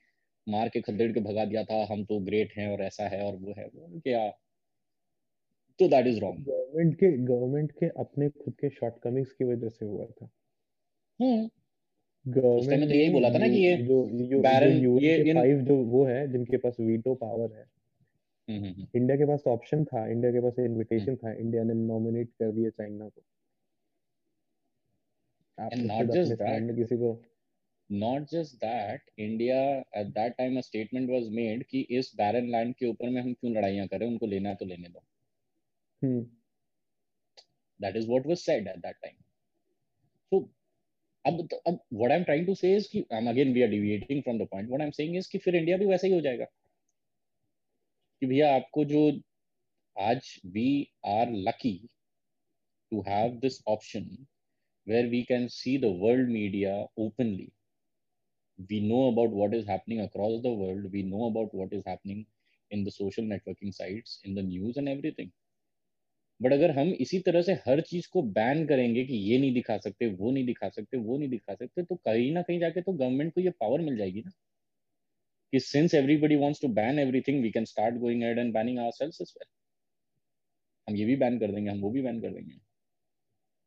मार के खदेड़ के भगा दिया था हम तो ग्रेट हैं और ऐसा है और वो है वो क्या? तो दैट इज़ रॉन्ग गवर्नमेंट के गवर्नमेंट के अपने खुद के शॉर्टकमिंग्स की वजह से हुआ था। हम्म। गवर्नमेंट ने तो यही बोला था ना कि ये जो जो बैरन ये फाइव जो वो है जिनके पास वीटो पावर है इंडिया हम्म, हम्म, हम्म। के पास ऑप्शन था इंडिया के पास इनविटेशन था इंडिया ने नॉमिनेट कर दिया चाइना को। नॉट जस्ट दैट किसी को not just that India at that time a statement was made कि इस बैरन लैंड के ऊपर में हम क्यों लड़ाइयाँ करें उनको लेना है तो लेने दो। That is what was said at that time so अब अब what I am trying to say is कि I am again we are deviating from the point what I am saying is कि फिर इंडिया भी वैसा ही हो जाएगा। कि भैया आपको जो आज we are lucky to have this option where we can see the world media openly we know about what is happening across the world we know about what is happening in the social networking site in the news and everything but अगर हम इसी तरह से हर चीज़ को ban करेंगे कि ये नहीं दिखा सकते, वो नहीं दिखा सकते, वो नहीं दिखा सकते तो कहीं ना कहीं जाके तो गवर्नमेंट को ये पावर मिल जाएगी ना। कि since everybody wants to ban everything we can start going ahead and banning ourselves as well हम ये भी बैन कर देंगे हम वो भी बैन कर देंगे।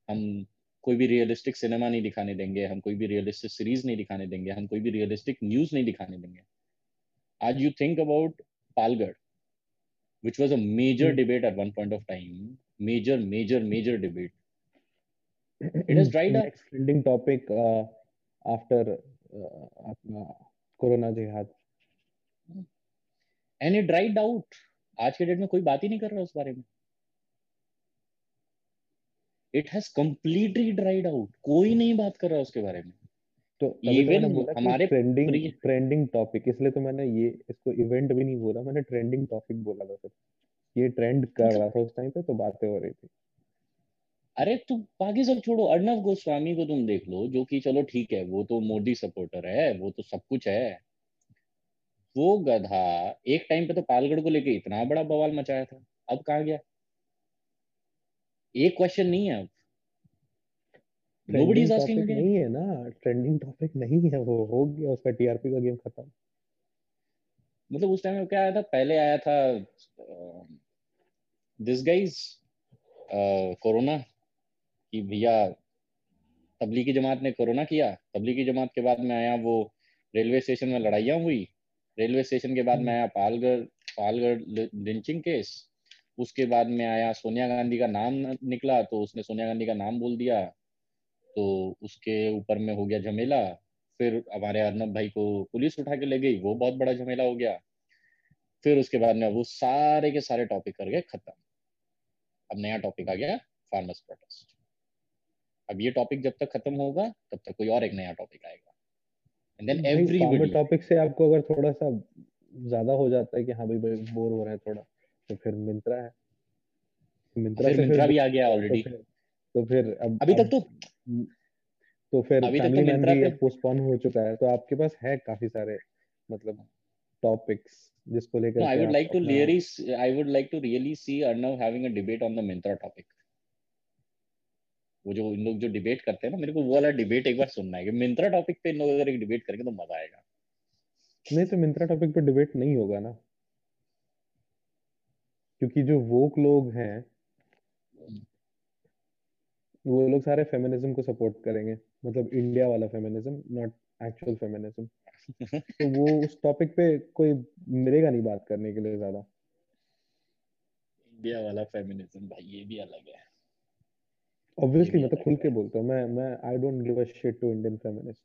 हम कोई भी रियलिस्टिक सिनेमा नहीं दिखाने देंगे हम कोई भी रियलिस्टिक सीरीज़ नहीं दिखाने देंगे हम कोई भी रियलिस्टिक न्यूज़ नहीं दिखाने देंगे। आज you think about Palghar which was a major mm. debate at one point of time major major major debate. It has dried up. Trending topic uh, after uh, अपना corona and it dried out. आज के date में कोई बात ही नहीं कर रहा उस बारे में। It has completely dried out कोई नहीं बात कर रहा उसके बारे में। तो इवन तो हमारे ट्रेंडिंग ट्रेंडिंग टॉपिक इसलिए तो मैंने ये इसको इवेंट भी नहीं बोला मैंने ट्रेंडिंग टॉपिक बोला था सिर्फ़। ये ट्रेंड कर रहा था उस टाइम पे तो बातें हो रही थी। अरे तू बाकी सब छोड़ो अर्णव गोस्वामी को तुम देख लो जो कि चलो ठीक है वो तो मोदी सपोर्टर है वो तो सब कुछ है। वो गधा एक टाइम पे तो पालगढ़ को लेके इतना बड़ा बवाल मचाया था। अब कहा गया? एक क्वेश्चन नहीं है अब। नोबडी इज़ आस्किंग नहीं है ना। ट्रेंडिंग टॉपिक नहीं है वो। हो गया उसका टीआरपी का गेम खत्म। मतलब उस टाइम में क्या आया था? पहले आया था दिस गाइज़ कोरोना कि भैया तबलीगी जमात ने कोरोना किया। तबलीगी जमात के बाद में आया वो रेलवे स्टेशन में लड़ाइयाँ हुई। रेलवे स्टेशन के बाद में आया पालगढ़ पालगढ़ लिंचिंग केस। उसके बाद में आया सोनिया गांधी का नाम निकला तो उसने सोनिया गांधी का नाम बोल दिया। तो उसके ऊपर में हो गया झमेला। फिर हमारे अर्नब भाई को पुलिस उठा के ले गई वो बहुत बड़ा झमेला हो गया। फिर उसके बाद में वो सारे के सारे टॉपिक कर गए खत्म। अब नया टॉपिक आ गया फार्मर्स प्रोटेस्ट अब ये टॉपिक जब तक खत्म होगा तब तक कोई और एक नया टॉपिक आएगा। एंड देन एवरी टॉपिक से आपको अगर थोड़ा सा ज़्यादा हो जाता है कि हाँ भाई भाई बोर हो रहा हैं थोड़ा तो फिर मिंत्रा है। मिंत्रा से मिंत्रा भी आ गया ऑलरेडी तो, तो फिर अब अभी तक तो तो फिर अभी तक तो मिंत्रा भी पोस्टपोन हो चुका है तो आपके पास है काफ़ी सारे मतलब टॉपिक्स जिसको लेकर I would like to really I would like to really see Arnav having a debate on the Myntra topic वो जो इन लोग जो डिबेट करते हैं ना मेरे को वो वाला डिबेट एक बार सुनना है कि मिंत्रा टॉपिक पे इन लोग अगर एक डिबेट करेंगे तो मज़ा आएगा। नहीं तो मिंत्रा टॉपिक पे डिबेट नहीं होगा ना। क्योंकि जो वोक लोग हैं वो लोग सारे फेमिनिज्म को सपोर्ट करेंगे। मतलब इंडिया वाला फेमिनिज्म नॉट एक्चुअल फेमिनिज्म तो वो उस टॉपिक पे कोई मिलेगा नहीं बात करने के लिए ज़्यादा। इंडिया वाला फेमिनिज्म भाई ये भी अलग है। ऑब्वियसली मैं तो खुल के बोलता हूँ मैं मैं I don't give a shit to Indian feminist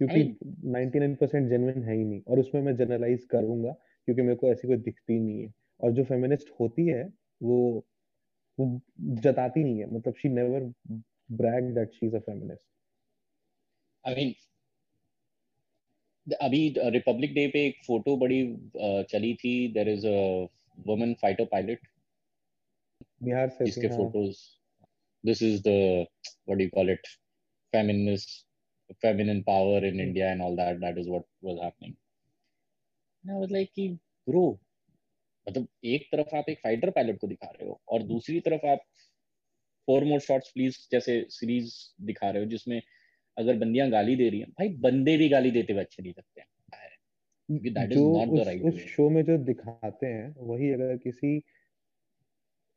क्योंकि I mean, 99% जेन्युइन है ही नहीं और उसमें मैं जनरलाइज करूँगा क्योंकि मेरे को ऐसी कोई दिखती नहीं है. और जो फेमिनिस्ट होती है वो वो जताती नहीं है. मतलब she never brag that she is a feminist I mean अभी रिपब्लिक डे पे एक फ़ोटो बड़ी चली थी. There is a woman fighter pilot Bihar से इसके photos this is the what do you call it feminist feminine power in India and all that that is what was happening. And I was like कि bro मतलब एक तरफ़ आप एक fighter pilot को दिखा रहे हो और दूसरी तरफ़ आप फोर मोर शॉर्ट्स प्लीज़ जैसे सीरीज़ दिखा रहे हो जिसमें अगर बंदियाँ गाली दे रही हैं भाई बंदे भी गाली देते हुए अच्छे नहीं लगते हैं। जो उस, right उस शो में जो दिखाते हैं वही अगर किसी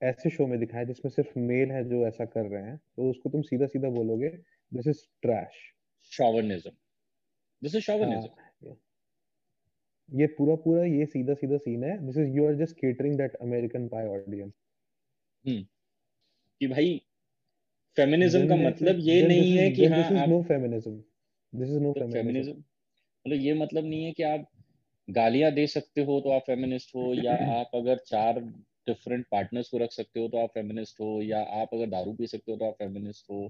ऐसे शो में दिखाया जिसमें सिर्फ़ मेल है जो ऐसा कर रहे हैं तो उसको तुम सीधा सीधा बोलोगे this is trash chauvinism this is chauvinism ये पूरा पूरा ये सीधा सीधा सीन है। This is you are just catering that American pie audience hmm कि भाई फेमिनिज्म का मतलब ये नहीं है कि हाँ आप no feminism this is no feminism मतलब ये मतलब नहीं है कि आप गालियाँ दे सकते हो तो आप फेमिनिस्ट हो या आप अगर चार डिफरेंट पार्टनर्स को रख सकते हो तो आप फेमिनिस्ट हो या आप अगर दारू पी सकते हो तो आप फेमिनिस्ट हो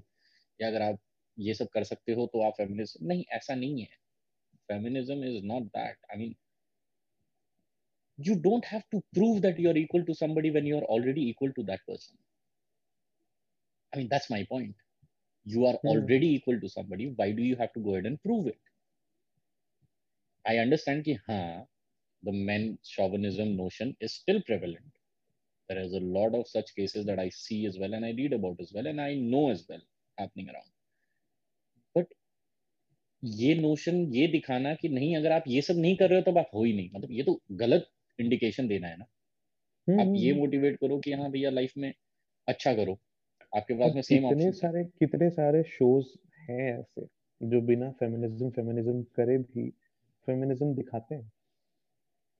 या अगर आप ये सब कर सकते हो तो आप फेमिनिस्ट नहीं ऐसा नहीं है। Feminism is not that I mean you don't have to prove that you are equal to somebody when you are already equal to that person I mean that's my point you are already equal to somebody why do you have to go ahead and prove it I understand कि हाँ the men chauvinism notion is still prevalent there is a lot of such cases that I see as well and I read about as well and I know as well happening around. But ये notion ये दिखाना कि नहीं अगर आप ये सब नहीं कर रहे हो तो आप हो ही नहीं। मतलब ये तो गलत इंडिकेशन देना है ना। आप ये मोटिवेट करो कि हाँ भैया लाइफ में अच्छा करो। आपके पास में सेम कितने सारे कितने सारे शोज़ हैं ऐसे जो बिना फेमिनिज्म फेमिनिज्म करे भी फेमिनिज्म दिखाते हैं?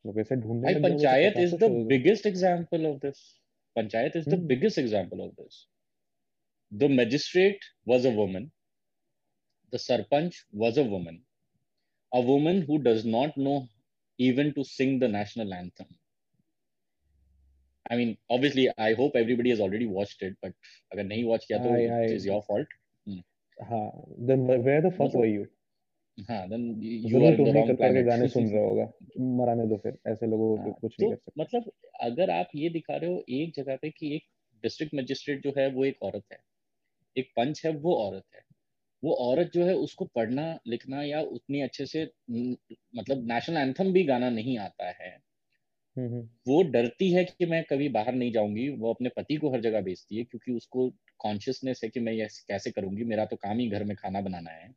लोग ऐसे ढूंढने लगे panchayat is the biggest example of this panchayat is the biggest example of this the magistrate was a woman the sarpanch was a woman a woman who does not know even to sing the national anthem i mean obviously i hope everybody has already watched it but agar nahi watch kiya to it is your fault hmm. ha then where the fuck were you हाँ then you are the wrong planet गाने सुन रहा होगा। मराने दो फिर ऐसे लोगों को हाँ, कुछ तो नहीं कर सकते। मतलब अगर आप ये दिखा रहे हो एक जगह पे कि एक डिस्ट्रिक्ट मजिस्ट्रेट जो है वो एक औरत है। एक पंच है वो औरत है। वो औरत जो है उसको पढ़ना लिखना या उतनी अच्छे से मतलब नेशनल एंथम भी गाना नहीं आता है। हम्म, हम्म। वो डरती है कि मैं कभी बाहर नहीं जाऊँगी। वो अपने पति को हर जगह भेजती है क्योंकि उसको कॉन्शियसनेस है कि मैं ये कैसे करूँगी? मेरा तो काम ही घर में खाना बनाना है।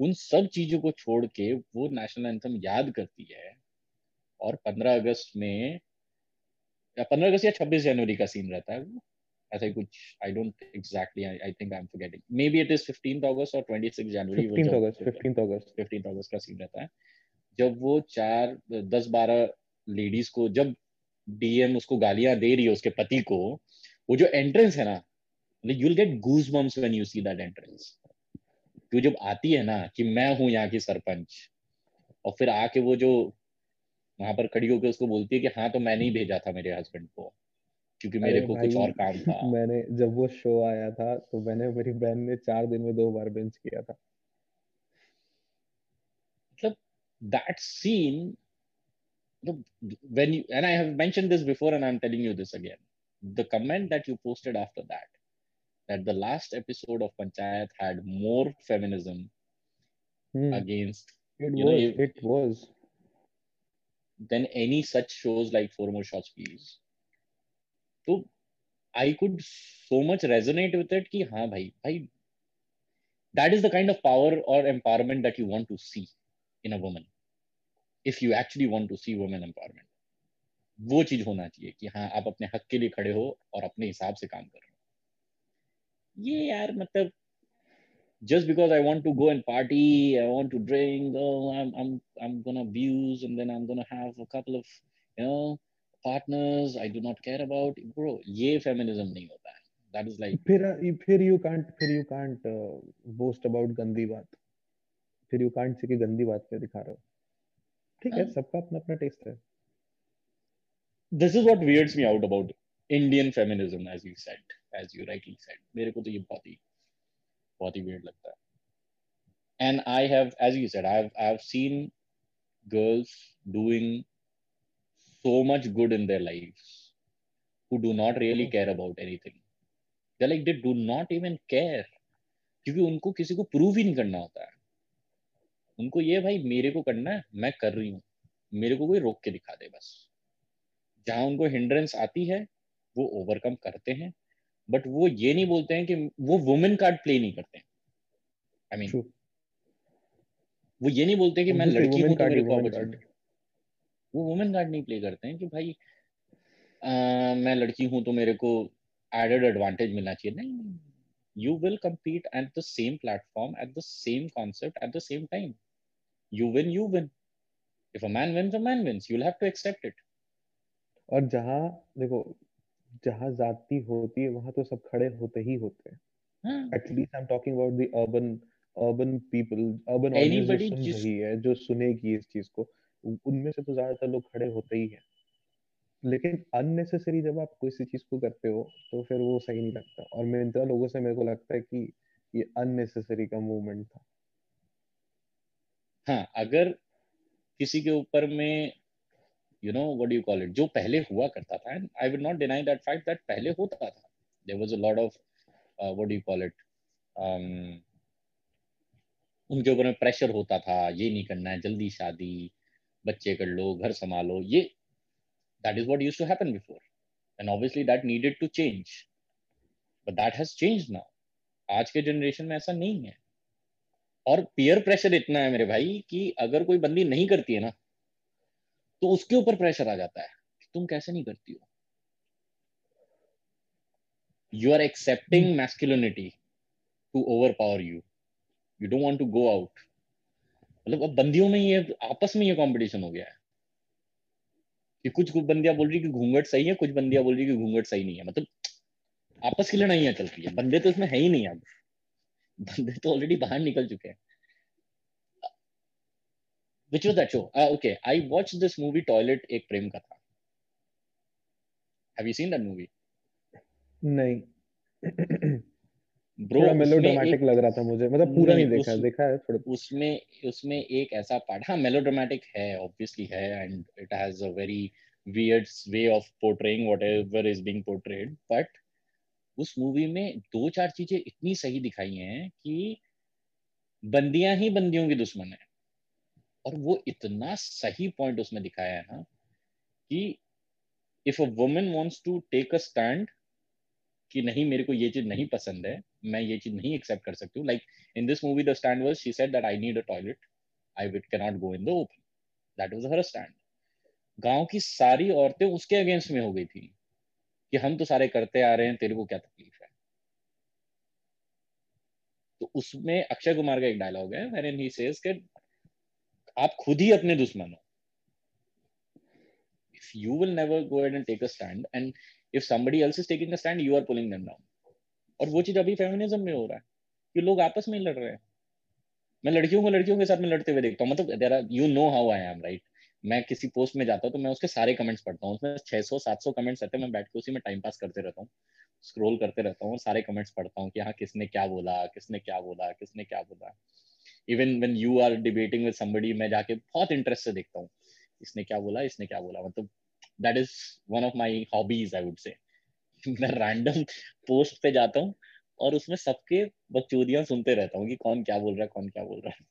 उन सब चीज़ों को छोड़ के वो नेशनल एंथम याद करती है और 15 अगस्त में या 15 अगस्त या 26 जनवरी का सीन रहता है वो। ऐसा ही कुछ I don't exactly I think I am forgetting maybe it is 15th अगस्त और 26 जनवरी 15th अगस्त 15th अगस्त 15th अगस्त का सीन रहता है। जब वो चार दस बारह लेडीज़ को जब डीएम उसको गालियाँ दे रही है उसके पति को वो जो एंट्रेंस है ना you will get goose bumps when you see that entrance कि जब आती है ना कि मैं हूँ यहाँ की सरपंच और फिर आके वो जो वहाँ पर खड़ी होकर उसको बोलती है कि हाँ तो मैंने ही भेजा था मेरे हस्बैंड को क्योंकि मेरे को कुछ और काम था। मैंने जब वो शो आया था तो मैंने मेरी बहन ने चार दिन में दो बार बेंच किया था। मतलब that scene when you and I have mentioned this before and I'm telling you this again the comment that you posted after that that the last episode of panchayat had more feminism hmm. against it was know, it was than any such shows like four more shots please so i could so much resonate with it ki ha bhai bhai that is the kind of power or empowerment that you want to see in a woman if you actually want to see women empowerment वो चीज़ होना चाहिए कि हाँ आप अपने हक के लिए खड़े हो और अपने हिसाब से काम कर रहे हो ये यार मतलब just because I want to go and party, I want to drink, oh, I'm I'm I'm gonna abuse, and then I'm gonna have a couple of you know partners I do not care about, bro. ये feminism नहीं होता है. That is like. फिर फिर you can't फिर you can't uh, boast about गंदी बात. फिर you can't say कि गंदी बात क्या दिखा रहे हो. ठीक है, सबका अपना अपना टेस्ट है. This is what weirds me out about Indian feminism as you said as you rightly said मेरे को तो ये बहुत ही बहुत ही वियर्ड लगता है। And I have as you said I have I have seen girls doing so much good in their lives who do not really care about anything they like they do not even care क्योंकि उनको किसी को prove ही नहीं करना होता। है उनको ये भाई मेरे को करना है मैं कर रही हूँ। मेरे को कोई रोक के दिखा दे बस। जहाँ उनको हिंड्रेंस आती है वो ओवरकम करते हैं बट वो ये नहीं बोलते हैं कि वो वुमेन कार्ड प्ले नहीं करते आई मीन वो ये नहीं बोलते कि मैं लड़की हूँ तो मेरे को वो वुमेन कार्ड नहीं प्ले करते हैं कि भाई आ, मैं लड़की हूँ तो मेरे को एडेड एडवांटेज मिलना चाहिए। नहीं you will compete at the same platform at the same concept at the same time you win you win if a man wins a man wins you will have to accept it और जहाँ देखो जहाँ जाति होती है वहाँ तो सब खड़े होते ही होते हैं। At least I am talking about the urban urban people urban जो रही है जो सुनेगी इस चीज़ को उनमें से तो ज़्यादातर लोग खड़े होते ही हैं। लेकिन अननेसेसरी जब आप किसी चीज़ को करते हो तो फिर वो सही नहीं लगता। और मिंत्रा लोगों से मेरे को लगता है कि ये अननेसेसरी का मूवमेंट था। हाँ अगर किसी के ऊपर में you know what do you call it जो पहले हुआ करता था and I will not deny that fact that पहले होता था. There was a lot of what do you call it उनके ऊपर में प्रेशर होता था, ये नहीं करना है, जल्दी शादी, बच्चे कर लो, घर संभालो, ये that is what used to happen before and obviously that needed to change but that has changed now आज के जनरेशन में ऐसा नहीं है. और पीयर प्रेशर इतना है मेरे भाई कि अगर कोई बंदी नहीं करती है ना तो उसके ऊपर प्रेशर आ जाता है कि तुम कैसे नहीं करती हो? You are accepting masculinity to overpower you you don't want to go out मतलब अब बंदियों में ये आपस में ये कंपटीशन हो गया है। कि कुछ कुछ बंदियाँ बोल रही कि घूंघट सही है कुछ बंदियाँ बोल रही कि घूंघट सही नहीं है। मतलब आपस की लड़ाइयाँ चल रही है। बंदे तो इसमें है ही नहीं अब। बंदे तो ऑलरेडी बाहर निकल चुके हैं। Which was that show? Uh, okay, I watched this movie Toilet एक प्रेम का था. Have you seen that movie? नहीं. थोड़ा मेलोड्रामेटिक लग रहा था मुझे मतलब पूरा नहीं, नहीं देखा उस, देखा है थोड़ा उसमें उसमें एक ऐसा पार्ट हाँ मेलोड्रामेटिक है ऑब्वियसली है and it has a very weird way of portraying whatever is being portrayed but उस मूवी में दो चार चीज़ें इतनी सही दिखाई हैं कि बंदियाँ ही बंदियों की दुश्मन है और वो इतना सही पॉइंट उसमें दिखाया है ना कि if a women wants to take a stand कि नहीं, मेरे को ये चीज़ नहीं पसंद है, मैं ये चीज़ नहीं एक्सेप्ट कर सकती हूँ। Like in this movie the stand was she said that I need a toilet I with can not go in the open that was her stand गाँव की सारी औरतें उसके अगेंस्ट में हो गई थी कि हम तो सारे करते आ रहे हैं, तेरे को क्या तकलीफ़ है? तो उसमें अक्षय कुमार का एक डायलॉग है वेर ही सेज आप खुद ही अपने दुश्मन हो। If you will never go ahead and take a stand, and if somebody else is taking a stand, you are pulling them down. और वो चीज़ अभी फेमिनिज्म में हो रहा है, कि लोग आपस में ही लड़ रहे हैं। मैं लड़कियों को लड़कियों के साथ में लड़ते हुए देखता हूँ मतलब there are you know how I am right मैं किसी पोस्ट में जाता हूँ तो मैं उसके सारे कमेंट्स पढ़ता हूँ, उसमें 600 700 कमेंट्स रहते हैं, मैं बैठ के उसी में टाइम पास करते रहता हूँ स्क्रोल करते रहता हूँ और सारे कमेंट्स पढ़ता हूँ कि हाँ किसने क्या बोला, किसने क्या बोला, किसने क्या बोला। Even when you are debating with somebody मैं जाके बहुत इंटरेस्ट से देखता हूँ। इसने क्या बोला इसने क्या बोला? मतलब that is one of my hobbies I would say मैं रैंडम पोस्ट पे जाता हूँ और उसमें सबके बकचोदियाँ सुनते रहता हूँ कि कौन क्या बोल रहा है कौन क्या बोल रहा है।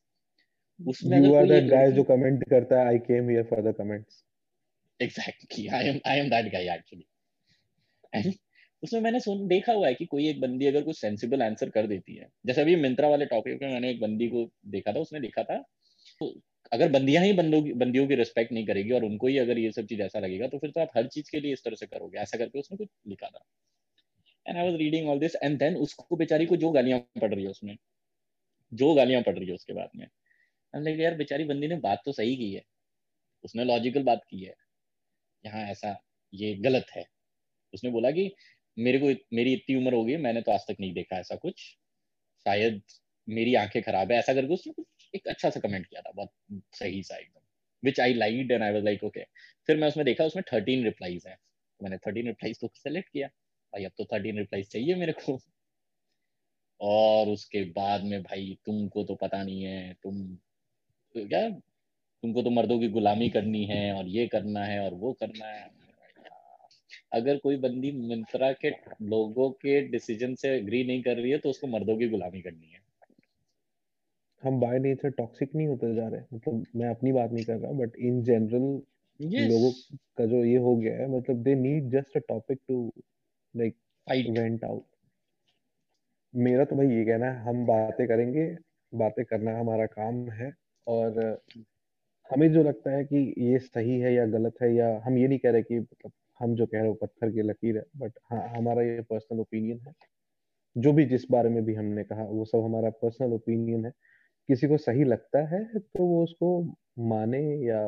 उसमें यू आर दैट गाय जो कमेंट करता है I came here for the comments exactly I am I am that guy actually and उसमें मैंने सुन, देखा हुआ है कि कोई एक बंदी अगर कुछ सेंसिबल आंसर कर देती है। जैसे अभी मिंत्रा वाले टॉपिक में मैंने एक बंदी को देखा था, उसने लिखा था तो अगर बंदियाँ ही बंदों की, बंदियों की रिस्पेक्ट नहीं करेगी और उनको ही अगर ये सब चीज़ ऐसा लगेगा तो फिर तो आप हर चीज़ के लिए इस तरह से करोगे। ऐसा करके उसने कुछ लिखा था। And I was reading all this and then उसको बेचारी को जो गालियाँ पड़ रही है उसमें, जो गालियाँ पड़ रही है उसके बाद में लाइक यार, बेचारी बंदी ने बात तो सही की है। उसने लॉजिकल बात की है। यहाँ ऐसा, ये गलत है। उसने बोला कि मेरे को मेरी इतनी उम्र हो गई मैंने तो आज तक नहीं देखा ऐसा कुछ। शायद मेरी आँखें खराब है, ऐसा करके उसने कुछ एक अच्छा सा कमेंट किया था, बहुत सही सा एकदम which I like and I was like okay फिर मैं उसमें देखा, उसमें थर्टीन रिप्लाईज हैं। मैंने थर्टीन रिप्लाईज को सेलेक्ट किया, भाई अब तो थर्टीन रिप्लाईज चाहिए मेरे को। और उसके बाद में भाई, तुमको तो पता नहीं है, तुम तो क्या? तुमको तो मर्दों की गुलामी करनी है, और ये करना है, और वो करना है। अगर कोई बंदी मिंत्रा के लोगों के डिसीज़न से एग्री नहीं कर रही है तो उसको मर्दों की गुलामी करनी है। हम बाय नेचर टॉक्सिक नहीं होते जा रहे। मतलब मैं अपनी बात नहीं कर रहा बट इन जनरल लोगों का जो ये हो गया है मतलब they need just a topic to like went out मेरा तो भाई ये कहना है हम बातें करेंगे बातें करना हमारा काम है और हमें जो लगता है कि ये सही है या गलत है या हम ये नहीं कह रहे कि मतलब हम जो कह रहे हो पत्थर की लकीर है बट हाँ हमारा ये पर्सनल ओपिनियन है। जो भी जिस बारे में भी हमने कहा वो सब हमारा पर्सनल ओपिनियन है। किसी को सही लगता है तो वो उसको माने या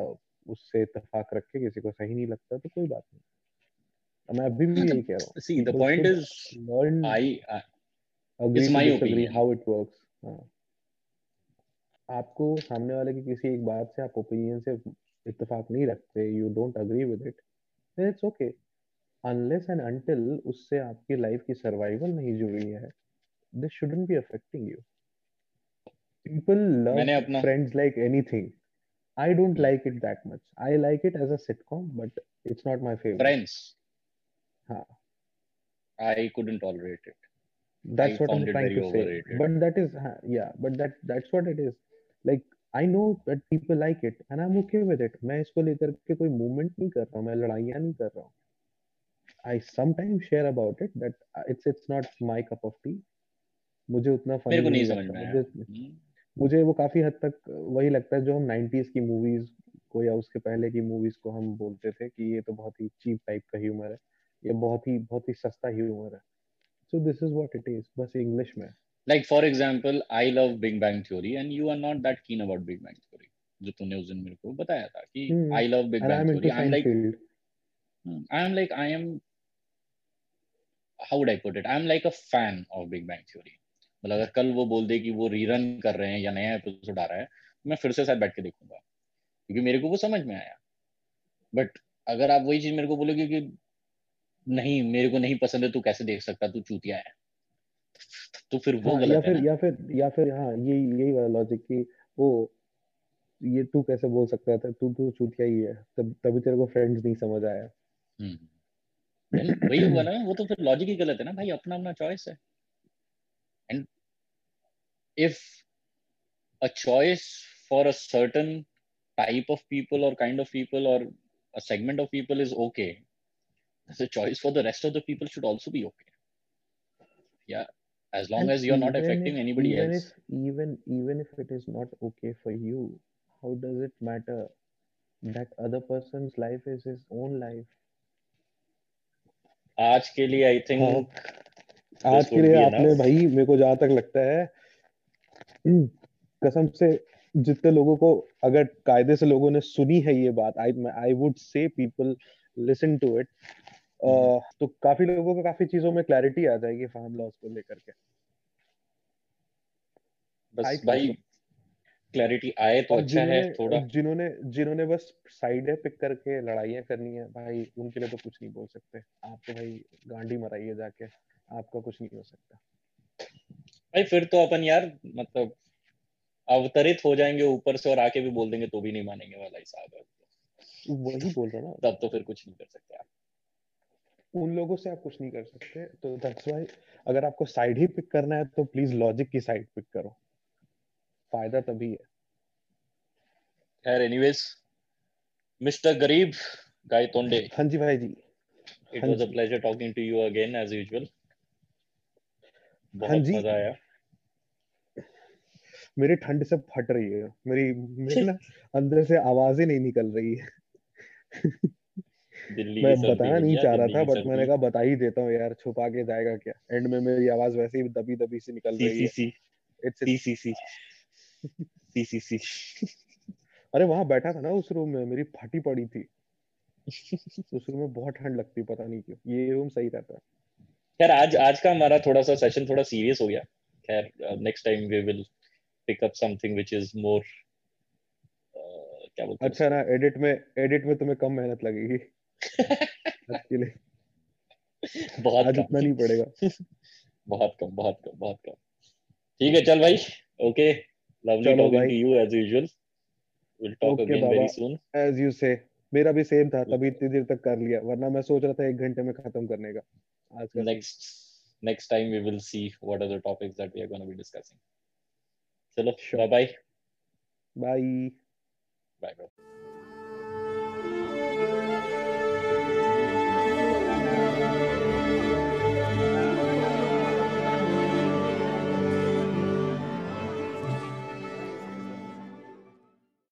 उससे इतफाक रखे किसी को सही नहीं लगता तो कोई बात नहीं। मैं अभी भी यही कह रहा हूँ। See the point is learn I it's my opinion how it works आपको सामने वाले की किसी एक बात से आप ओपिनियन से इत्तेफाक नहीं रखते you don't agree with it then it's okay unless and until उससे आपकी लाइफ की सर्वाइवल नहीं जुड़ी है this shouldn't be affecting you people love friends like anything I don't like it that much I like it as a sitcom but it's not my favorite friends हाँ I couldn't tolerate it that's I what I'm trying to overrated. say but that is yeah but that that's what it is like I know that people like it and I am okay with it मैं इसको लेकर के कोई movement नहीं कर रहा हूँ मैं लड़ाइयाँ नहीं कर रहा हूँ। I sometime share about it that it's it's not my cup of tea मुझे उतना फनी नहीं समझ में मुझे, मुझे वो काफ़ी हद तक वही लगता है जो हम 90s की मूवीज़ को या उसके पहले की मूवीज़ को हम बोलते थे कि ये तो बहुत ही चीप टाइप का ह्यूमर है। ये बहुत ही बहुत ही सस्ता ह्यूमर है। So this is what it is बस इंग्लिश में। Like for example i love big bang theory and you are not that keen about big bang theory जो तूने उस दिन मेरे को बताया था कि I love Big Bang Theory I am like I am like I am how I put it I am like a fan of Big Bang Theory मतलब अगर कल वो बोल दे कि वो रीरन कर रहे हैं या नया एपिसोड आ रहा है मैं फिर से शायद बैठ के देखूँगा। क्योंकि मेरे को वो समझ में आया। बट अगर आप वही चीज़ मेरे को बोलोगे कि नहीं मेरे को नहीं पसंद है तू कैसे देख सकता? तू चूतिया है। तो फिर वो हाँ, गलत या फिर या फिर या फिर हाँ यही यही वाला लॉजिक कि वो ये तू कैसे बोल सकता है तू तो चूतिया ही है। तब तभी तेरे को फ्रेंड्स नहीं समझ आया। हम्म वही हुआ ना वो तो फिर लॉजिक ही गलत है ना भाई अपना अपना चॉइस है। And if a choice for a certain type of people or kind of people or a segment of people is okay the choice for the rest of the people should also be okay. Yeah. As long and as you're not affecting if, anybody even else if, even even if it is not okay for you how does it matter that other person's life is his own life आज के लिए I think हाँ, आज के लिए आपने भाई मेरे को जहाँ तक लगता है कसम से जितने लोगों को अगर कायदे से लोगों ने सुनी है ये बात I I would say people listen to it hmm. तो काफ़ी लोगों को काफ़ी चीज़ों में क्लैरिटी आ जाएगी फार्म लॉस को लेकर के। बस भाई क्लैरिटी आए तो अच्छा है थोड़ा। जिन्होंने जिन्होंने बस साइड है पिक करके लड़ाइयाँ करनी है भाई उनके लिए तो कुछ नहीं बोल सकते। आप तो भाई गांडी मराइए जाके आपका कुछ नहीं हो सकता। भाई फिर तो अपन यार मतलब अवतरित हो जाएँगे ऊपर से और आके भी बोल देंगे तो भी नहीं मानेंगे वाला हिसाब है। वही बोल रहा ना। तब तो फिर कुछ नहीं कर सकते आप। उन लोगों से आप कुछ नहीं कर सकते। तो दैट्स व्हाई अगर आपको साइड ही पिक करना है तो प्लीज़ लॉजिक की साइड पिक करो। फ़ायदा तभी है। यार एनीवेज मिस्टर गरीब गाय तोंडे हाँ जी भाई जी। It was a pleasure talking to you again as usual बहुत मज़ा आया। मेरी ठंड से फट रही है। मेरी मेरी ना अंदर से आवाज़ ही नहीं निकल रही है। मैं बताना नहीं चाह रहा था बट मैंने कहा बता ही देता हूँ यार छुपा के जाएगा क्या? एंड में मेरी आवाज़ वैसे ही दबी दबी से निकल रही है। इट्स सीसीसी सीसीसी अरे वहाँ बैठा था ना उस रूम में मेरी फटी पड़ी थी। उस रूम में बहुत ठंड लगती पता नहीं क्यों। ये रूम सही रहता। है यार आज आज का हमारा थोड़ा सा सेशन थोड़ा सीरियस हो गया। खैर next time we will pick up something which is more क्या बोलते अच्छा ना एडिट में एडिट में तुम्हें कम मेहनत लगेगी। एक्चुअली बहुत आज इतना नहीं पड़ेगा। बहुत कम बहुत कम बहुत कम। ठीक है चल भाई। Okay lovely talking to you as usual will talk again very soon as you say मेरा भी सेम था तभी इतनी देर तक कर लिया वरना मैं सोच रहा था एक घंटे में खत्म करने का। आज का। Next next time we will see what are the topics that we are gonna be discussing चलो बाय बाय बाय बाय